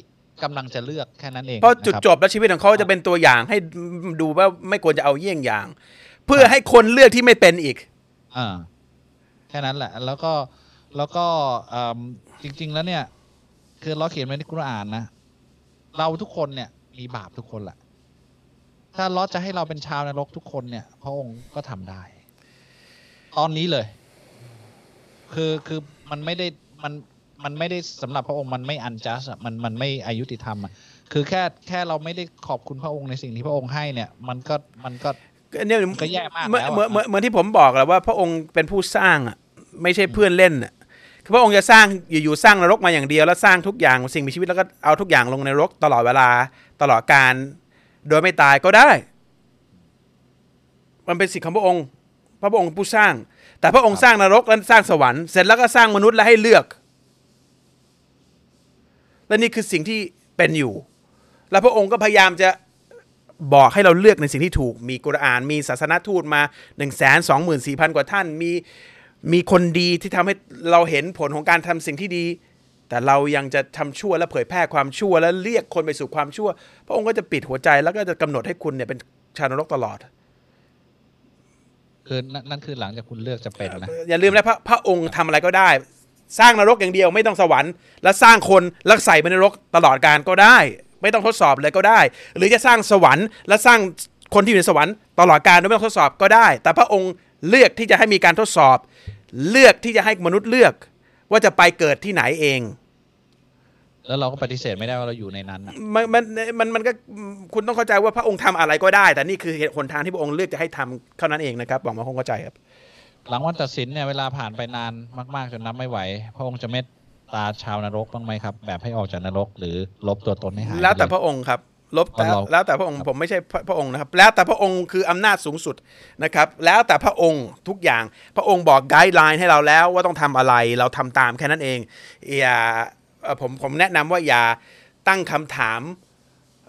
C: กำลังจะเลือกแค่นั้นเอง
B: เพราะจุด
C: นคบ
B: จบแล้วชีวิตของเขาจะเป็นตัวอย่างให้ดูว่าไม่ควรจะเอาเยี่ยงอย่าง เพื่อให้คนเลือกที่ไม่เป็นอีก
C: อ่าแค่นั้นแหละ แล้วก็แล้วก็อืมจริง ๆ แล้วเนี่ย คือเราเขียนไว้ในกุรอานนะเราทุกคนเนี่ย มีบาปทุกคนแหละถ้าเราจะให้เราเป็นชาวนรกทุกคนเนี่ยพระองค์ก็ทำได้ ตอนนี้เลย คือคือมันไม่ได้มัน มันไม่ได้สำหรับพระองค์มันไม่อันจัสมันมันไม่อายุติธรรมอะคือแค่แค่เราไม่ได้ขอบคุณพระองค์ในสิ่งที่พระองค์ให้เนี่ย มันก็มันก็
B: เนี่ย
C: ก็แย่มาก
B: เหมือน
C: แล้วอะ
B: เหมือนเหมือนเหมือนที่ผมบอกแหละว่าพระองค์เป็นผู้สร้างอะไม่ใช่เพื่อนเล่นอะคือพระองค์จะสร้างอยู่ๆสร้างนรกมาอย่างเดียวแล้วสร้างทุกอย่างสิ่งมีชีวิตแล้วก็เอาทุกอย่างลงในนรกตลอดเวลาตลอดการโดยไม่ตายก็ได้ มันเป็นสิทธิของพระองค์เพราะพระองค์เป็นผู้สร้าง แต่พระองค์สร้างนรกแล้วสร้างสวรรค์เสร็จแล้วก็สร้างมนุษย์แล้วให้เลือก และนี่คือสิ่งที่เป็นอยู่ แล้วพระองค์ก็พยายามจะบอกให้เราเลือกในสิ่งที่ถูก มีกุรอาน มีศาสนทูตมา1นึ่งแสนสองหมื่นสี่พันกว่าท่าน มีมีคนดีที่ทำให้เราเห็นผลของการทำสิ่งที่ดี แต่เรายังจะทำชั่วและเผยแพร่ความชั่ว และเรียกคนไปสู่ความชั่ว พระองค์ก็จะปิดหัวใจแล้วก็จะกำหนดให้คุณเนี่ยเป็นชาวนรกตลอด
C: คือนั่นนั่นคือหลังจากคุณเลือกจะเป็นนะ
B: อย่าลืมนะพระพระองค์ทำอะไรก็ได้ สร้างนรกอย่างเดียวไม่ต้องสวรรค์ แล้วสร้างคนแล้วใส่ไปในนรกตลอดการก็ได้ ไม่ต้องทดสอบเลยก็ได้ หรือจะสร้างสวรรค์และสร้างคนที่อยู่ในสวรรค์ตลอดการโดยไม่ต้องทดสอบก็ได้ แต่พระองค์เลือกที่จะให้มีการทดสอบ เลือกที่จะให้มนุษย์เลือก ว่าจะไปเกิดที่ไหนเอง
C: แล้วเราก็ปฏิเสธไม่ได้ว่าเราอยู่ในนั้นน่ะ
B: มันมันมันมันก็คุณต้องเข้าใจว่าพระองค์ทำอะไรก็ได้ แต่นี่คือเหตุผลทางที่พระองค์เลือกจะให้ทำเท่านั้นเองนะครับหวังว่าคงเข้าใจครับ
C: หลังวันตัดสินเนี่ยเวลาผ่านไปนานมากๆจนนับไม่ไหว พระองค์จะเมตตาชาวนรกบ้างไหมครับ แบบให้ออกจากนรกหรือลบตัวตนให้หายไป
B: แล้วแต่
C: เย
B: พระองค์ครับลบแต่
C: เรา
B: แล้วแต่พระองค์ผมไม่ใช่พระพระองค์นะครับ แล้วแต่พระองค์คืออำนาจสูงสุดนะครับ แล้วแต่พระองค์ทุกอย่าง พระองค์บอกไกด์ไลน์ให้เราแล้วว่าต้องทำอะไรเราทำตามแค่นั้นเองอย่าเอ่อผมผมแนะนำว่าอย่าตั้งคำถาม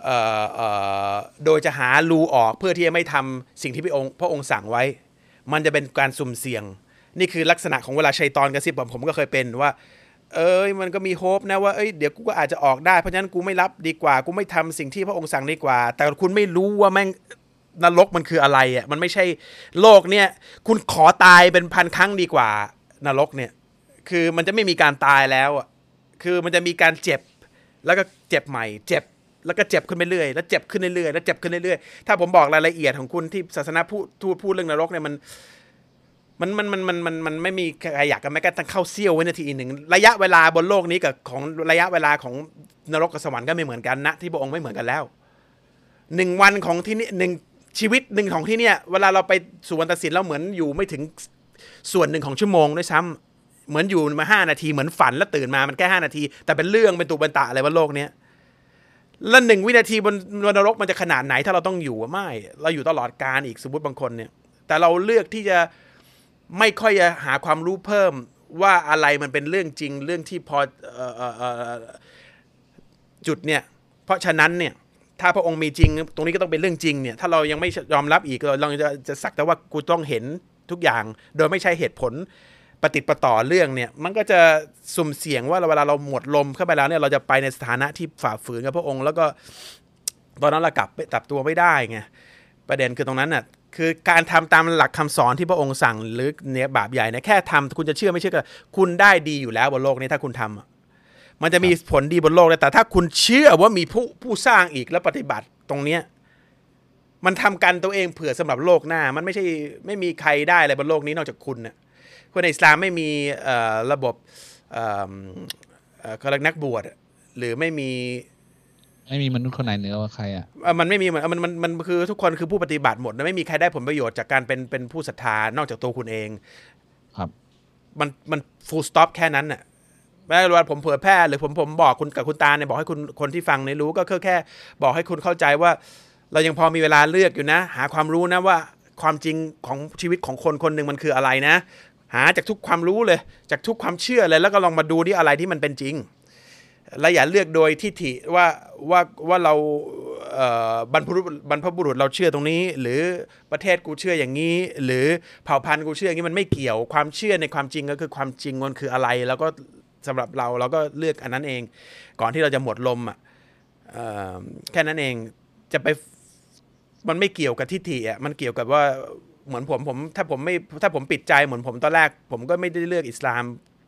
B: เอ่อเอ่อโดยจะหารูออกเพื่อที่จะไม่ทำสิ่งที่พระองค์พระองค์สั่งไว้ มันจะเป็นการสุ่มเสี่ยง นี่คือลักษณะของเวลาชัยตอนกระซิบผมผมก็เคยเป็นว่า เอ้ยมันก็มีโฮปนะว่าเอ้ยเดี๋ยวกูก็อาจจะออกได้เพราะฉะนั้นกูไม่รับดีกว่า กูไม่ทำสิ่งที่พระองค์สั่งดีกว่า แต่คุณไม่รู้ว่าแม่งนรกมันคืออะไรอะมันไม่ใช่โลกเนี่ย คุณขอตายเป็นพันครั้งดีกว่านรกเนี่ย คือมันจะไม่มีการตายแล้วอะคือมันจะมีการเจ็บแล้วก็เจ็บใหม่ เจ็บ แล้วก็เจ็บขึ้นไปเรื่อยแล้วเจ็บขึ้นเรื่อยแล้วเจ็บขึ้นเรื่อยถ้าผมบอกรายละเอียดของคุณที่ศาสนาพูดพูดพูดเรื่องนรกเนี่ยมันมันมันมันมันมันมันไม่มีใครอยากกันแม้กระทั่งเข้าเสี้ยววินาทีหนึ่งระยะเวลาบนโลกนี้กับของระยะเวลาของนรกกับสวรรค์ก็ไม่เหมือนกันนะ ที่พระองค์ไม่เหมือนกันแล้วหนึ่งวันของที่นี่หนึ่งชีวิตหนึ่งของที่เนี่ยเวลาเราไปสู่วันตัดสินเราเหมือนอยู่ไม่ถึงส่วนหนึ่งของชั่วโมงด้วยซ้ำเหมือนอยู่มาห้านาทีเหมือนฝันแล้วตื่นมามันแค่ห้านาที แต่เป็นเรื่องเป็นตุเป็นตะอะไรบนโลกเนี้ย แล้วหนึ่งวินาทีบนบนนรกมันจะขนาดไหนถ้าเราต้องอยู่ไม่ เราอยู่ตลอดการอีกสมมติบางคนเนี่ย แต่เราเลือกที่จะไม่ค่อยจะหาความรู้เพิ่มว่าอะไรมันเป็นเรื่องจริงเรื่องที่พออออจุดเนี่ย เพราะฉะนั้นเนี่ย ถ้าพระองค์มีจริง ตรงนี้ก็ต้องเป็นเรื่องจริงเนี่ย ถ้าเรายังไม่ยอมรับอีกเราจะจะสักแต่ว่ากูต้องเห็นทุกอย่าง โดยไม่ใช่เหตุผล ปฏิดประต่อเรื่องเนี่ย มันก็จะสุ่มเสี่ยงว่าเวลาเราหมดลมเข้าไปแล้วเนี่ยเราจะไปในสถานะที่ฝ่าฝืนกับพระองค์ แล้วก็ตอนนั้นเรากลับกลับตัวไม่ได้ไงประเด็นคือตรงนั้นน่ะคือการทำตามหลักคำสอนที่พระองค์สั่งหรือเนี่ยบาปใหญ่นี่ยแค่ทำคุณจะเชื่อไม่เชื่อก็คุณได้ดีอยู่แล้วบนโลกนี้ถ้าคุณทำอะมันจะมีผลดีบนโลกเลยแต่ถ้าคุณเชื่อว่ามีผู้ผู้สร้างอีกแล้วปฏิบัติตรงเนี้ยมันทำกันตัวเองเผื่อสำหรับโลกหน้า มันไม่ใช่ไม่มีใครได้อะไรบนโลกนี้นอกจากคุณน่ะ คนในอิสลามไม่มีเอ่อระบบเอ่อเอ่อเขาเรียกนักบวชหรือไม่มี
C: ไม่มีมนุษย์คนไหนเหนือกว่าใครอะ
B: เอ่อมันไม่มีมันมันมันมันคือทุกคนคือผู้ปฏิบัติหมดนะไม่มีใครได้ผลประโยชน์จากการเป็นเป็นผู้ศรัทธานอกจากตัวคุณเอง
C: ครับ
B: มันมัน full stop แค่นั้นน่ะไม่ว่าผมเผยแพร่หรือผมผมบอกคุณกับคุณตาเนี่ยบอกให้คุณคนที่ฟังเนี่ยรู้ก็คือแค่ บอกให้คุณเข้าใจว่า เรายังพอมีเวลาเลือกอยู่นะ หาความรู้นะว่าความจริงของชีวิตของคนคนหนึ่งมันคืออะไรนะ หาจากทุกความรู้เลย จากทุกความเชื่อเลย แล้วก็ลองมาดูที่อะไรที่มันเป็นจริงและอย่าเลือกโดยทิฐิว่าว่าว่าเราบรรพบุรุษบรรพบุรุษเราเชื่อตรงนี้ หรือประเทศกูเชื่ออย่างนี้ หรือเผ่าพันธุ์กูเชื่ออย่างนี้มันไม่เกี่ยวความเชื่อในความจริงก็คือความจริงมันคืออะไร แล้วก็สำหรับเราเราก็เลือกอันนั้นเอง ก่อนที่เราจะหมดลมอะเอ่อแค่นั้นเองจะไปมันไม่เกี่ยวกับทิฐิอะมันเกี่ยวกับว่า เหมือนผมผมถ้าผมไม่ถ้าผมปิดใจเหมือนผมตอนแรก ผมก็ไม่ได้เลือกอิสลาม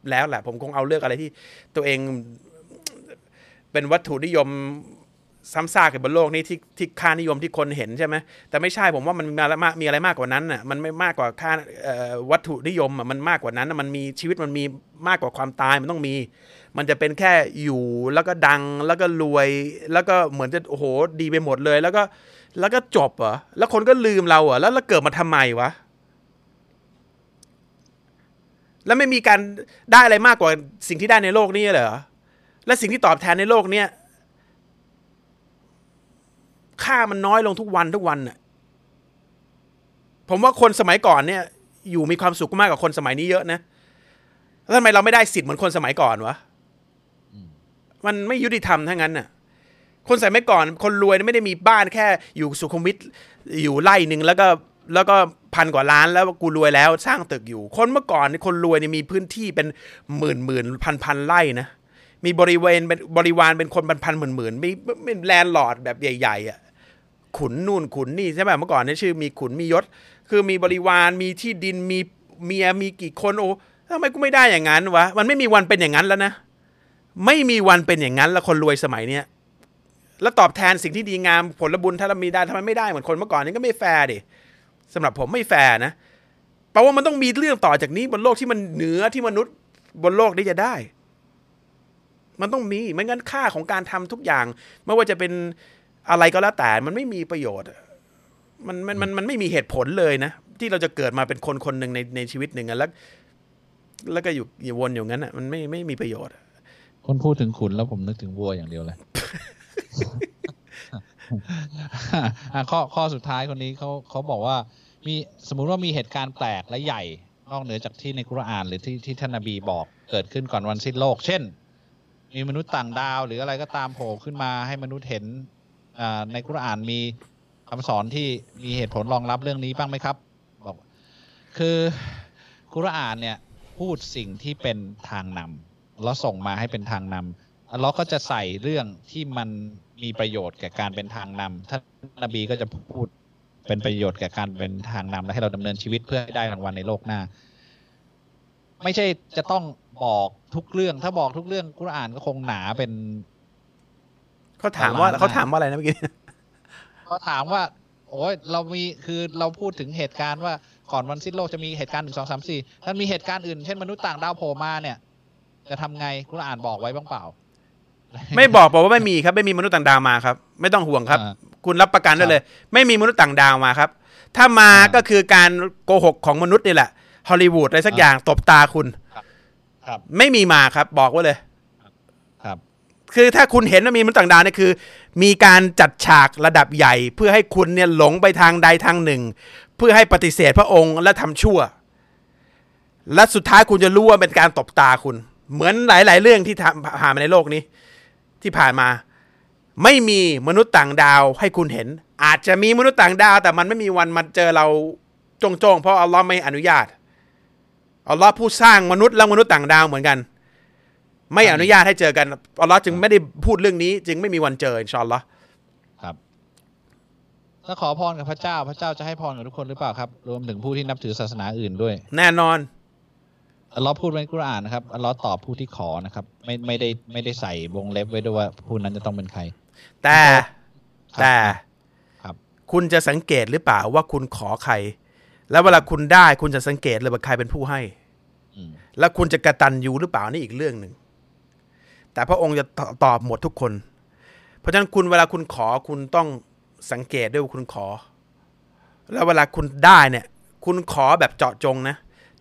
B: แล้วแหละ ผมคงเอาเลือกอะไรที่ตัวเองเป็นวัตถุนิยมซ้ำซากกับบนโลกนี้ที่ที่ค่านิยมที่คนเห็นใช่ไหมแต่ไม่ใช่ผมว่ามันมีอะไรมากมีอะไรมากกว่านั้นน่ะมันไม่มากกว่าค่าวัตถุนิยมอะมันมากกว่านั้นมันมีชีวิตมันมีมากกว่าความตายมันต้องมี มันจะเป็นแค่อยู่แล้วก็ดังแล้วก็รวย แล้วก็เหมือนจะโอ้โหดีไปหมดเลย แล้วก็ แล้วก็จบเหรอแล้วคนก็ลืมเราเหรอแล้วเราเกิดมาทำไมวะแล้วไม่มีการได้อะไรมากกว่าสิ่งที่ได้ในโลกนี้เหรอและสิ่งที่ตอบแทนในโลกเนี้ยค่ามันน้อยลงทุกวันทุกวันน่ะผมว่าคนสมัยก่อนเนี่ย อยู่มีความสุขมากกว่าคนสมัยนี้เยอะนะแล้วทำไมเราไม่ได้สิทธิ์เหมือนคนสมัยก่อนวะมันไม่ยุติธรรมทั้งนั้นน่ะ คนสมัยก่อนคนรวยไม่ได้มีบ้านแค่อยู่สุขุมวิทอยู่ไร่หนึ่งแล้วก็แล้วก็พันกว่าล้านแล้วกูรวยแล้วสร้างตึกอยู่ คนเมื่อก่อนคนรวยเนี่ยมีพื้นที่เป็นหมื่นหมื่นพันพันไร่นะมีบริเวณเป็นบริวารเป็นคนพันพันหมื่นหมื่นมีเป็น landlord แบบใหญ่ๆอะขุนนู่นขุนนี่ใช่ไหมเมื่อก่อนเนี่ยชื่อมีขุนมียศ คือมีบริวารมีที่ดินมีเมียมีกี่คนโอ้ทำไมกูไม่ได้อย่างนั้นวะมันไม่มีวันเป็นอย่างนั้นแล้วนะ ไม่มีวันเป็นอย่างนั้นแล้วคนรวยสมัยเนี้ย แล้วตอบแทนสิ่งที่ดีงามผลบุญถ้าเรามีได้ทำไมไม่ได้เหมือนคนเมื่อก่อนนี้ก็ไม่แฟร์ดิสำหรับผมไม่แฟร์นะแปลว่ามันต้องมีเรื่องต่อจากนี้บนโลกที่มันเหนือที่มนุษย์บนโลกนี้จะได้ มันต้องมีไม่งั้นค่าของการทำทุกอย่าง ไม่ว่าจะเป็นอะไรก็แล้วแต่มันไม่มีประโยชน์มันมันมันมันไม่มีเหตุผลเลยนะ ที่เราจะเกิดมาเป็นคนคนหนึ่งในในชีวิตหนึ่งแล้ว แล้วก็อยู่อยู่วนอยู่งั้นอะมันไม่ไม่มีประโยชน์
C: คนพูดถึงขุนแล้วผมนึกถึงวัวอย่างเดียวเลย ข้อข้อสุดท้ายคนนี้เขาเขาบอกว่ามีสมมุติว่ามีเหตุการณ์แปลกและใหญ่ นอกเหนือจากที่ในคุรอาน หรือที่ที่ท่านนบีบอกเกิดขึ้นก่อนวันสิ้นโลก เช่น มีมนุษย์ต่างดาว หรืออะไรก็ตามโผล่ขึ้นมาให้มนุษย์เห็นในกุรอานมีคำสอนที่มีเหตุผลรองรับเรื่องนี้บ้างไหมครับบอกคือกุรอานเนี่ยพูดสิ่งที่เป็นทางนำแล้วส่งมาให้เป็นทางนำ เลาะห์ก็จะใส่เรื่องที่มันมีประโยชน์แก่การเป็นทางนำท่านนบีก็จะพูดเป็นประโยชน์แก่การเป็นทางนำและให้เราดำเนินชีวิตเพื่อให้ได้รางวัลในโลกหน้า ไม่ใช่จะต้องบอกทุกเรื่อง ถ้าบอกทุกเรื่องกุรอานก็คงหนาเป็น
B: เขาถามว่า
C: เอาละ
B: เขาถามว่าอะไรนะเมื่อกี้
C: เขาถามว่า โอ้ยเรามีคือเราพูดถึงเหตุการณ์ว่าก่อนวันสิ้นโลกจะมีเหตุการณ์หนึ่งสองสามสี่ถ้ามีเหตุการณ์อื่นเช่นมนุษย์ต่างดาวโผล่มาเนี่ย จะทำไงกุรอานบอกไว้บ้างเปล่า
B: ไม่บอกบอกว่าไม่มีครับ ไม่มีมนุษย์ต่างดาวมาครับ ไม่ต้องห่วงครับ
C: อ่า
B: คุณรับประกันได้
C: ครับ
B: เลย ไม่มีมนุษย์ต่างดาวมาครับ ถ้ามา
C: อ่า
B: ก็คือการโกหกของมนุษย์นี่แหละฮอลลีวูดอะไรสักอย่างตบตาคุณ
C: ครับ
B: ไม่มีมาครับ บอกไว้เลย
C: ครับ
B: คือถ้าคุณเห็นว่ามีมนุษย์ต่างดาวเนี่ยคือ มีการจัดฉากระดับใหญ่ เพื่อให้คุณเนี่ยหลงไปทางใดทางหนึ่ง เพื่อให้ปฏิเสธพระองค์และทำชั่ว และสุดท้ายคุณจะรู้ว่าเป็นการตบตาคุณ เหมือนหลาย ๆ เรื่องที่ทำผ่านมาในโลกนี้ ที่ผ่านมา ไม่มีมนุษย์ต่างดาวให้คุณเห็น อาจจะมีมนุษย์ต่างดาว แต่มันไม่มีวันมาเจอเราจงๆ เพราะอัลลอฮ์ไม่อนุญาตอัลลอฮ์ผู้สร้างมนุษย์และมนุษย์ต่างดาวเหมือนกัน ไม่อนุญาตให้เจอกันอัลลอฮ์จึงไม่ได้พูดเรื่องนี้ จึงไม่มีวันเจออินชาอัลลอฮ์
C: ครับถ้าขอพรกับพระเจ้า พระเจ้าจะให้พรกับทุกคนหรือเปล่าครับ รวมถึงผู้ที่นับถือศาสนาอื่นด้วย
B: แน่นอน
C: อัลเลอฮ์พูดไว้ในกุรอานนะครับอัลเลอฮ์ตอบผู้ที่ขอนะครับ ไม่ไม่ได้ไม่ได้ใส่วงเล็บไว้ด้วยว่าผู้นั้นจะต้องเป็นใคร
B: แต่
C: ครับ
B: แต่
C: ครับ
B: คุณจะสังเกตหรือเปล่าว่าคุณขอใคร แล้วเวลาคุณได้คุณจะสังเกตเลยว่าใครเป็นผู้ให้
C: อืม
B: แล้วคุณจะกระตันยูหรือเปล่านี่อีกเรื่องหนึ่งแต่พระองค์จะตตอบหมดทุกคน เพราะฉะนั้นคุณเวลาคุณขอคุณต้องสังเกตด้วยว่าคุณขอ แล้วเวลาคุณได้เนี่ย คุณขอแบบเจาะจงนะ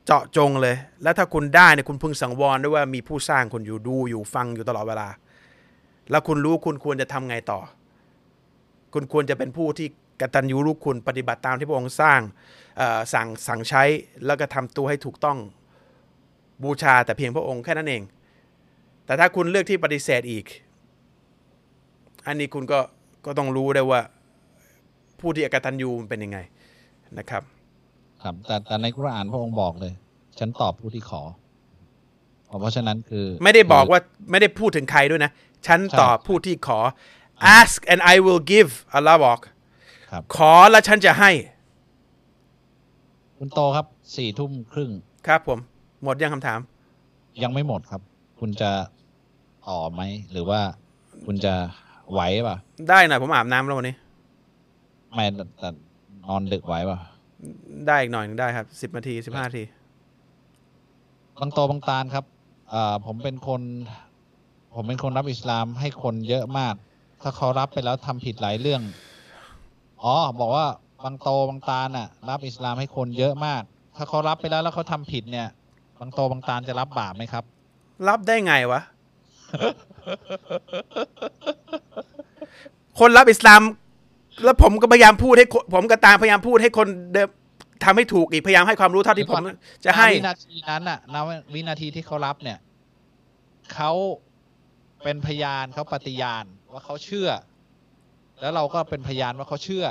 B: เจาะจงเลย แล้วถ้าคุณได้เนี่ยคุณพึงสังวรด้วยว่ามีผู้สร้างคุณอยู่ดูอยู่ฟังอยู่ตลอดเวลา แล้วคุณรู้คุณควรจะทำไงต่อ คุณควรจะเป็นผู้ที่กตัญญูรู้คุณปฏิบัติตามที่พระองค์สร้างสั่งสั่งใช้แล้วก็ทำตัวให้ถูกต้องบูชาแต่เพียงพระองค์แค่นั้นเอง แต่ถ้าคุณเลือกที่ปฏิเสธอีก อันนี้คุณก็ก็ต้องรู้ได้ว่าผู้ที่อกตัญญูมันเป็นยังไงนะครับ
C: ครับแต่แต่ในกุรอานพระองค์บอกเลย ฉันตอบผู้ที่ขอ เพราะฉะนั้นคือ
B: ไม่ได้บอกว่าไม่ได้พูดถึงใครด้วยนะ ฉันตอบผู้ที่ขอ ask and I will give อัลลอฮ์บอก
C: ครับ
B: ขอแล้วฉันจะให้
C: คุณโตครับสี่ทุ่มครึ่ง
B: ครับผม หมดยังคำถาม
C: ยังไม่หมดครับ คุณจะต่อไหม หรือว่าคุณจะไหวป่ะ
B: ได้หน่อยผมอาบน้ำแล้ววันนี้
C: ไม่แต่แต่นอนดึกไหวป่ะ
B: ได้อีกหน่อยหนึงได้ครับสิบนาทีสิบห้านาที
C: บางโตบางตาลครับอ่าผมเป็นคน ผมเป็นคนรับอิสลามให้คนเยอะมาก ถ้าเขารับไปแล้วทำผิดหลายเรื่อง อ๋อ บอกว่าบางโตบางตาลน่ะ รับอิสลามให้คนเยอะมาก ถ้าเขารับไปแล้วแล้วเขาทำผิดเนี่ยบางโตบางตาลจะรับบาปไหมครับ
B: รับได้ไงวะ คนรับอิสลาม แล้วผมก็พยายามพูดให้คนผมก็ตามพยายามพูดให้คนเดิมทำให้ถูกอีกพยายามให้ความรู้เท่าที่ผมจะให้
C: ณวินาทีนั้นน่ะณวินาทีที่เขารับเนี่ยเขาเป็นพยานเขาปฏิญาณว่าเขาเชื่อ แล้วเราก็เป็นพยานว่าเขาเชื่อ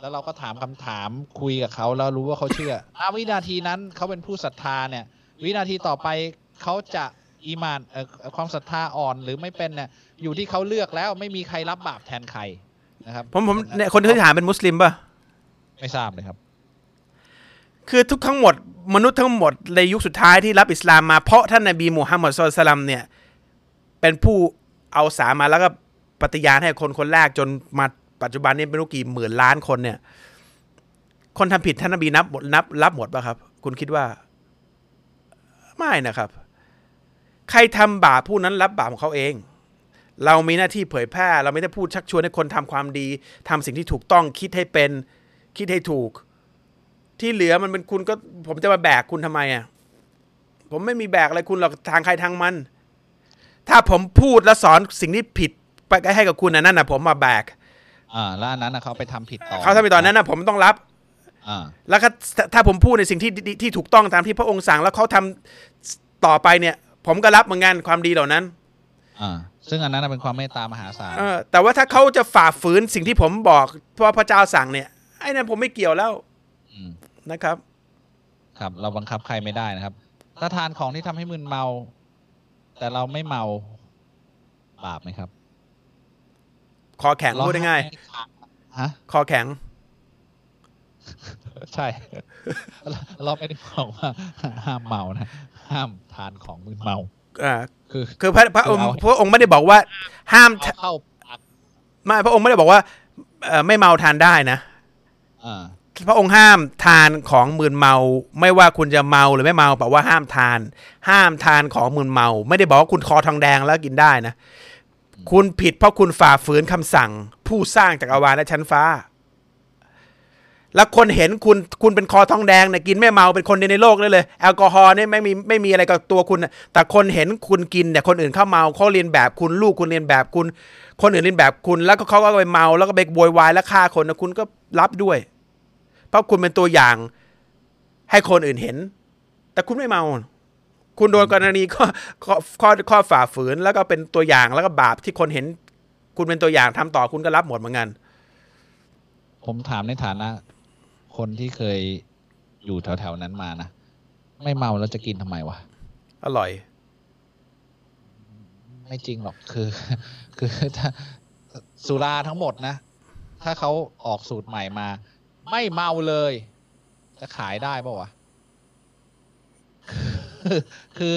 C: แล้วเราก็ถามคำถามคุยกับเขาแล้วรู้ว่าเขาเชื่อณวินาทีนั้นเขาเป็นผู้ศรัทธาเนี่ย วินาทีต่อไปเขาจะอีมานเอ่อความศรัทธาอ่อนหรือไม่เป็นเนี่ยอยู่ที่เขาเลือกแล้วไม่มีใครรับบาปแทนใคร นะครับ
B: ผมผมเนี่ยคนที่ถามเป็นมุสลิมป่ะ
C: ไม่ทราบเลยครับ
B: คือทุกทั้งหมด มนุษย์ทั้งหมดในยุคสุดท้ายที่รับอิสลามมาเพราะท่านนบีมูฮัมมัดสุลตัลลัมเนี่ย เป็นผู้เอาสารมาแล้วก็ปฏิญาณให้คนคนแรกจนมาปัจจุบันนี้ไม่รู้กี่หมื่นล้านคนเนี่ย คนทำผิดท่านนบีนับหมดนับรับหมดป่ะครับ คุณคิดว่า ไม่นะครับ ใครทำบาปผู้นั้นรับบาปของเขาเอง เรามีหน้าที่เผยแพร่ เราไม่ได้พูดชักชวนให้คนทำความดีทำสิ่งที่ถูกต้องคิดให้เป็น คิดให้ถูก ที่เหลือมันเป็นคุณก็ผมจะมาแบกคุณทำไมอะผมไม่มีแบกอะไรคุณหรอกทางใครทางมัน ถ้าผมพูดและสอนสิ่งที่ผิดไปให้กับคุณนะนั่นนะผมมาแบก
C: อ่าแล้วอันนั้นนะเขาไปทำผิดต่อ
B: เขาทำไปตอนนั้นนะผมต้องรับ
C: อ่า
B: แล้วก็ถ้าผมพูดในสิ่งที่ที่ที่ถูกต้องตามที่พระองค์สั่งแล้วเขาทำต่อไปเนี่ย ผมก็รับเหมือนกันความดีเหล่านั้น
C: อ่า ซึ่งอันนั้นนะเป็นความเมตตามหาศาล
B: เออแต่ว่าถ้าเขาจะฝ่าฝืนสิ่งที่ผมบอกเพราะพระเจ้าสั่งเนี่ยไอ้นั่นผมไม่เกี่ยวแล้ว
C: ม
B: นะครับ
C: ครับ เราบังคับใครไม่ได้นะครับ ถ้าทานของที่ทำให้มึนเมา แต่เราไม่เมาบาปไหมครับ
B: คอแข็งพูดง่าย
C: ฮะ
B: ๆคอแข็ง
C: ใช่เราเราไม่ได้บอกว่าห้ามเมานะ ห้ามทานของมึนเมา
B: อ่า
C: คือ
B: คือพระพระองค์
C: คือเอา
B: พระองค์ไม่ได้บอกว่า ห้าม
C: เอาเข้าปาก
B: ไม่พระองค์ไม่ได้บอกว่าเอ่อไม่เมาทานได้นะ
C: อ่า
B: พระองค์ห้ามทานของมึนเมา ไม่ว่าคุณจะเมาหรือไม่เมาแปลว่าห้ามทาน ห้ามทานของมึนเมา ไม่ได้บอกว่าคุณคอทองแดงแล้วกินได้นะ คุณผิดเพราะคุณฝ่าฝืนคำสั่ง ผู้สร้างจักรวาลและชั้นฟ้า แล้วคนเห็นคุณคุณเป็นคอทองแดงเนี่ยกินไม่เมาเป็นคนเดียวในโลกได้เลย แอลกอฮอล์เนี่ยไม่มีไม่มีอะไรกับตัวคุณแต่คนเห็นคุณกินเนี่ยคนอื่นเข้าเมาเขาเรียนแบบคุณลูกคุณเรียนแบบคุณ คนอื่นเรียนแบบคุณ แล้วก็เขาก็ไปเมาแล้วก็ไปโวยวายแล้วฆ่าคนนะคุณก็รับด้วย เพราะคุณเป็นตัวอย่างให้คนอื่นเห็น แต่คุณไม่เมา คุณโดนกรณีข้อข้อข้อข้อฝ่าฝืนแล้วก็เป็นตัวอย่างแล้วก็บาปที่คนเห็น คุณเป็นตัวอย่างทำต่อคุณก็รับหมดเหมือนกัน
C: ผมถามในฐานะ คนที่เคยอยู่แถวๆนั้นมานะ ไม่เมาแล้วจะกินทำไมวะ
B: อร่อย
C: ไม่จริงหรอกคือ คือถ้าสุราทั้งหมดนะ ถ้าเขาออกสูตรใหม่มา ไม่เมาเลย จะขายได้ปะวะ คือ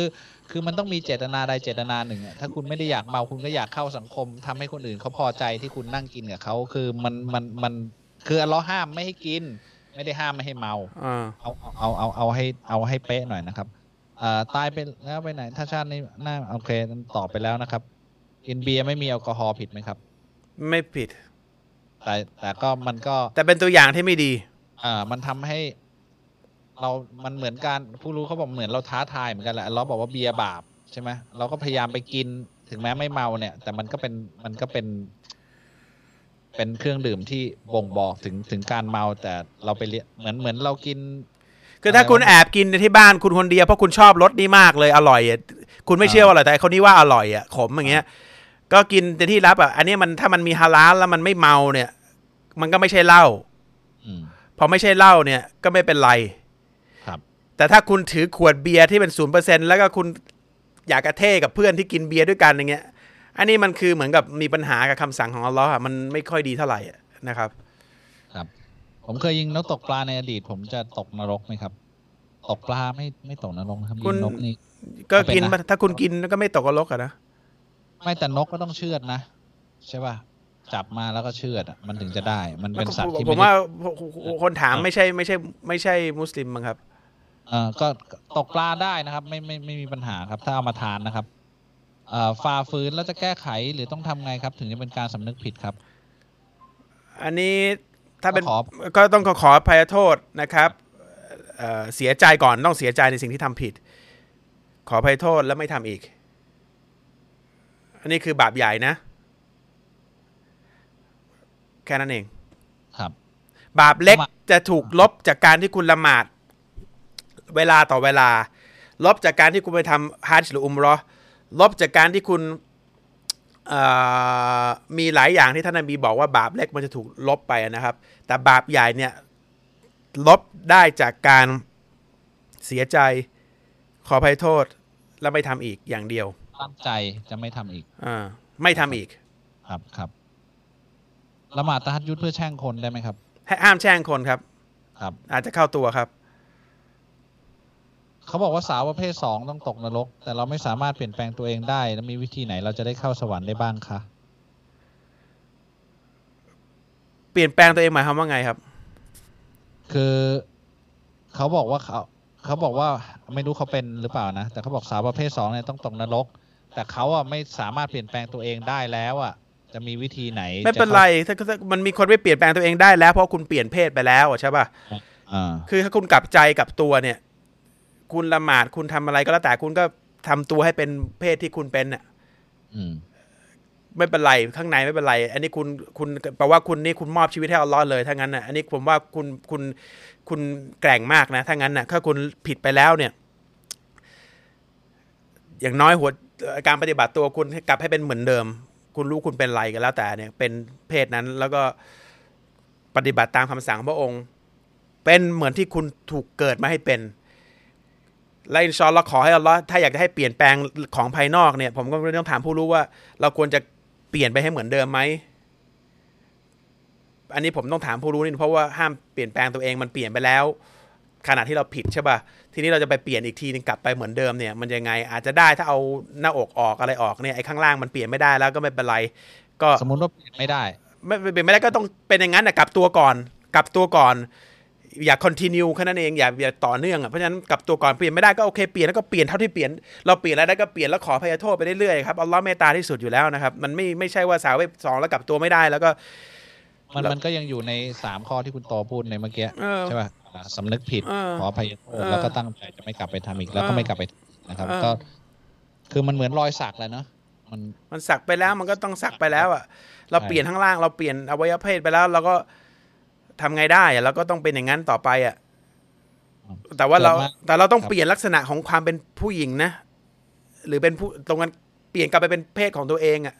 C: คือมันต้องมีเจตนาใดเจตนาหนึ่งอะถ้าคุณไม่ได้อยากเมาคุณก็อยากเข้าสังคมทำให้คนอื่นเขาพอใจที่คุณนั่งกินกับเขาคือมันมันมันคืออัลเลอฮ์ห้ามไม่ให้กิน ไม่ได้ห้ามไม่ให้เมา
B: อ่า
C: เอาเอาเอาเอาให้เอาให้เป๊ะหน่อยนะครับอ่าตายไปแล้วไปไหน ถ้าชาตินี้น่าโอเคตอบไปแล้วนะครับ กินเบียร์ไม่มีแอลกอฮอล์ผิดไหมครับ
B: ไม่ผิด
C: แต่แต่ก็มันก็
B: แต่เป็นตัวอย่างที่ไม่ดี
C: อ่า มันทำให้เรา มันเหมือนการผู้รู้เขาบอกเหมือนเราท้าทายเหมือนกันแหละเราบอกว่าเบียร์บาปใช่ไหมเราก็พยายามไปกินถึงแม้ไม่เมาเนี่ย แต่มันก็เป็นมันก็เป็น เป็นเครื่องดื่มที่บ่งบอกถึงถึงการเมาแต่เราไปเรียนเหมือนเหมือนเรากิน
B: คือถ้าคุณแอบกินในที่บ้านคุณคนเดียวเพราะคุณชอบรสนี้มากเลยอร่อยอะคุณไม่เชื่อว่าอร่อยแต่คนนี้ว่าอร่อยอะขมอย่างเงี้ย ก็กินในที่รับอะอันนี้มันถ้ามันมีฮาลาลแล้วมันไม่เมาเนี่ย มันก็ไม่ใช่เหล้า
C: อืม
B: พอไม่ใช่เหล้าเนี่ยก็ไม่เป็นไร
C: ครับ
B: แต่ถ้าคุณถือขวดเบียร์ที่เป็นศูนย์เปอร์เซ็นแล้วก็คุณอยากกระเท่กับเพื่อนที่กินเบียร์ด้วยกันอย่างเงี้ย อันนี้มันคือเหมือนกับมีปัญหากับคำสั่งของอัลลอฮ์อะมันไม่ค่อยดีเท่าไหร่อะนะครับ
C: ผมเคยยิงนกตกปลาในอดีต ผมจะตกนรกไหมครับ ตกปลาไม่ไม่ตกนรกนะครับ
B: คุ
C: ยิ
B: ณ
C: งนกนี่
B: ก็กิน
C: เป็นนะ
B: ถ้าคุณกินก็ไม่ตกนรกอะนะ
C: ไม่แต่นกก็ต้องเชือดนะใช่ป่ะจับมาแล้วก็เชือดอะมันถึงจะได้ มันเป็นสัตว์ที่
B: ผ
C: ไม่
B: ม
C: ได้
B: ว่าคนถามไม่ใช่ไม่ใช่ ไม่ใช่มุสลิมมั้งครับ
C: เออก็ตกปลาได้นะครับ ไม่ไม่ไม่มีปัญหาครับ ถ้าเอามาทานนะครับเอ่อ ฝ่าฝืนแล้วจะแก้ไขหรือต้องทำไงครับ ถึงจะเป็นการสำนึกผิดครับ
B: อันนี้ถ้าเป็น
C: ก็ขอ
B: ก็ต้องขอขออภัยโทษนะครับเอ่อเสียใจก่อนต้องเสียใจในสิ่งที่ทำผิดขออภัยโทษแล้วไม่ทำอีก อันนี้คือบาปใหญ่นะ แค่นั้นเอง
C: ครับ
B: บาปเล็ก
C: ละหมาด
B: จะถูกลบจากการที่คุณละหมาด เวลาต่อเวลา ลบจากการที่คุณไปทำฮัจญ์หรืออุมเรอ ลบจากการที่คุณเอ่อมีหลายอย่างที่ท่านนบีบอกว่าบาปเล็กมันจะถูกลบไปนะครับ แต่บาปใหญ่เนี่ยลบได้จากการเสียใจขออภัยโทษและไม่ทำอีกอย่างเดียว
C: ตั้งใจจะไม่ทำอีก
B: อ่าไม่ทำอีก
C: ครับครับละหมาดตะฮัดยุดเพื่อแช่งคนได้ไหมครับ
B: ให้ห้ามแช่งคนครับ
C: ครับ
B: อาจจะเข้าตัวครับ
C: เขาบอกว่าสาวประเภทสองต้องตกนรก แต่เราไม่สามารถเปลี่ยนแปลงตัวเองได้แล้วมีวิธีไหนเราจะได้เข้าสวรรค์ได้บ้างคะ
B: เปลี่ยนแปลงตัวเองหมายความว่าไงครับ
C: คือเขาบอกว่าเขาเขาบอกว่าไม่รู้เขาเป็นหรือเปล่านะ แต่เขาบอกสาวประเภทสองเนี่ยต้องตกนรก แต่เขาอะไม่สามารถเปลี่ยนแปลงตัวเองได้แล้วอะ จะมีวิธีไหน
B: ไม่เป็น
C: จะข้า
B: ไรถ้าถ้ามันมีคนไม่เปลี่ยนแปลงตัวเองได้แล้วเพราะคุณเปลี่ยนเพศไปแล้วอะใช่ป่ะ
C: อ่า
B: คือถ้าคุณกลับใจกลับตัวเนี่ย คุณละหมาดคุณทำอะไรก็แล้วแต่คุณก็ทำตัวให้เป็นเพศที่คุณเป็นน่ะ
C: อืม
B: ไม่เป็นไรข้างในไม่เป็นไร อันนี้คุณคุณแปลว่าคุณนี่คุณมอบชีวิตให้อัลลอฮ์เลยถ้างั้นน่ะอันนี้ผมว่าคุณคุณคุณแกร่งมากนะ ถ้างั้นน่ะถ้าคุณผิดไปแล้วเนี่ย อย่างน้อยหัวเอ่อการปฏิบัติตัวคุณให้กลับให้เป็นเหมือนเดิม คุณรู้คุณเป็นอะไรกันแล้วแต่เนี่ย เป็นเพศนั้นแล้วก็ปฏิบัติตามคำสั่งของพระองค์ เป็นเหมือนที่คุณถูกเกิดมาให้เป็น และอินชาอัลลอฮ์ขอให้อัลลอฮ์ถ้าอยากจะให้เปลี่ยนแปลงของภายนอกเนี่ย ผมก็ต้องถามผู้รู้ว่า เราควรจะเปลี่ยนไปให้เหมือนเดิมไหมอันนี้ผมต้องถามผู้รู้นี่เพราะว่าห้ามเปลี่ยนแปลงตัวเองมันเปลี่ยนไปแล้ว ขณะที่เราผิดใช่ป่ะทีนี้เราจะไปเปลี่ยนอีกทีนึงกลับไปเหมือนเดิมเนี่ย มันยังไงอาจจะได้ถ้าเอาหน้าอกออกอะไรออกเนี่ยไอ้ข้างล่างมันเปลี่ยนไม่ได้แล้วก็ไม่เป็นไร ก็
C: สมมุติว่าเปลี่ยนไม่ได้
B: ไม่ไม่เป็นไม่ได้ก็ต้องเป็นอย่างนั้นนะกลับตัวก่อน กลับตัวก่อน อย่า continue แค่นั้นเองอย่าอย่าต่อเนื่องอะเพราะฉะนั้นกลับตัวก่อนเปลี่ยนไม่ได้ก็โอเคเปลี่ยนแล้วก็เปลี่ยนเท่าที่เปลี่ยนเราเปลี่ยนอะไรได้ก็เปลี่ยนแล้วขอพยโทษไปเรื่อยๆครับอัลลอฮ์เมตตาที่สุดอยู่แล้วนะครับ มันไม่ไม่ใช่ว่าสาวเวบสองแล้วกลับตัวไม่ได้แล้วก็
C: มัน
B: แล้ว
C: มันก็ยังอยู่ในสามข้อที่คุณโตพูดในเมื่อกี้
B: เออ
C: ใช่ป่ะอ่าสำนึกผิด
B: เออ
C: ขออภัยโทษ
B: เออ
C: แล้วก็ตั้งใจจะไม่กลับไปทำอีกแล้วก็
B: เออ
C: ไม่กลับไปนะครับ
B: เออ
C: ก็ คือมันเหมือนรอยสักแหละเนาะมัน
B: มันสักไปแล้วมันก็ต้องสักไปแล้วอะ เรา
C: ใช่
B: เปลี่ยนข้างล่างเราเปลี่ยนอวัยวะเพศไปแล้วเราก็ ทำไงได้อะเราก็ต้องเป็นอย่างนั้นต่อไปอะแต่ว่าเรา
C: เกิดมา
B: แต่เราต้อง
C: ครับ
B: เปลี่ยนลักษณะของความเป็นผู้หญิงนะ หรือเป็นผู้ตรงนั้นเปลี่ยนกลับไปเป็นเพศของตัวเองอะ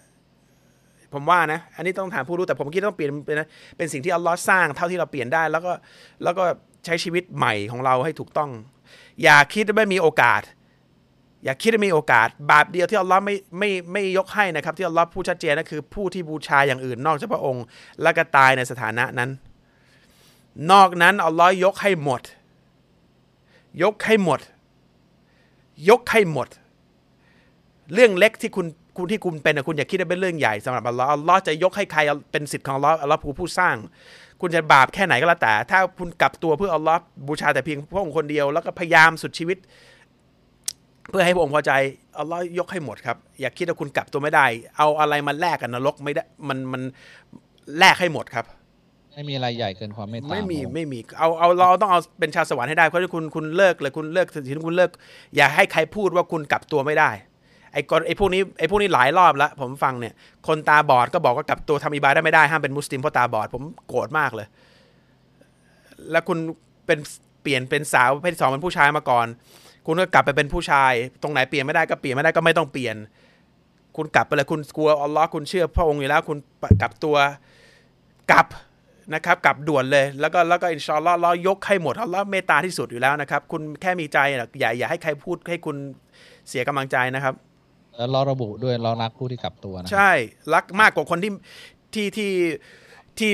B: ผมว่านะ อันนี้ต้องถามผู้รู้แต่ผมคิดต้องเปลี่ยนเป็นเป็นสิ่งที่อัลลอฮ์สร้างเท่าที่เราเปลี่ยนได้ แล้วก็แล้วก็ใช้ชีวิตใหม่ของเราให้ถูกต้อง อย่าคิดว่าไม่มีโอกาส อย่าคิดว่ามีโอกาส บาปเดียวที่อัลลอฮ์ไม่ไม่ไม่ยกให้นะครับ ที่อัลลอฮ์พูดชัดเจนก็คือผู้ที่บูชาอย่างอื่นนอกจากพระองค์ และก็ตายในสถานะนั้น นอกนั้นอัลลอฮ์ยกให้หมด ยกให้หมด ยกให้หมด เรื่องเล็กที่คุณคุณที่คุณเป็นคุณอย่าคิดว่าเป็นเรื่องใหญ่สำหรับอัลลอฮ์อัลลอฮ์จะยกให้ใครเป็นสิทธิ์ของอัลลอฮ์อัลลอฮ์ผู้ผู้สร้าง คุณจะบาปแค่ไหนก็แล้วแต่ ถ้าคุณกลับตัวเพื่ออัลลอฮ์บูชาแต่เพียงพระองค์คนเดียว แล้วก็พยายามสุดชีวิต เพื่อให้พระองค์พอใจอัลลอฮ์ยกให้หมดครับ อย่าคิดว่าคุณกลับตัวไม่ได้ เอาอะไรมาแลกกับนรกไม่ได้มันมันแลกให้หมดครับ
C: ไม่มีอะไรใหญ่เกินความเมตตา
B: ไม่มี
C: ของ
B: ไม่มีเอาเอาเราต้องเอาเป็นชาวสวรรค์ให้ได้เพราะถ้าคุณคุณเลิกเลยคุณเลิกถึงที่คุณเลิก อย่าให้ใครพูดว่าคุณกลับตัวไม่ได้ไอ้กไอ้พวกนี้ไอ้พวกนี้หลายรอบแล้วผมฟังเนี่ย คนตาบอดก็บอกว่ากลับตัวทำอิบาได้ไม่ได้ห้ามเป็นมุสลิมเพราะตาบอด ผมโกรธมากเลย แล้วคุณเป็นเปลี่ยนเป็นสาวเพศสองเป็นผู้ชายมาก่อน คุณก็กลับไปเป็นผู้ชาย ตรงไหนเปลี่ยนไม่ได้ก็เปลี่ยนไม่ได้ก็ไม่ต้องเปลี่ยน คุณกลับไปเลยคุณกลัวอัลลอฮ์คุณเชื่อพระองค์อยู่แล้ว คุณกลับตัวกลับ นะครับกลับด่วนเลย แล้วก็แล้วก็อินชาอัลลอฮ์เรายกให้หมดอัลลอฮ์เมตตาที่สุดอยู่แล้วนะครับ คุณแค่มีใจนะอย่าอย่าให้ใครพูดให้คุณเสียกำลังใจนะครับ
C: แล้วเราระบุด้วยเรารักผู้ที่กลับตัวนะ
B: ใช่รักมากกว่าคนที่ที่ที่ที่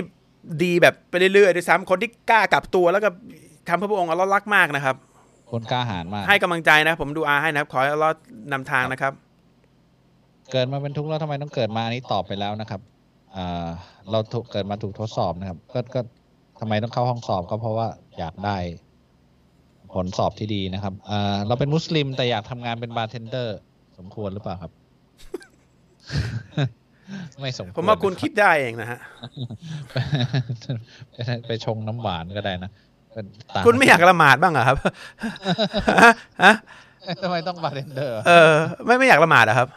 B: ดีแบบไปเรื่อยๆด้วยซ้ำคนที่กล้ากลับตัวแล้วก็ทำเพื่อพระองค์อัลลอฮ์รักมากนะครับ
C: คนกล้าหาญมาก
B: ให้กำลังใจนะ ผมดูอาให้นะครับ ขอให้อัลลอฮ์นำทางนะครับ
C: เกิดมาเป็นทุกข์แล้วทำไมต้องเกิดมาอันนี้ตอบไปแล้วนะครับอ่า เราถูกเกิดมาถูกทดสอบนะครับ ก็ก็ทำไมต้องเข้าห้องสอบก็เพราะว่าอยากได้ ผลสอบที่ดีนะครับอ่าเราเป็นมุสลิมแต่อยากทำงานเป็นบาร์เทนเดอร์ สมควรหรือเปล่าครับ ไม่สมควร
B: ผมว่าคุณ
C: นะรับ
B: คิดได้เองนะฮะ
C: ไปไปชงน้ำหวานก็ได้นะเป็นต่าง
B: คุณไม่อยากละหมาดบ้างเหรอครับฮะฮะ
C: ทำไมต้องบาร์เทนเดอร์
B: เออ ไม่ไม่อยากละหมาดเหรอครับ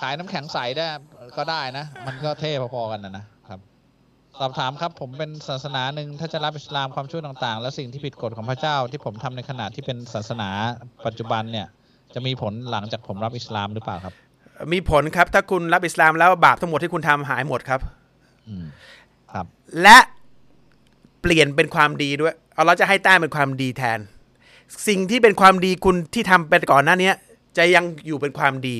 C: ขายน้ำแข็งใสได้ก็ได้นะ มันก็เท่พอๆกันนะนะครับ สอบถามครับผมเป็นศาสนาหนึ่งถ้าจะรับอิสลามความชั่วต่างๆ และสิ่งที่ผิดกฎของพระเจ้าที่ผมทำในขณะที่เป็นศาสนาปัจจุบันเนี่ย จะมีผลหลังจากผมรับอิสลามหรือเปล่าครับ
B: มีผลครับถ้าคุณรับอิสลามแล้วบาปทั้งหมดที่คุณทำหายหมดครับ
C: อืมครับ
B: และเปลี่ยนเป็นความดีด้วยเอาเราจะให้แต้มเป็นความดีแทน สิ่งที่เป็นความดีคุณที่ทำไปก่อนหน้าเนี้ยจะยังอยู่เป็นความดี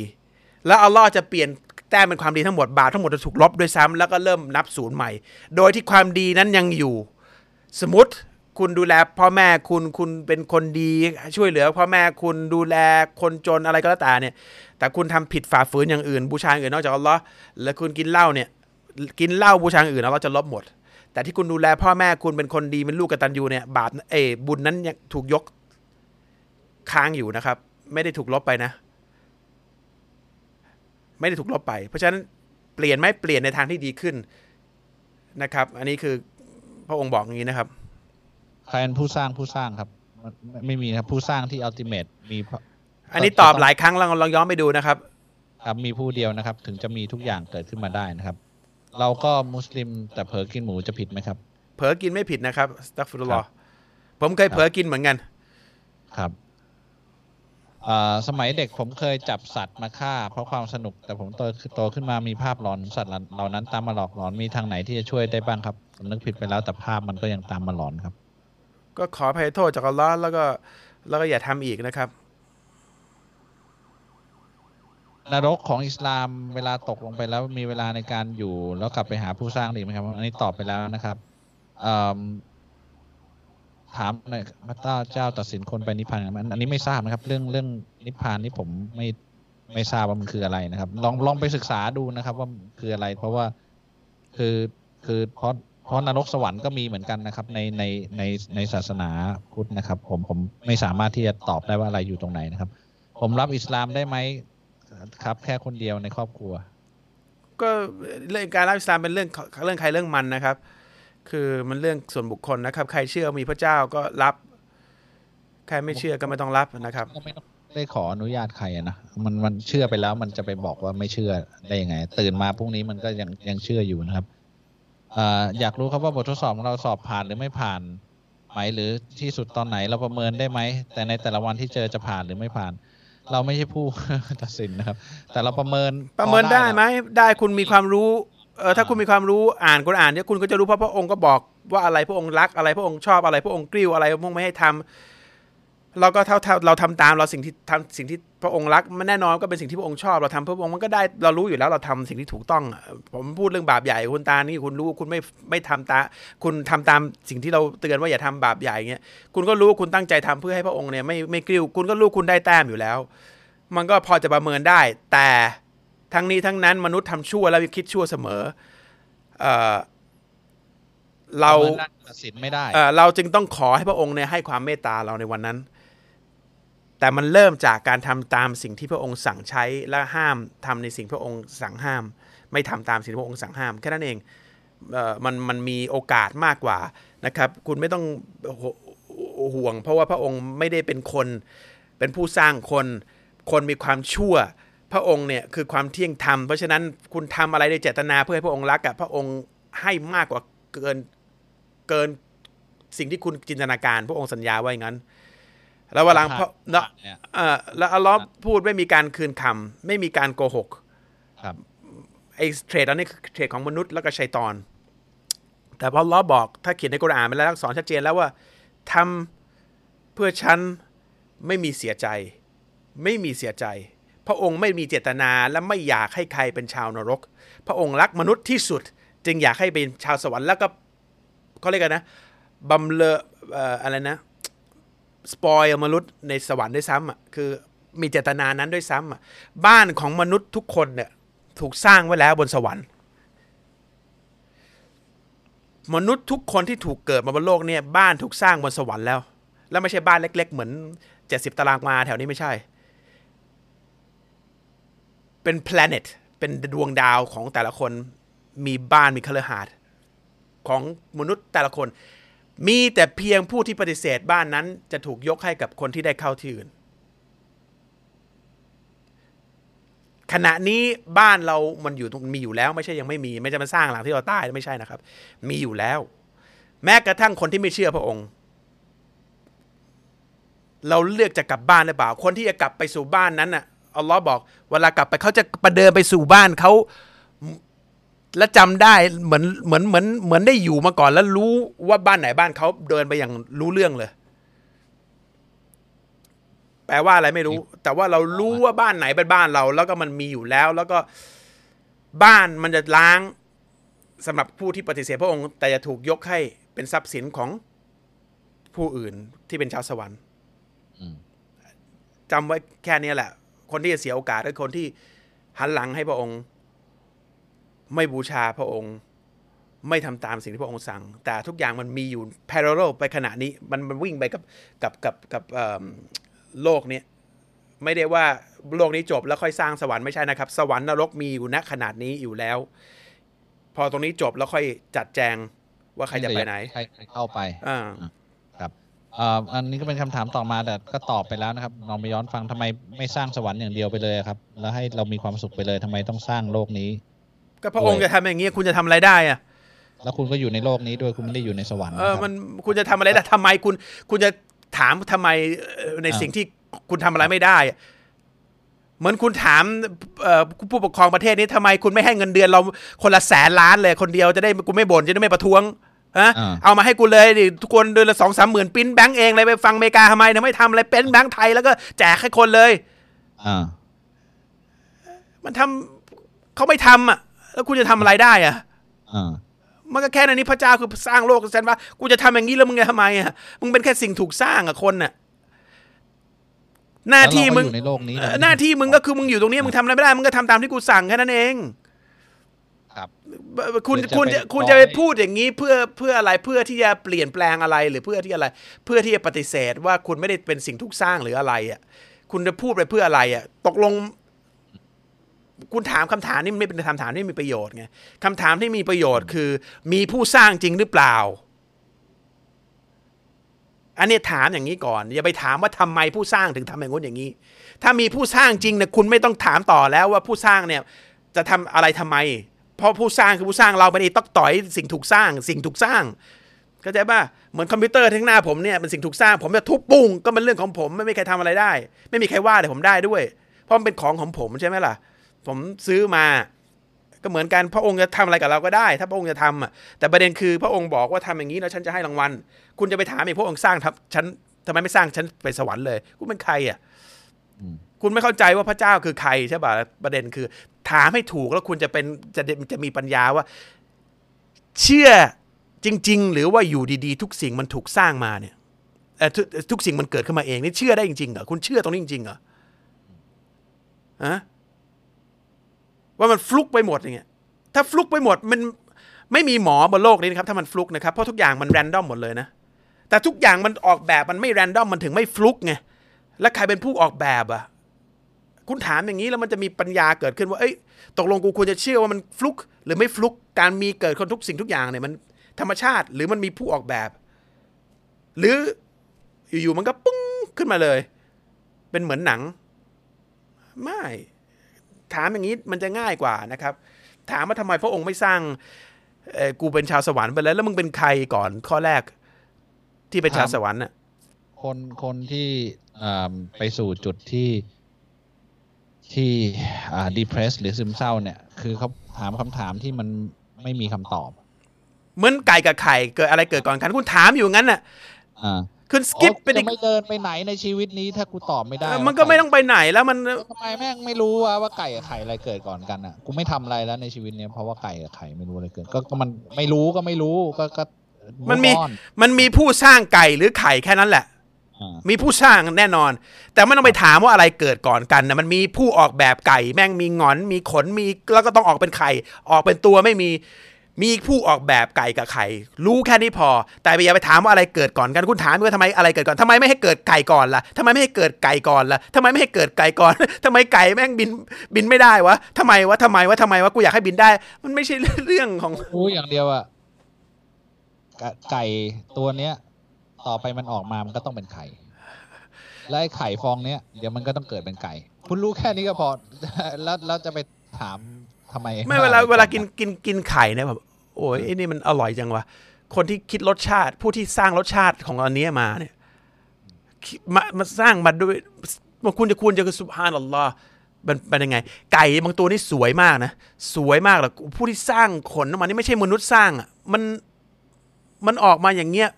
B: แล้วอัลลอฮ์จะเปลี่ยนแต้มเป็นความดีทั้งหมดบาปทั้งหมดจะถูกลบด้วยซ้ำแล้วก็เริ่มนับศูนย์ใหม่ โดยที่ความดีนั้นยังอยู่ สมมติคุณดูแลพ่อแม่คุณคุณเป็นคนดีช่วยเหลือพ่อแม่คุณดูแลคนจนอะไรก็แล้วแต่เนี่ย แต่คุณทำผิดฝ่าฝืนอย่างอื่น บูชาอย่างอื่นนอกจากอัลลอฮ์แล้วคุณกินเหล้าเนี่ยกินเหล้าบูชาอย่างอื่นอัลลอฮ์จะลบหมด แต่ที่คุณดูแลพ่อแม่คุณเป็นคนดีเป็นลูกกตัญญูเนี่ยบาปเอบุญนั้นถูกยกค้างอยู่นะครับ ไม่ได้ถูกลบไปนะ ไม่ได้ถูกลบไป เพราะฉะนั้นเปลี่ยนไหมเปลี่ยนในทางที่ดีขึ้นนะครับ อันนี้คือพระองค์บอกอย่างนี้นะครับ
C: ใครเป็นผู้สร้างผู้สร้างครับมันไม่ไม่มีนะครับผู้สร้างที่อัลติเม e มีพระ
B: อันนี้ตอบหลายครั้งลองลองย้อนไปดูนะครับ
C: ครับมีผู้เดียวนะครับ ถึงจะมีทุกอย่างเกิดขึ้นมาได้นะครับ เราก็มุสลิมแต่เผลอกินหมูจะผิดไหมครับ
B: เผลอกินไม่ผิดนะครับสตัฟฟุรุลลอ
C: ครั
B: ฮ์
C: บ
B: ผมเคยเผลอกินเหมือนกัน
C: ครับอ่า สมัยเด็กผมเคยจับสัตว์มาฆ่า เพราะความสนุกแต่ผมโตโตขึ้นมามีภาพหลอนสัตว์เหล่านั้นตามมาหลอกหลอนมีทางไหนที่จะช่วยได้บ้างครับผมนึกผิดไปแล้วแต่ภาพมันก็ยังตามมาหลอนครับ
B: ก็ขออภัยโทษจากอัลลอฮ์แล้วก็แล้วก็อย่าทำอีกนะครับ
C: นรกของอิสลามเวลาตกลงไปแล้วมีเวลาในการอยู่แล้วกลับไปหาผู้สร้างดีไหมครับ อันนี้ตอบไปแล้วนะครับ ถามหน่อยพระเจ้าเจ้าตัดสินคนไปนิพพานมอันอันนี้ไม่ทราบนะครับ เรื่องเรื่องนิพพานนี่ผมไม่ไม่ทราบว่ามันคืออะไรนะครับ ลองลองไปศึกษาดูนะครับ ว่าคืออะไร เพราะว่าคือคือเพราะเพราะนรกสวรรค์ก็มีเหมือนกันนะครับ ในในในในศาสนาพุทธนะครับ ผมผมไม่สามารถที่จะตอบได้ว่าอะไรอยู่ตรงไหนนะครับ ผมรับอิสลามได้ไหมครับ แค่คนเดียวในครอบครัว
B: ก็เรื่องการรับอิสลามเป็นเรื่องเรื่องใครเรื่องมันนะครับ คือมันเรื่องส่วนบุคคลนะครับ ใครเชื่อมีพระเจ้าก็รับ ใครไม่เชื่อก็ไม่ต้องรับนะครับ
C: ก็ไม่ต้องได้ขออนุญาตใครอะนะมันมันเชื่อไปแล้ว มันจะไปบอกว่าไม่เชื่อได้ยังไง ตื่นมาพรุ่งนี้มันก็ยังยังเชื่ออยู่นะครับอ่าอยากรู้ครับว่าบททดสอบของเราสอบผ่านหรือไม่ผ่านไหมหรือที่สุดตอนไหนเราประเมินได้ไหมแต่ในแต่ละวันที่เจอจะผ่านหรือไม่ผ่าน เราไม่ใช่ผู้ตัดสินนะครับ แต่เราประเมิน
B: ประเมินได้ไหม
C: พอ
B: ได้คุณมีความรู้ เออถ้าคุณมีความรู้อ่านคุณอ่านเนี่ยคุณก็จะรู้เพราะพระองค์ก็บอกว่าอะไรพระองค์รักอะไรพระองค์ชอบอะไร พระองค์กริ้วอะไรพระองค์ไม่ให้ทำเราก็เท่าเท่าเราทำตามเราสิ่งที่ทำสิ่งที่พระองค์รักมันแน่นอนก็เป็นสิ่งที่พระองค์ชอบ เราทำพระองค์มันก็ได้เรารู้อยู่แล้วเราทำสิ่งที่ถูกต้อง ผมพูดเรื่องบาปใหญ่คุณตานี่คุณรู้คุณไม่ไม่ทำตาคุณทำตามสิ่งที่เราเตือนว่าอย่าทำบาปใหญ่เงี้ยคุณก็รู้คุณตั้งใจทำเพื่อให้พระองค์เนี่ยไม่ไม่กริ้วคุณก็รู้คุณได้แต้มอยู่แล้ว มันก็พอจะประเมินได้ แต่ ทั้งนี้ทั้งนั้นมนุษย์ทำชั่วแล้วคิดชั่วเสมอเอ่อเรา
C: ประมินได้ตัดสินไม่ได้
B: เอ่อเราจึงต้องขอให้พระองค์เนี่ยให้ความเมตตาเราในวันนั้น แต่มันเริ่มจากการทำตามสิ่งที่พระองค์สั่งใช้และห้ามทำในสิ่งพระองค์สั่งห้าม ไม่ทำตามสิ่งที่พระองค์สั่งห้ามแค่นั้นเองเอ่อมันมันมีโอกาสมากกว่านะครับ คุณไม่ต้องห่วง เพราะว่าพระองค์ไม่ได้เป็นคนเป็นผู้สร้างคน คนมีความชั่ว พระองค์เนี่ยคือความเที่ยงธรรม เพราะฉะนั้นคุณทำอะไรโดยเจตนาเพื่อให้พระองค์รักอะพระองค์ให้มากกว่าเกินเกินสิ่งที่คุณจินตนาการ พระองค์สัญญาไว้อย่างนั้น แล้ววันหลังพระเนาะ
C: เนี่ย
B: เอ่อแล้วอัลลอฮ์พูดไม่มีการคืนคำไม่มีการโกหก
C: ครับ
B: ไอ้เทรดอันนี้คือเทรดของมนุษย์แล้วก็ชัยตอน แต่พออัลลอฮ์บอกถ้าเขียนในกุรอานไปแล้วสอนชัดเจนแล้วว่าทำเพื่อฉันไม่มีเสียใจ ไม่มีเสียใจพ ระองค์ไม่มีเจตนาและไม่อยากให้ใครเป็นชาวนรก พระองค์รักมนุษย์ที่สุด จึงอยากให้เป็นชาวสวรรค์แล้วก็เขาเรียกกันนะบำเลอเอ่อะไรนะสปอยมนุษย์ในสวรรค์ด้วยซ้ำอะคือมีเจตนานั้นด้วยซ้ำอะบ้านของมนุษย์ทุกคนเนี่ยถูกสร้างไว้แล้วบนสวรรค์ มนุษย์ทุกคนที่ถูกเกิดมาบนโลกเนี่ยบ้านถูกสร้างบนสวรรค์แล้ว แล้วไม่ใช่บ้านเล็ก ๆ เหมือนเจ็ดสิบตารางวาแถวนี้ไม่ใช่ เป็น planet เป็นดวงดาวของแต่ละคน มีบ้านมีคฤหาสน์ของมนุษย์แต่ละคน มีแต่เพียงผู้ที่ปฏิเสธบ้านนั้น จะถูกยกให้กับคนที่ได้เข้าที่อื่น ขณะนี้บ้านเรามันอยู่มีอยู่แล้ว ไม่ใช่ยังไม่มี ไม่จะมาสร้างหลังที่เราใต้ไม่ใช่นะครับ มีอยู่แล้ว แม้กระทั่งคนที่ไม่เชื่อพระองค์เราเลือกจะกลับบ้านหรือเปล่า คนที่จะกลับไปสู่บ้านนั้นน่ะ อัลลอฮ์บอก เวลากลับไปเขาจะประเดินไปสู่บ้านเขาและจำได้เหมือนเหมือนเหมือนเหมือนได้อยู่มาก่อน แล้วรู้ว่าบ้านไหนบ้านเขาเดินไปอย่างรู้เรื่องเลย แปลว่าอะไรไม่รู้ แต่ว่าเรารู้ว่าบ้านไหนเป็นบ้านเรา แล้วก็มันมีอยู่แล้ว แล้วก็บ้านมันจะล้างสำหรับผู้ที่ปฏิเสธพระองค์ แต่จะถูกยกให้เป็นทรัพย์สินของผู้อื่นที่เป็นชาวสวรรค์
C: อืม
B: จำไว้แค่นี้แหละ คนที่จะเสียโอกาสคือคนที่หันหลังให้พระองค์ ไม่บูชาพระองค์ ไม่ทำตามสิ่งที่พระองค์สั่ง แต่ทุกอย่างมันมีอยู่ parallel ไปขณะนี้มันมันวิ่งไปกับกับกับกับเอิ่มโลกเนี้ยไม่ได้ว่าโลกนี้จบแล้วค่อยสร้างสวรรค์ไม่ใช่นะครับ สวรรค์นรกมีอยู่ณขนาดนี้อยู่แล้ว พอตรงนี้จบแล้วค่อยจัดแจงว่าใครจะไปไหน
C: ใครเข้าไป
B: อ่า
C: ครับ อ่าอันนี้ก็เป็นคำถามต่อมาแต่ก็ตอบไปแล้วนะครับลองไปย้อนฟังทำไมไม่สร้างสวรรค์อย่างเดียวไปเลยครับ แล้วให้เรามีความสุขไปเลยทำไมต้องสร้างโลกนี้
B: ก็พระองค์จะทำอย่างนี้คุณจะทำอะไรได้อะ
C: แล้วคุณก็อยู่ในโลกนี้ด้วยคุณไม่ได้อยู่ในสวรรค์
B: เออ
C: นะครับ
B: มันคุณจะทำอะไรได้ทำไมคุณ คุณจะถามทำไมเอ่อใน
C: อ่า
B: สิ่งที่คุณทำอะไรไม่ได้อะเหมือนคุณถามเอ่อผู้ปกครองประเทศนี้ทำไมคุณไม่ให้เงินเดือนเราคนละแสนล้านเลยคนเดียวจะได้กูไม่บ่นจะได้ไม่ประท้วง ฮะ
C: อ่า
B: เอามาให้กูเลยดิทุกคนเดือนละสองสามหมื่นปริ้นแบงก์เองเลยไปฟังอเมริกาทำไมทำไมทำอะไรเป็นแบงก์ไทยแล้วก็แจกให้คนเลย
C: อ่า
B: มันทำเขาไม่ทำอะ แล้วคุณจะทำอะไรได้อะ
C: อ่า
B: มันก็แค่นั้นนี้พระเจ้าคือสร้างโลกฉันว่ากูจะทำอย่างนี้แล้วมึงจะทำไมอะมึงเป็นแค่สิ่งถูกสร้างอะคนน่ะหน้าที่มึง
C: แล้วเราก็อยู่ในโลกนี้
B: เอ่อหน้าที่มึงก็คือมึงอยู่ตรงนี้มึงทำอะไรไม่ได้มึงก็ทำตามที่กูสั่งแค่นั้นเอง
C: ครับ
B: คุณ
C: หรือจะ
B: คุณ
C: ไป
B: จะคุณจะไป
C: บอกให้
B: พูดอย่างนี้เพื่อเพื่ออะไรเพื่อที่จะเปลี่ยนแปลงอะไรหรือเพื่อที่อะไร เพื่อที่จะปฏิเสธว่าคุณไม่ได้เป็นสิ่งถูกสร้างหรืออะไรอะคุณจะพูดไปเพื่ออะไรอะตกลง คุณถามคำถามนี่มันไม่เป็นคำถามที่มีประโยชน์ไงคำถามที่มีประโยชน์คือ มีผู้สร้างจริงหรือเปล่า อันนี้ถามอย่างนี้ก่อน อย่าไปถามว่าทำไมผู้สร้างถึงทำอย่างงู้นอย่างนี้ ถ้ามีผู้สร้างจริงเนี่ยคุณไม่ต้องถามต่อแล้วว่าผู้สร้างเนี่ย จะทำอะไรทำไม เพราะผู้สร้างคือผู้สร้างเราไม่ได้ต้องต่อยสิ่งถูกสร้าง สิ่งถูกสร้างเข้าใจป่ะเหมือนคอมพิวเตอร์ที่ข้างหน้าผมเนี่ยเป็นสิ่งถูกสร้าง ผมจะทุบปุ้งก็เป็นเรื่องของผมไม่มีใครทำอะไรได้ ไม่มีใครว่าแต่ผมได้ด้วย เพราะมันเป็นของของผมใช่ไหมล่ะ ผมซื้อมาก็เหมือนกันพระองค์จะทำอะไรกับเราก็ได้ ถ้าพระองค์จะทำอะแต่ประเด็นคือพระองค์บอกว่าทำอย่างนี้แล้วฉันจะให้รางวัล คุณจะไปถามไอ้พระองค์สร้างทับฉันทำไมไม่สร้างฉันไปสวรรค์เลยคุณเป็นใครอะ คุณไม่เข้าใจว่าพระเจ้าคือใครใช่ป่ะประเด็นคือ ถามให้ถูกแล้วคุณจะเป็นจะจะมีปัญญาว่า เชื่อจริง ๆ หรือว่าอยู่ดีๆ ทุกสิ่งมันถูกสร้างมาเนี่ยเอ่ทุกทุกสิ่งมันเกิดขึ้นมาเองนี่เชื่อได้จริงๆเหรอคุณเชื่อตรงนี้จริงๆเหรอฮะว่ามันฟลุกไปหมดอย่างเงี้ยถ้าฟลุกไปหมดมันไม่มีหมอบนโลกนี้นะครับถ้ามันฟลุกนะครับเพราะทุกอย่างมันแรนดอมหมดเลยนะแต่ทุกอย่างมันออกแบบมันไม่แรนดอมมันถึงไม่ฟลุกไงแล้วใครเป็นผู้ออกแบบอะ คุณถามอย่างนี้แล้วมันจะมีปัญญาเกิดขึ้นว่าเอ้ยตกลงกูควรจะเชื่อว่ามันฟลุก หรือไม่ฟลุกการมีเกิดคนทุกสิ่งทุกอย่างเนี่ยมันธรรมชาติหรือมันมีผู้ออกแบบ หรืออยู่ๆมันก็ปุ้งขึ้นมาเลย เป็นเหมือนหนัง ไม่ถามอย่างนี้มันจะง่ายกว่านะครับ ถามว่าทำไมพระองค์ไม่สร้างเออกูเป็นชาวสวรรค์ไปแล้ว แล้วมึงเป็นใครก่อนข้อแรกที่เป็นชาวสวรรค์น่ะ
C: คนคนที่อ่าไปสู่จุดที่ ที่อ่า depressed หรือซึมเศร้าเนี่ย คือเขาถามคำถามที่มันไม่มีคำตอบ
B: เหมือนไก่กับไข่เกิดอะไรเกิดก่อนกันคุณถามอยู่งั้นน่ะ
C: อ่า
B: คุณสกิปไป
C: จะ
B: ดิ
C: ไม่เดินไปไหนในชีวิตนี้ถ้ากูตอบไม่ได้
B: เออมันก็ไม่ต้องไปไหนแล้วมัน
C: ทำไมแม่งไม่รู้ว่าว่าไก่กับไข่อะไรเกิดก่อนกันอะกูไม่ทำอะไรแล้วในชีวิตเนี้ยเพราะว่าไก่กับไข่ไม่รู้อะไรเกิดก็ก็มันไม่รู้ก็ไม่รู้ก็ก็
B: มันมี
C: move on
B: มันมีผู้สร้างไก่หรือไข่แค่นั้นแหละ
C: อ่า
B: มีผู้สร้างแน่นอน แต่ไม่ต้องไปถามว่าอะไรเกิดก่อนกันนะมันมีผู้ออกแบบไก่ แม่งมีหงอน มีขนมีแล้วก็ต้องออกเป็นไข่ออกเป็นตัวไม่มีมีผู้ออกแบบไก่กับไข่ รู้แค่นี้พอ แต่อย่าไปถามว่าอะไรเกิดก่อนกันคุณถามว่าทำไมอะไรเกิดก่อนทำไมไม่ให้เกิดไก่ก่อนล่ะทำไมไม่ให้เกิดไก่ก่อนล่ะทำไมไม่ให้เกิดไก่ก่อนทำไมไก่แม่งบินบินไม่ได้วะทำไมวะทำไมวะทำไมวะกูอยากให้บินได้ มันไม่ใช่เรื่องของ
C: รู้อย่างเดียวอะกะไก่ตัวเนี้ย ต่อไปมันออกมามันก็ต้องเป็นไข่และไอ้ไข่ฟองเนี้ยเดี๋ยวมันก็ต้องเกิดเป็นไก่ คุณรู้แค่นี้ก็พอ แล้วแล้วจะไปถามทำไม
B: ไม่เวลาเวลากินกินกินไข่เนี่ยแบบโอ้ยไอ้นี่มันอร่อยจังวะคนที่คิดรสชาติผู้ที่สร้างรสชาติของอันนี้มาเนี่ยมามาสร้างมาด้วยมันคุณจะควรจะคือสุภานัลลอฮ์มันเป็นยังไง ไก่บางตัวนี่สวยมากนะ สวยมากเลยผู้ที่สร้างขนออกมานี่ไม่ใช่มนุษย์สร้างอะมันมันออกมาอย่างเงี้ย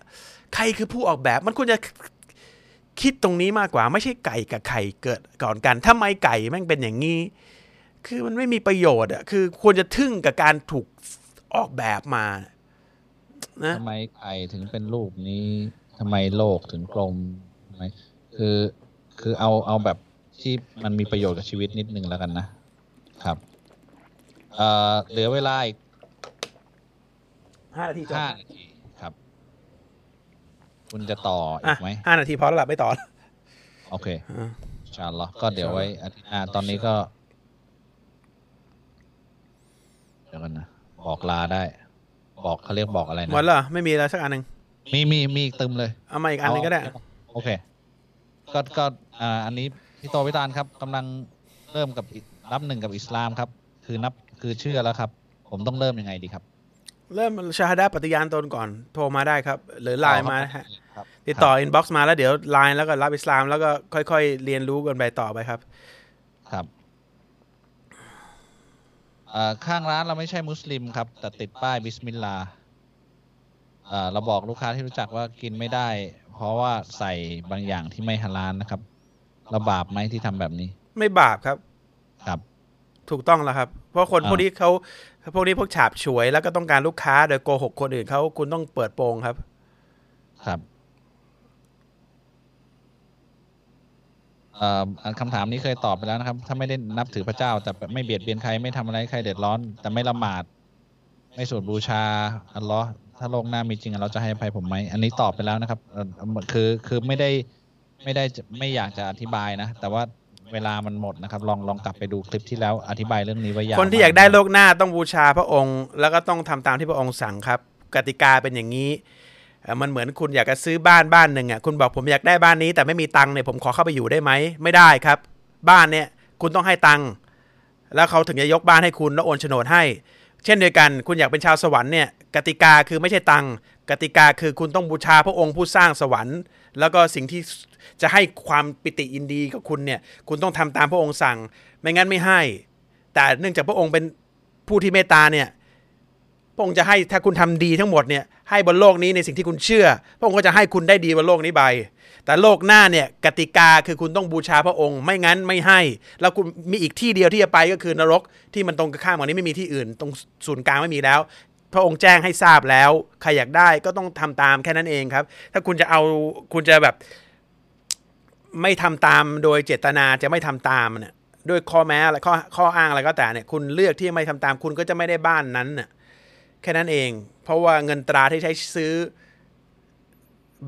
B: ใครคือผู้ออกแบบมันควรจะคิดตรงนี้มากกว่า ไม่ใช่ไก่กับไข่เกิดก่อนกันทำไมไก่แม่งเป็นอย่างนี้ คือมันไม่มีประโยชน์อะคือควรจะทึ่งกับการถูกออกแบบมานะ
C: ทำไมไก่ถึงเป็นรูปนี้ทำไมโลกถึงกลมทำไมคือคือเอาเอาแบบที่มันมีประโยชน์กับชีวิตนิดนึงแล้วกันนะครับเอ่อเหลือเวลาอีก
B: ห้านาทีจบ
C: ห้านาที ครับคุณจะต่ออี
B: อะ
C: กไหม
B: ห้านาทีพอแล้วล่ะไม่ต่อแล้ว
C: โอเค
B: อ่า
C: อินชาอัลลอฮ์ก็เดี๋ยวไว้อาทิตย์หน้าตอนนี้ก็ เดี๋ยวกันนะ บอกลาได้ บอกเขาเรียกบอกอะไรนะ
B: หมดแล้วเหรอไม่มีแล้วสักอันหนึ่ง
C: มีมีมีอีกตึมเลย
B: เอามาอีกอันหนึงก็ได้
C: โอเค ก็ก็อ่าอันนี้พี่โตพิตานครับกำลังเริ่มกับอินับหนึ่งกับอิสลามครับ คือนับคือเชื่อแล้วครับ ผมต้องเริ่มยังไงดีครับ
B: เริ่มชาฮาดะห์ปฏิญาณตนก่อน โทรมาได้ครับ หรือไลน์มา
C: อ๋อ
B: ฮะ
C: ครับ
B: ติดต่อ inbox มาแล้วเดี๋ยวไลน์แล้วก็รับอิสลาม แล้วก็ค่อยๆ เรียนรู้กันไปต่อไปครับ
C: ครับเอ่อข้างร้านเราไม่ใช่มุสลิมครับ แต่ติดป้ายบิสมิลลาห์เอ่อเราบอกลูกค้าที่รู้จักว่ากินไม่ได้ เพราะว่าใส่บางอย่างที่ไม่ฮาลาลนะครับเราบาปไหมที่ทำแบบนี้
B: ไม่บาปครับ
C: ครับ
B: ถูกต้องแล้วครับ เพราะคน
C: อ่า
B: พวกนี้เขาพวกนี้พวกฉาบฉวยแล้วก็ต้องการลูกค้าโดยโกหกคนอื่นเขาคุณต้องเปิดโปงครับ
C: ครับเอ่อ คำถามนี้เคยตอบไปแล้วนะครับ ถ้าไม่ได้นับถือพระเจ้า แต่ไม่เบียดเบียนใครไม่ทำอะไรใครเดือดร้อน แต่ไม่ละหมาด ไม่สวดบูชาอัลลอฮ์ถ้าโลกหน้ามีจริงเราจะให้อภัยผมไหมอันนี้ตอบไปแล้วนะครับคือคือไม่ได้ไม่ได้ไม่อยากจะอธิบายนะ แต่ว่าเวลามันหมดนะครับ ลองลองกลับไปดูคลิปที่แล้วอธิบายเรื่องนี้ไว้ยาว
B: คนที่อยากได้โลกหน้าต้องบูชาพระองค์ แล้วก็ต้องทำตามที่พระองค์สั่งครับ กติกาเป็นอย่างนี้ มันเหมือนคุณอยากจะซื้อบ้านบ้านหนึ่งอะคุณบอกผมอยากได้บ้านนี้ แต่ไม่มีตังค์เนี่ยผมขอเข้าไปอยู่ได้ไหมไม่ได้ครับ บ้านเนี่ยคุณต้องให้ตังค์แล้วเขาถึงจะยกบ้านให้คุณแล้วโอนโฉนดให้ เช่นเดียวกัน คุณอยากเป็นชาวสวรรค์เนี่ยกติกาคือไม่ใช่ตังค์กติกาคือคุณต้องบูชาพระองค์ผู้สร้างสวรรค์ แล้วก็สิ่งที่จะให้ความปิติยินดีกับคุณเนี่ยคุณต้องทำตามพระองค์สั่ง ไม่งั้นไม่ให้ แต่เนื่องจากพระองค์เป็นผู้ที่เมตตาเนี่ย พระองค์จะให้ถ้าคุณทำดีทั้งหมดเนี่ยให้บนโลกนี้ในสิ่งที่คุณเชื่อ พระองค์ก็จะให้คุณได้ดีบนโลกนี้ไปแต่โลกหน้าเนี่ยกติกาคือคุณต้องบูชาพระองค์ ไม่งั้นไม่ให้ แล้วคุณมีอีกที่เดียวที่จะไปก็คือนรก ที่มันตรงข้ามกับนี้ไม่มีที่อื่น ตรงศูนย์กลางไม่มีแล้ว พระองค์แจ้งให้ทราบแล้ว ใครอยากได้ก็ต้องทำตามแค่นั้นเองครับ ถ้าคุณจะเอาคุณจะแบบไม่ทำตามโดยเจตนาจะไม่ทำตามเนี่ยด้วยข้อแม้อะไรข้อข้ออ้างอะไรก็แต่เนี่ยคุณเลือกที่ไม่ทำตามคุณก็จะไม่ได้บ้านนั้นน่ะ แค่นั้นเอง เพราะว่าเงินตราที่ใช้ซื้อ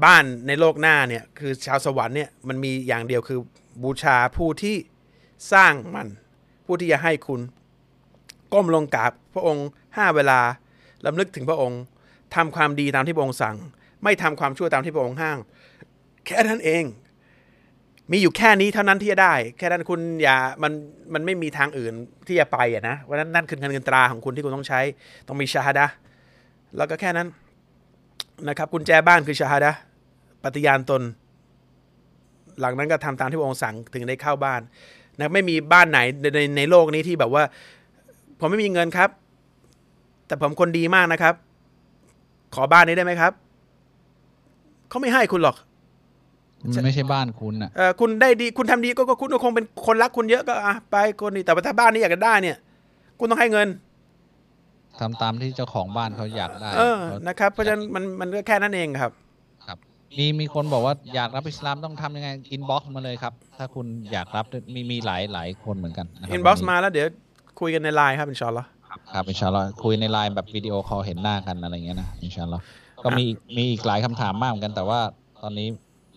B: บ้านในโลกหน้าเนี่ย คือชาวสวรรค์เนี่ยมันมีอย่างเดียวคือบูชาผู้ที่สร้างมัน ผู้ที่จะให้คุณ ก้มลงกราบพระองค์ห้าเวลาลำลึกถึงพระองค์ทำความดีตามที่พระองค์สั่ง ไม่ทำความชั่วตามที่พระองค์ห้ามแค่นั้นเอง มีอยู่แค่นี้เท่านั้นที่จะได้ แค่นั้นคุณอย่ามันมันไม่มีทางอื่นที่จะไปอะนะเพราะฉะนั้นนั่นคือเงินเงินตราของคุณที่คุณต้องใช้ ต้องมีชาฮดะแล้วก็แค่นั้นนะครับกุญแจบ้านคือชาฮดะปฏิญาณตน หลังนั้นก็ทำตามที่พระองค์สั่งถึงได้เข้าบ้านนะไม่มีบ้านไหนในในในโลกนี้ที่แบบว่า ผมไม่มีเงินครับ แต่ผมคนดีมากนะครับ ขอบ้านนี้ได้ไหมครับเขาไม่ให้คุณหรอก
C: มันไม่ใช่บ้านคุณอะ
B: เออคุณได้ดีคุณทำดีก็ก็คุณก็คงเป็นคนรักคุณเยอะก็อะไปคนนี้แต่ว่าถ้าบ้านนี้อยากจะได้เนี่ย คุณต้องให้เงิน
C: ทำตามที่เจ้าของบ้านเขาอยากได้
B: เออ
C: เขา
B: นะครับ เพราะฉะนั้นมันมันก็แค่นั้นเองครับ
C: ครับ มีมีคนบอกว่าอยากรับอิสลามต้องทำยังไง inbox มาเลยครับ ถ้าคุณอยากรับมีมีหลายหลายคนเหมือนกันนะครั
B: บ inbox มาแล้วเดี๋ยวคุยกันในไลน์ครับอินชาอัลลอฮ์
C: ครับอินชาอัลลอฮ์คุยในไลน์แบบ video call เห็นหน้ากันอะไรอย่างเงี้ยนะอินชาอัลลอฮ์ก็มีมีอีกหลายคำถามมากเหมือนกันแต่ว่าตอนนี้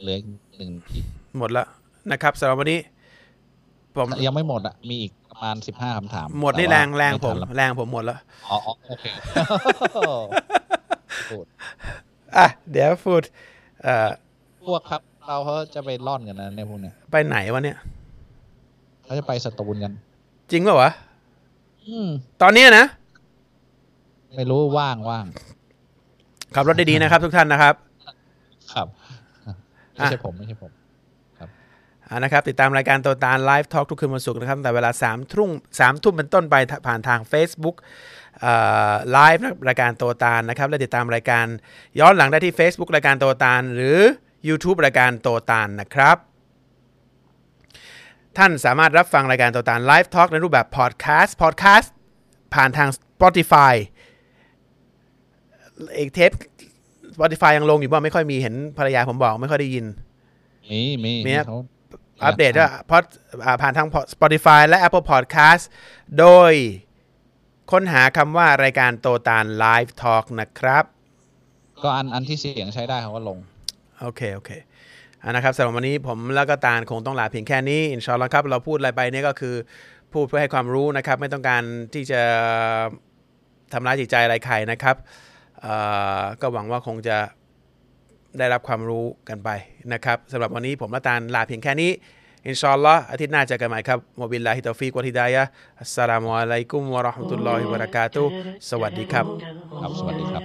C: เหลืออีกหนึ่งอีก
B: หมดละนะครับสำหรับวันนี้ผม
C: ยังไม่หมดอะ มีอีกประมาณสิบห้าคำถาม
B: หมดนี่
C: แต่
B: แร
C: ว่าง
B: แรง
C: ไทัน
B: ผม
C: แล้ว
B: แรงผมหมดแล้ว
C: อ๋ออ๋อโอเคพูด
B: อะเดี๋ยวพูดเอ่อ
C: พวกครับ เราเขาจะไปร่อนกันนะในพวกเนี้ย
B: ไปไหนวะเนี่ย
C: เขาจะไปสตูลกัน
B: จริงเปล่าวะ
C: อืม
B: ตอนเนี้ยนะ
C: ไม่รู้ว่างว่าง
B: ขับรถได้ดีนะครับ ทุกท่านนะครับ
C: ครับ ไม่ใช่ผมไม่ใช่ผม
B: อ่านะครับ ติดตามรายการตัวตาลไลฟ์ทอล์กทุกคืนวันศุกร์นะครับตั้งแต่เวลา3ามทุ่มสามทุ่มเป็นต้นไปผ่านทาง Facebook ไลฟ์รายการตัวตาลนะครับ และติดตามรายการย้อนหลังได้ที่ Facebook รายการตัวตาล หรือ YouTube รายการตัวตาลนะครับท่านสามารถรับฟังรายการตัวตาล Live Talk ในรูปแบบพอดแคสต์พอดแคสต์ผ่านทาง Spotify เอกเทป Spotify ยังลงอยู่บ่าไม่ค่อยมีเห็นภรรยาผมบอกไม่ค่อยได้ยิน
C: มีมี
B: มีครับ
C: เขา
B: อัปเดตว่าพอดอ่าผ่านทาง Spotify และ Apple Podcast โดยค้นหาคำว่ารายการโตตาล Live Talk นะครับ
C: ก็อันอันที่เสียงใช้ได้เขาก็ลง
B: โอเค โอเคอะนะครับสำหรับวันนี้ผมแล้วก็ตาลคงต้องลาเพียงแค่นี้ อินชาอัลลอฮ์ครับ เราพูดอะไรไปเนี่ยก็คือพูดเพื่อให้ความรู้นะครับ ไม่ต้องการที่จะทำร้ายจิตใจอะไรใครนะครับเอ่อ ก็หวังว่าคงจะได้รับความรู้กันไปนะครับสำหรับวันนี้ผมละตาลลาเพียงแค่นี้ อินชอัลลออาทิตย์หน้าเจอกันใหม่ครับมบิลลาฮิตอฟีกวะฮิดายะอัสลามุอะลัยกุมวะราะห์มะตุลลอฮิวะบะเรากาตุสวัสดีครับ
C: ครับสวัสดีครับ